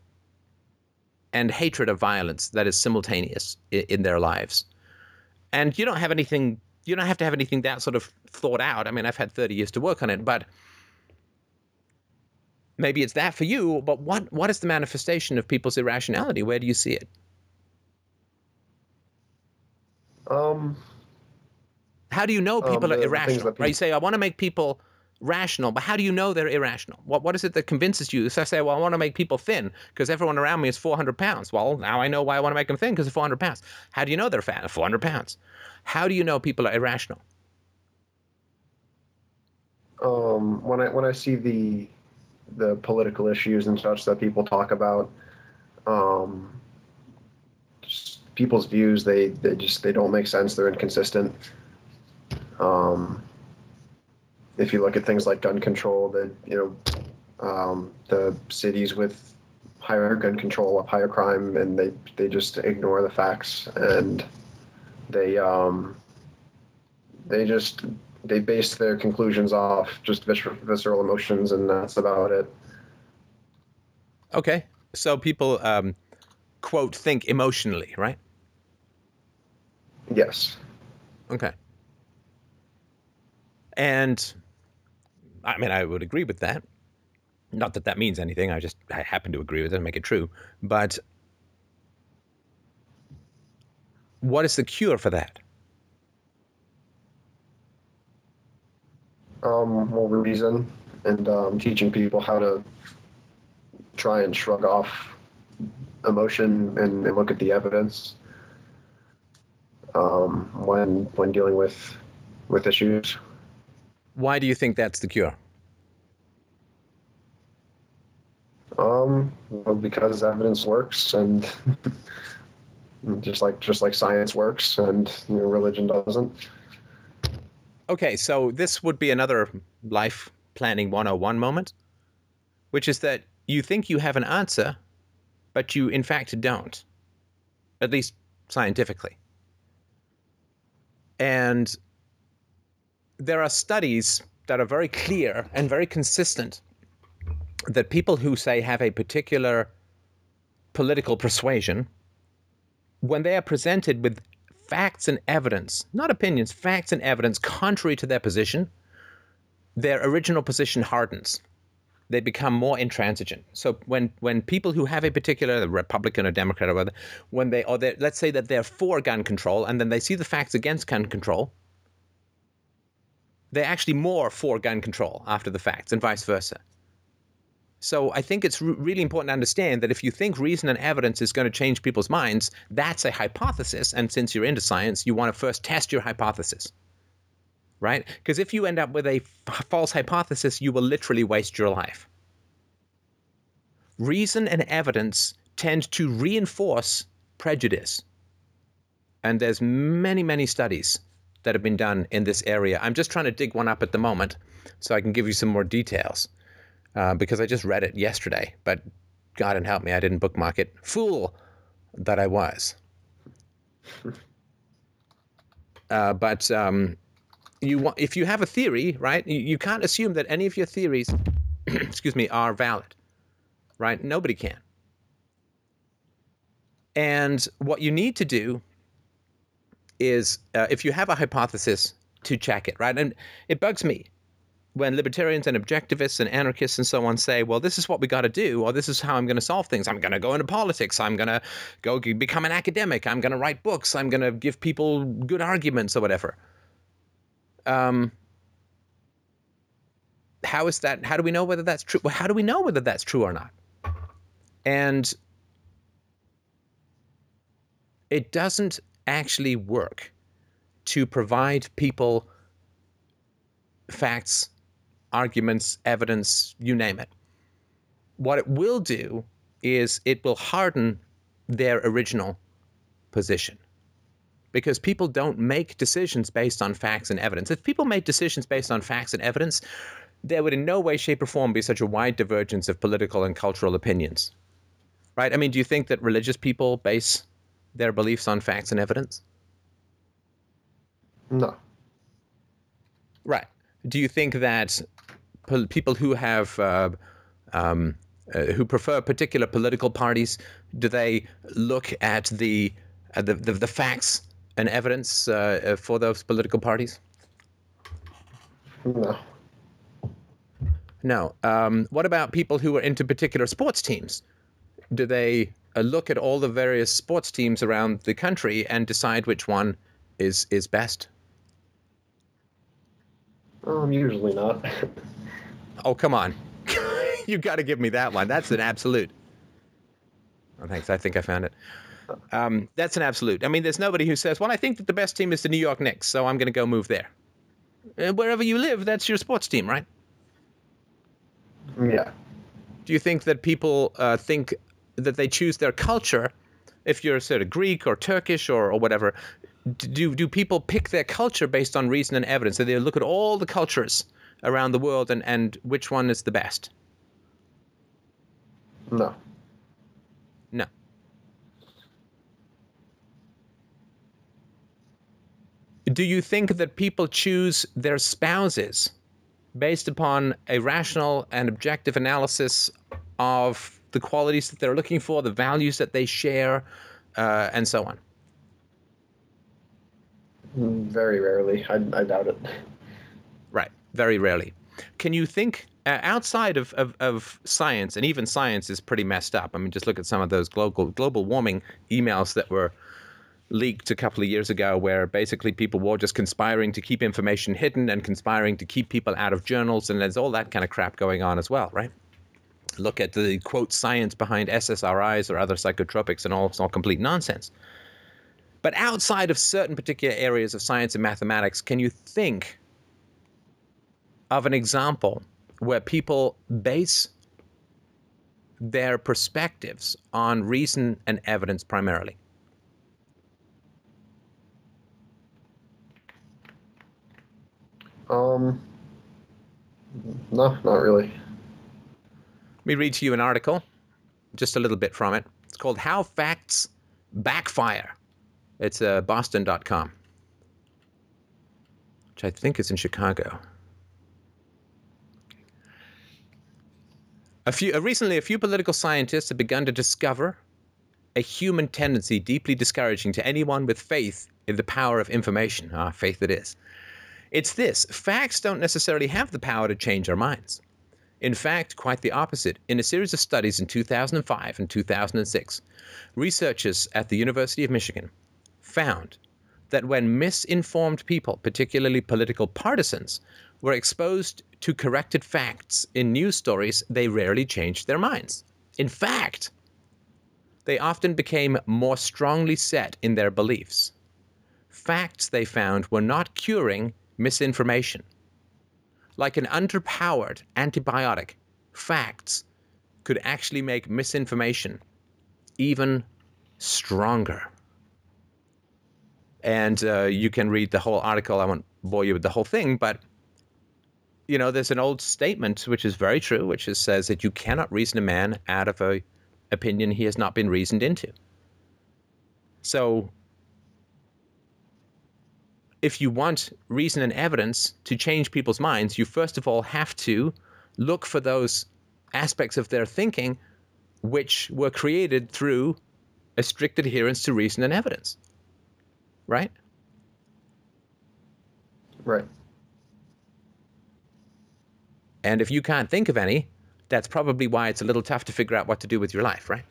and hatred of violence that is simultaneous in, in their lives. And you don't have anything, you don't have to have anything that sort of thought out. I mean, I've had 30 years to work on it, but maybe it's that for you, but what, what is the manifestation of people's irrationality? Where do you see it? Um, How do you know people Um, are irrational? that Right? You say, I want to make people rational, but how do you know they're irrational? What, what is it that convinces you? So I say, well, I want to make people thin because everyone around me is 400 pounds. Well, now I know why I want to make them thin because they're 400 pounds. How do you know they're fat? 400 pounds. How do you know people are irrational? um, when I when I see the the political issues and such that people talk about, um, people's views they they just they don't make sense. They're inconsistent. Um, if you look at things like gun control, that you know, um, the cities with higher gun control have higher crime, and they they just ignore the facts and they um, they just they base their conclusions off just vis- visceral emotions, and that's about it. Okay. So people, um, quote, think emotionally, right? Yes. Okay. And I mean, I would agree with that. Not that that means anything. I just I happen to agree with it and make it true. But what is the cure for that? Um, more reason and um, teaching people how to try and shrug off emotion and, and look at the evidence um, when when dealing with with issues. Why do you think that's the cure? Um, well, because evidence works, and just like just like science works, and you know, religion doesn't. Okay, so this would be another life planning 101 moment, which is that you think you have an answer, but you in fact don't, at least scientifically. And there are studies that are very clear and very consistent that people who say have a particular political persuasion, when they are presented with facts and evidence, not opinions, facts and evidence contrary to their position, their original position hardens. They become more intransigent. So when when people who have a particular Republican or Democrat or whatever, when they or let's say that they're for gun control and then they see the facts against gun control, they're actually more for gun control after the facts and vice versa. So I think it's re- really important to understand that if you think reason and evidence is going to change people's minds, that's a hypothesis. And since you're into science, you want to first test your hypothesis, right? Because if you end up with a f- false hypothesis, you will literally waste your life. Reason and evidence tend to reinforce prejudice. And there's many, many studies that have been done in this area. I'm just trying to dig one up at the moment so I can give you some more details uh, because I just read it yesterday, but God and help me, I didn't bookmark it. Fool that I was. Uh, but um, you want, if you have a theory, right? You, you can't assume that any of your theories, excuse me, are valid, right? Nobody can. And what you need to do is, uh, if you have a hypothesis, to check it, right? And it bugs me when libertarians and objectivists and anarchists and so on say, well, this is what we got to do, or this is how I'm going to solve things. I'm going to go into politics. I'm going to go become an academic. I'm going to write books. I'm going to give people good arguments or whatever. Um, how is that? How do we know whether that's true? Well, how do we know whether that's true or not? And it doesn't actually work to provide people facts, arguments, evidence, you name it. What it will do is it will harden their original position. Because people don't make decisions based on facts and evidence. If people made decisions based on facts and evidence, there would in no way, shape, or form be such a wide divergence of political and cultural opinions. Right? I mean, do you think that religious people base their beliefs on facts and evidence? No. Right. Do you think that people who have uh, um, uh, who prefer particular political parties do they look at the uh, the, the, the facts and evidence uh, uh, for those political parties? No. No. Um, what about people who are into particular sports teams? Do they uh, look at all the various sports teams around the country and decide which one is is best? Um, usually not. Oh, come on. you got to give me that one. That's an absolute. Oh, thanks. I think I found it. Um, that's an absolute. I mean, there's nobody who says, well, I think that the best team is the New York Knicks, so I'm going to go move there. Uh, wherever you live, that's your sports team, right? yeah. Do you think that people uh, think that they choose their culture if you're sort of Greek or Turkish or, or whatever? Do, do people pick their culture based on reason and evidence? Do they look at all the cultures around the world and, and which one is the best? No. No. Do you think that people choose their spouses based upon a rational and objective analysis of the qualities that they're looking for, the values that they share, uh, and so on? Very rarely. I, I doubt it. Very rarely. Can you think uh, outside of, of, of science, and even science is pretty messed up. I mean, just look at some of those global global warming emails that were leaked a couple of years ago, where basically people were just conspiring to keep information hidden and conspiring to keep people out of journals, and there's all that kind of crap going on as well, right? Look at the quote science behind SSRIs or other psychotropics, and all it's all complete nonsense. But outside of certain particular areas of science and mathematics, can you think of an example where people base their perspectives on reason and evidence primarily? Um. No, not really. Let me read to you an article, just a little bit from it. It's called How Facts Backfire. It's uh, boston.com, which I think is in Chicago. A few, uh, recently, a few political scientists have begun to discover a human tendency deeply discouraging to anyone with faith in the power of information. Ah, faith it is. It's this facts don't necessarily have the power to change our minds. In fact, quite the opposite. In a series of studies in 2005 and 2006, researchers at the University of Michigan found that when misinformed people, particularly political partisans, were exposed to corrected facts in news stories, they rarely changed their minds. In fact, they often became more strongly set in their beliefs. Facts, they found, were not curing misinformation. Like an underpowered antibiotic, facts could actually make misinformation even stronger. And uh, you can read the whole article. I won't bore you with the whole thing, but you know, there's an old statement which is very true, which is, says that you cannot reason a man out of a opinion he has not been reasoned into. So if you want reason and evidence to change people's minds, you first of all have to look for those aspects of their thinking which were created through a strict adherence to reason and evidence. Right? Right. And if you can't think of any, that's probably why it's a little tough to figure out what to do with your life, right?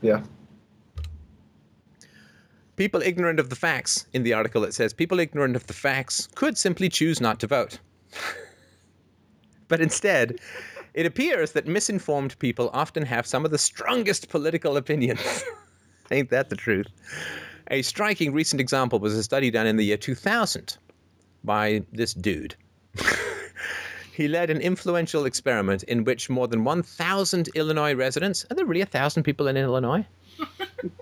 Yeah. People ignorant of the facts, in the article it says, people ignorant of the facts could simply choose not to vote. but instead, it appears that misinformed people often have some of the strongest political opinions. Ain't that the truth? A striking recent example was a study done in the year 2000 by this dude. he led an influential experiment in which more than 1,000 Illinois residents, are there really a thousand people in Illinois?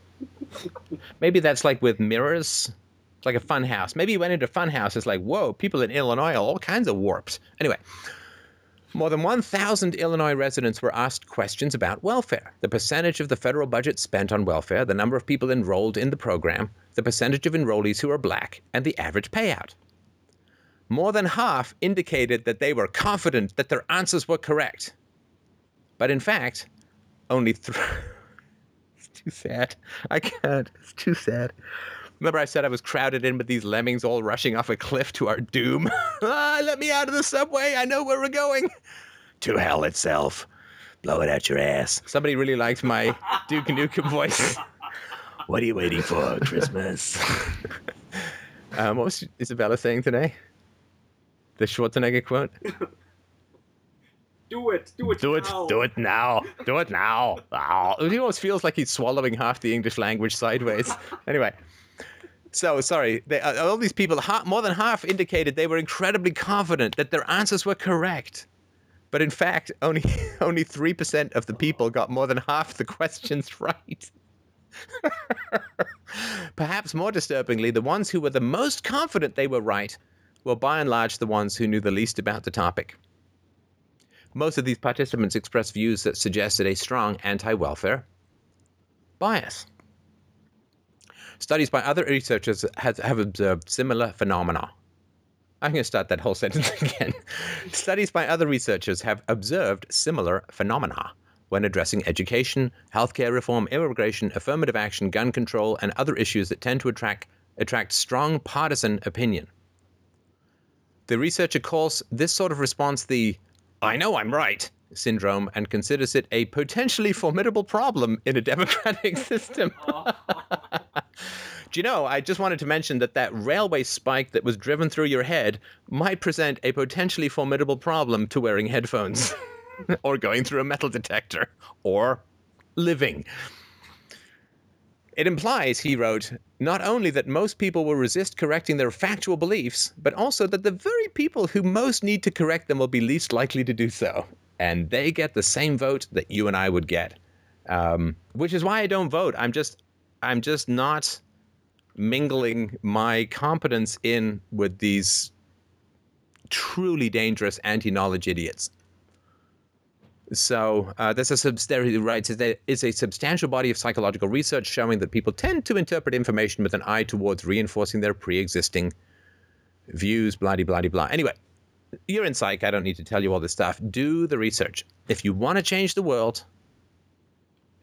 Maybe that's like with mirrors. It's like a fun house. Maybe he went into a fun house. It's like, whoa, people in Illinois are all kinds of warped. Anyway, more than 1,000 Illinois residents were asked questions about welfare, the percentage of the federal budget spent on welfare, the number of people enrolled in the program, the percentage of enrollees who are black, and the average payout. More than half indicated that they were confident that their answers were correct. But in fact, only three. it's too sad. I can't. It's too sad. Remember, I said I was crowded in with these lemmings all rushing off a cliff to our doom? ah, let me out of the subway. I know where we're going. To hell itself. Blow it out your ass. Somebody really liked my Duke Nukem voice. what are you waiting for, Christmas? um, what was Isabella saying today? The Schwarzenegger quote? Do it. Do it. Do it, now. do it now. Do it now. Oh, he almost feels like he's swallowing half the English language sideways. anyway, so sorry. They, uh, all these people, ha- more than half indicated they were incredibly confident that their answers were correct. But in fact, only only three percent of the people got more than half the questions right. Perhaps more disturbingly, the ones who were the most confident they were right were by and large the ones who knew the least about the topic. Most of these participants expressed views that suggested a strong anti welfare bias. Studies by other researchers have, have observed similar phenomena. I'm going to start that whole sentence again. Studies by other researchers have observed similar phenomena when addressing education, healthcare reform, immigration, affirmative action, gun control, and other issues that tend to attract, attract strong partisan opinion. The researcher calls this sort of response the I know I'm right syndrome and considers it a potentially formidable problem in a democratic system. Do you know, I just wanted to mention that that railway spike that was driven through your head might present a potentially formidable problem to wearing headphones, or going through a metal detector, or living. It implies, he wrote, not only that most people will resist correcting their factual beliefs, but also that the very people who most need to correct them will be least likely to do so. And they get the same vote that you and I would get. Um, which is why I don't vote. I'm just, I'm just not mingling my competence in with these truly dangerous anti-knowledge idiots. So uh, there's a substantial right. A substantial body of psychological research showing that people tend to interpret information with an eye towards reinforcing their pre-existing views. Blah blah blah blah. Anyway, you're in psych. I don't need to tell you all this stuff. Do the research. If you want to change the world,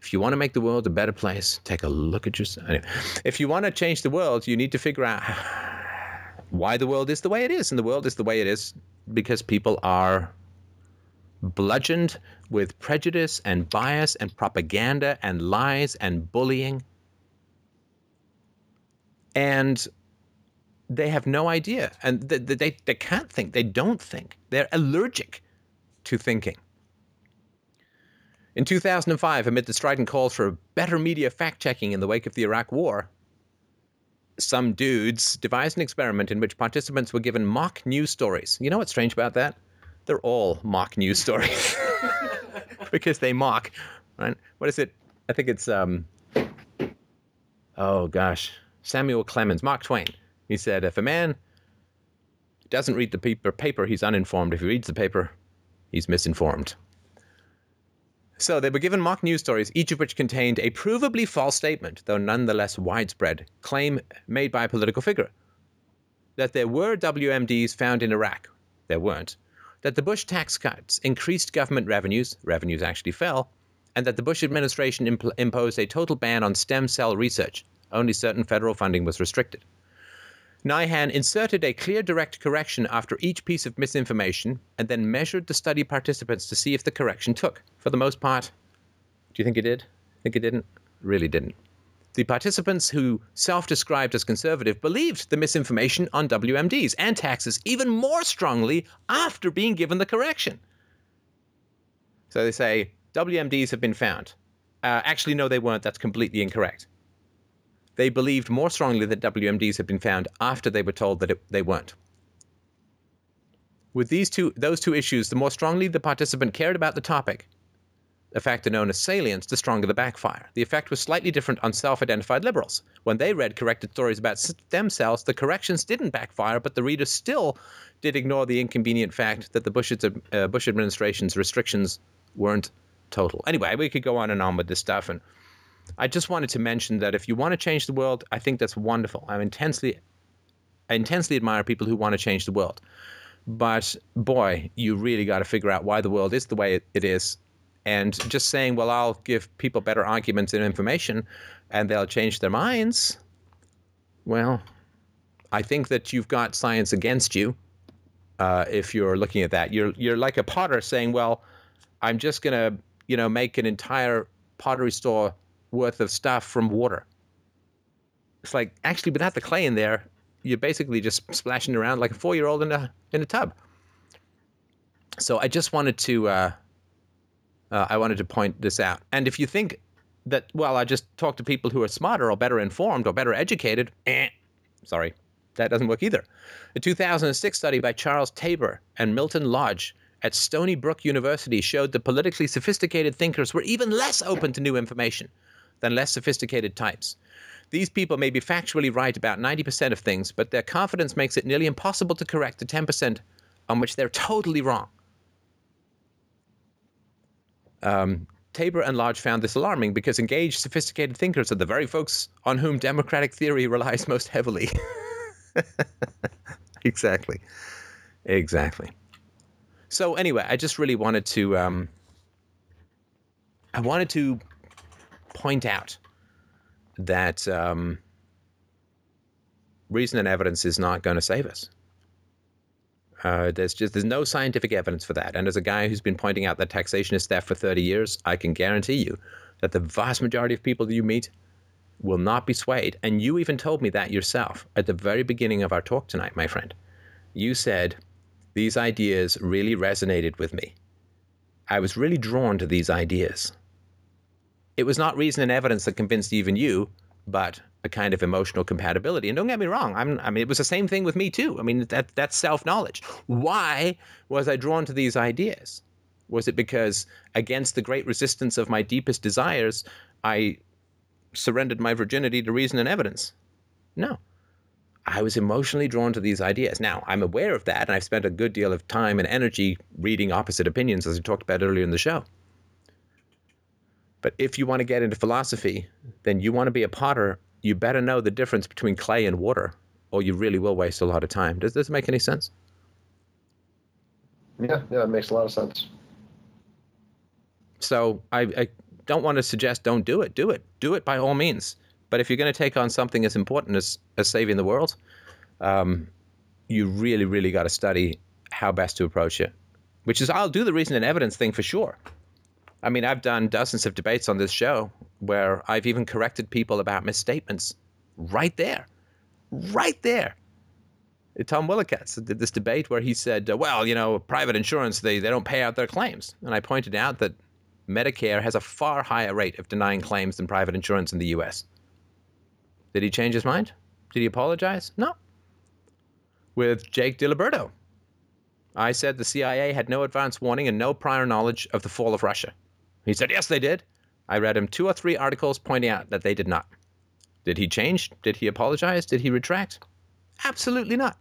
if you want to make the world a better place, take a look at yourself. Anyway, if you want to change the world, you need to figure out why the world is the way it is, and the world is the way it is because people are bludgeoned with prejudice and bias and propaganda and lies and bullying. And they have no idea. And they, they, they can't think. They don't think. They're allergic to thinking. In 2005, amid the strident calls for better media fact checking in the wake of the Iraq War, some dudes devised an experiment in which participants were given mock news stories. You know what's strange about that? They're all mock news stories because they mock, right? What is it? I think it's um. Oh gosh, Samuel Clemens, Mark Twain. He said, "If a man doesn't read the paper, paper, he's uninformed. If he reads the paper, he's misinformed." So they were given mock news stories, each of which contained a provably false statement, though nonetheless widespread, claim made by a political figure that there were WMDs found in Iraq. There weren't. That the Bush tax cuts increased government revenues, revenues actually fell, and that the Bush administration impl- imposed a total ban on stem cell research. Only certain federal funding was restricted. Nyhan inserted a clear direct correction after each piece of misinformation and then measured the study participants to see if the correction took. For the most part, do you think it did? Think it didn't? Really didn't. The participants who self described as conservative believed the misinformation on WMDs and taxes even more strongly after being given the correction. So they say WMDs have been found. Uh, actually, no, they weren't. That's completely incorrect. They believed more strongly that WMDs had been found after they were told that it, they weren't. With these two, those two issues, the more strongly the participant cared about the topic, a factor known as salience, the stronger the backfire. The effect was slightly different on self identified liberals. When they read corrected stories about stem cells, the corrections didn't backfire, but the readers still did ignore the inconvenient fact that the Bush, uh, Bush administration's restrictions weren't total. Anyway, we could go on and on with this stuff. And I just wanted to mention that if you want to change the world, I think that's wonderful. I'm intensely, I intensely admire people who want to change the world. But boy, you really got to figure out why the world is the way it is and just saying, well, I'll give people better arguments and information and they'll change their minds. Well, I think that you've got science against you uh, if you're looking at that. You're, you're like a potter saying, well, I'm just going to, you know, make an entire pottery store worth of stuff from water. It's like, actually, without the clay in there, you're basically just splashing around like a four-year-old in a, in a tub. So I just wanted to uh, uh, I wanted to point this out. And if you think that, well, I just talk to people who are smarter or better informed or better educated, eh, sorry, that doesn't work either. A 2006 study by Charles Taber and Milton Lodge at Stony Brook University showed that politically sophisticated thinkers were even less open to new information than less sophisticated types. These people may be factually right about 90% of things, but their confidence makes it nearly impossible to correct the 10% on which they're totally wrong. Um, Taber and Lodge found this alarming because engaged, sophisticated thinkers are the very folks on whom democratic theory relies most heavily. exactly. Exactly. So anyway, I just really wanted to um, I wanted to point out that um, reason and evidence is not going to save us. Uh, there's just there's no scientific evidence for that. And as a guy who's been pointing out that taxation is theft for 30 years, I can guarantee you that the vast majority of people that you meet will not be swayed. And you even told me that yourself at the very beginning of our talk tonight, my friend. You said these ideas really resonated with me. I was really drawn to these ideas. It was not reason and evidence that convinced even you, but a kind of emotional compatibility. And don't get me wrong, I'm, I mean, it was the same thing with me too. I mean, that that's self knowledge. Why was I drawn to these ideas? Was it because, against the great resistance of my deepest desires, I surrendered my virginity to reason and evidence? No. I was emotionally drawn to these ideas. Now, I'm aware of that, and I've spent a good deal of time and energy reading opposite opinions, as we talked about earlier in the show. But if you want to get into philosophy, then you want to be a potter you better know the difference between clay and water, or you really will waste a lot of time. Does this make any sense? Yeah, yeah, it makes a lot of sense. So I, I don't want to suggest don't do it. Do it. Do it by all means. But if you're going to take on something as important as, as saving the world, um, you really, really got to study how best to approach it. Which is, I'll do the reason and evidence thing for sure. I mean, I've done dozens of debates on this show where I've even corrected people about misstatements right there, right there. Tom Willicats did this debate where he said, uh, well, you know, private insurance, they, they don't pay out their claims. And I pointed out that Medicare has a far higher rate of denying claims than private insurance in the US. Did he change his mind? Did he apologize? No. With Jake DiLiberto, I said the CIA had no advance warning and no prior knowledge of the fall of Russia. He said, yes, they did. I read him two or three articles pointing out that they did not. Did he change? Did he apologize? Did he retract? Absolutely not.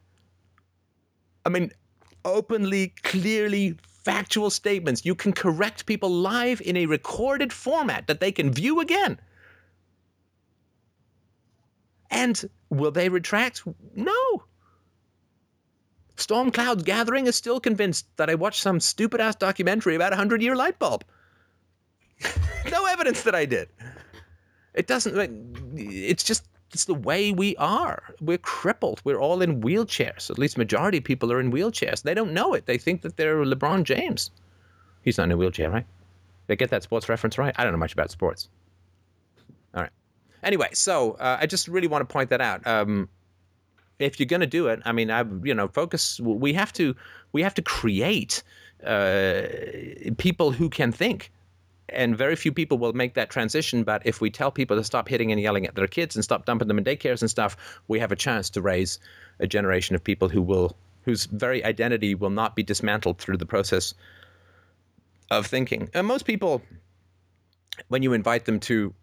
I mean, openly, clearly, factual statements. You can correct people live in a recorded format that they can view again. And will they retract? No. Storm Clouds Gathering is still convinced that I watched some stupid ass documentary about a hundred year light bulb. No evidence that I did. It doesn't. It's just it's the way we are. We're crippled. We're all in wheelchairs. At least majority of people are in wheelchairs. They don't know it. They think that they're LeBron James. He's not in a wheelchair, right? They get that sports reference right? I don't know much about sports. All right. Anyway, so uh, I just really want to point that out. Um, if you're going to do it, I mean, I you know, focus. We have to we have to create uh, people who can think and very few people will make that transition. But if we tell people to stop hitting and yelling at their kids and stop dumping them in daycares and stuff, we have a chance to raise a generation of people who will whose very identity will not be dismantled through the process of thinking. And most people, when you invite them to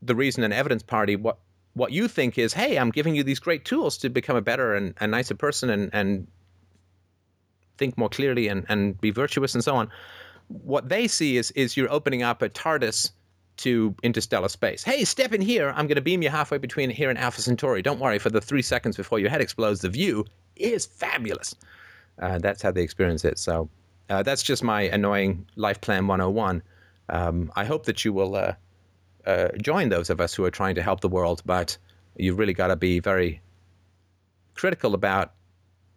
the reason and evidence party, what what you think is, hey, I'm giving you these great tools to become a better and a nicer person and, and think more clearly and, and be virtuous and so on what they see is is you're opening up a TARDIS to interstellar space. Hey, step in here. I'm going to beam you halfway between here and Alpha Centauri. Don't worry. For the three seconds before your head explodes, the view is fabulous. Uh, that's how they experience it. So uh, that's just my annoying life plan 101. Um, I hope that you will uh, uh, join those of us who are trying to help the world, but you've really got to be very critical about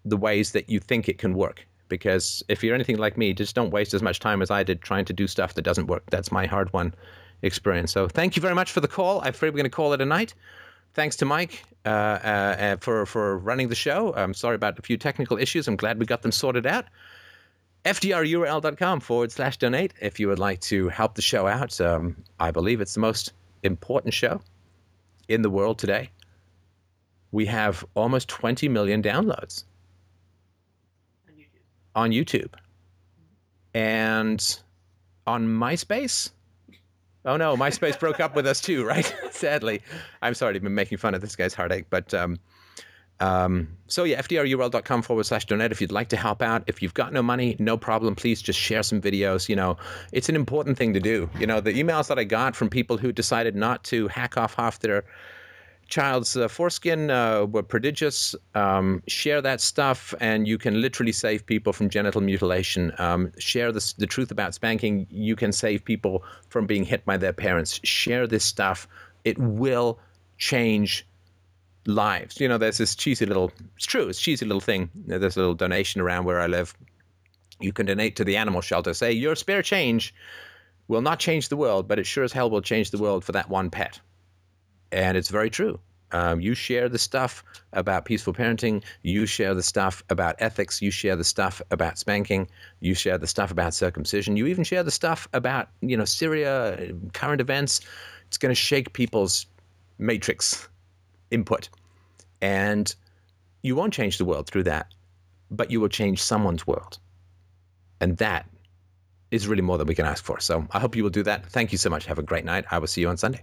the ways that you think it can work because if you're anything like me, just don't waste as much time as I did trying to do stuff that doesn't work. That's my hard won experience. So thank you very much for the call. I'm afraid we're going to call it a night. Thanks to Mike uh, uh, uh, for for running the show. I'm sorry about a few technical issues. I'm glad we got them sorted out. FDRURL.com forward slash donate if you would like to help the show out. Um, I believe it's the most important show in the world today. We have almost 20 million downloads on YouTube and on MySpace. Oh no, MySpace broke up with us too, right? Sadly, I'm sorry to be making fun of this guy's heartache, but um, um, so yeah, fdrurl.com forward slash donate if you'd like to help out. If you've got no money, no problem. Please just share some videos. You know, it's an important thing to do. You know, the emails that I got from people who decided not to hack off half their child's uh, foreskin uh, were prodigious. Um, share that stuff, and you can literally save people from genital mutilation. Um, share the, the truth about spanking. You can save people from being hit by their parents. Share this stuff. It will change lives. You know, there's this cheesy little, it's true, it's cheesy little thing. There's a little donation around where I live. You can donate to the animal shelter. Say, your spare change will not change the world, but it sure as hell will change the world for that one pet and it's very true. Um, you share the stuff about peaceful parenting. You share the stuff about ethics. You share the stuff about spanking. You share the stuff about circumcision. You even share the stuff about you know Syria, current events. It's going to shake people's matrix input, and you won't change the world through that, but you will change someone's world, and that is really more than we can ask for. So I hope you will do that. Thank you so much. Have a great night. I will see you on Sunday.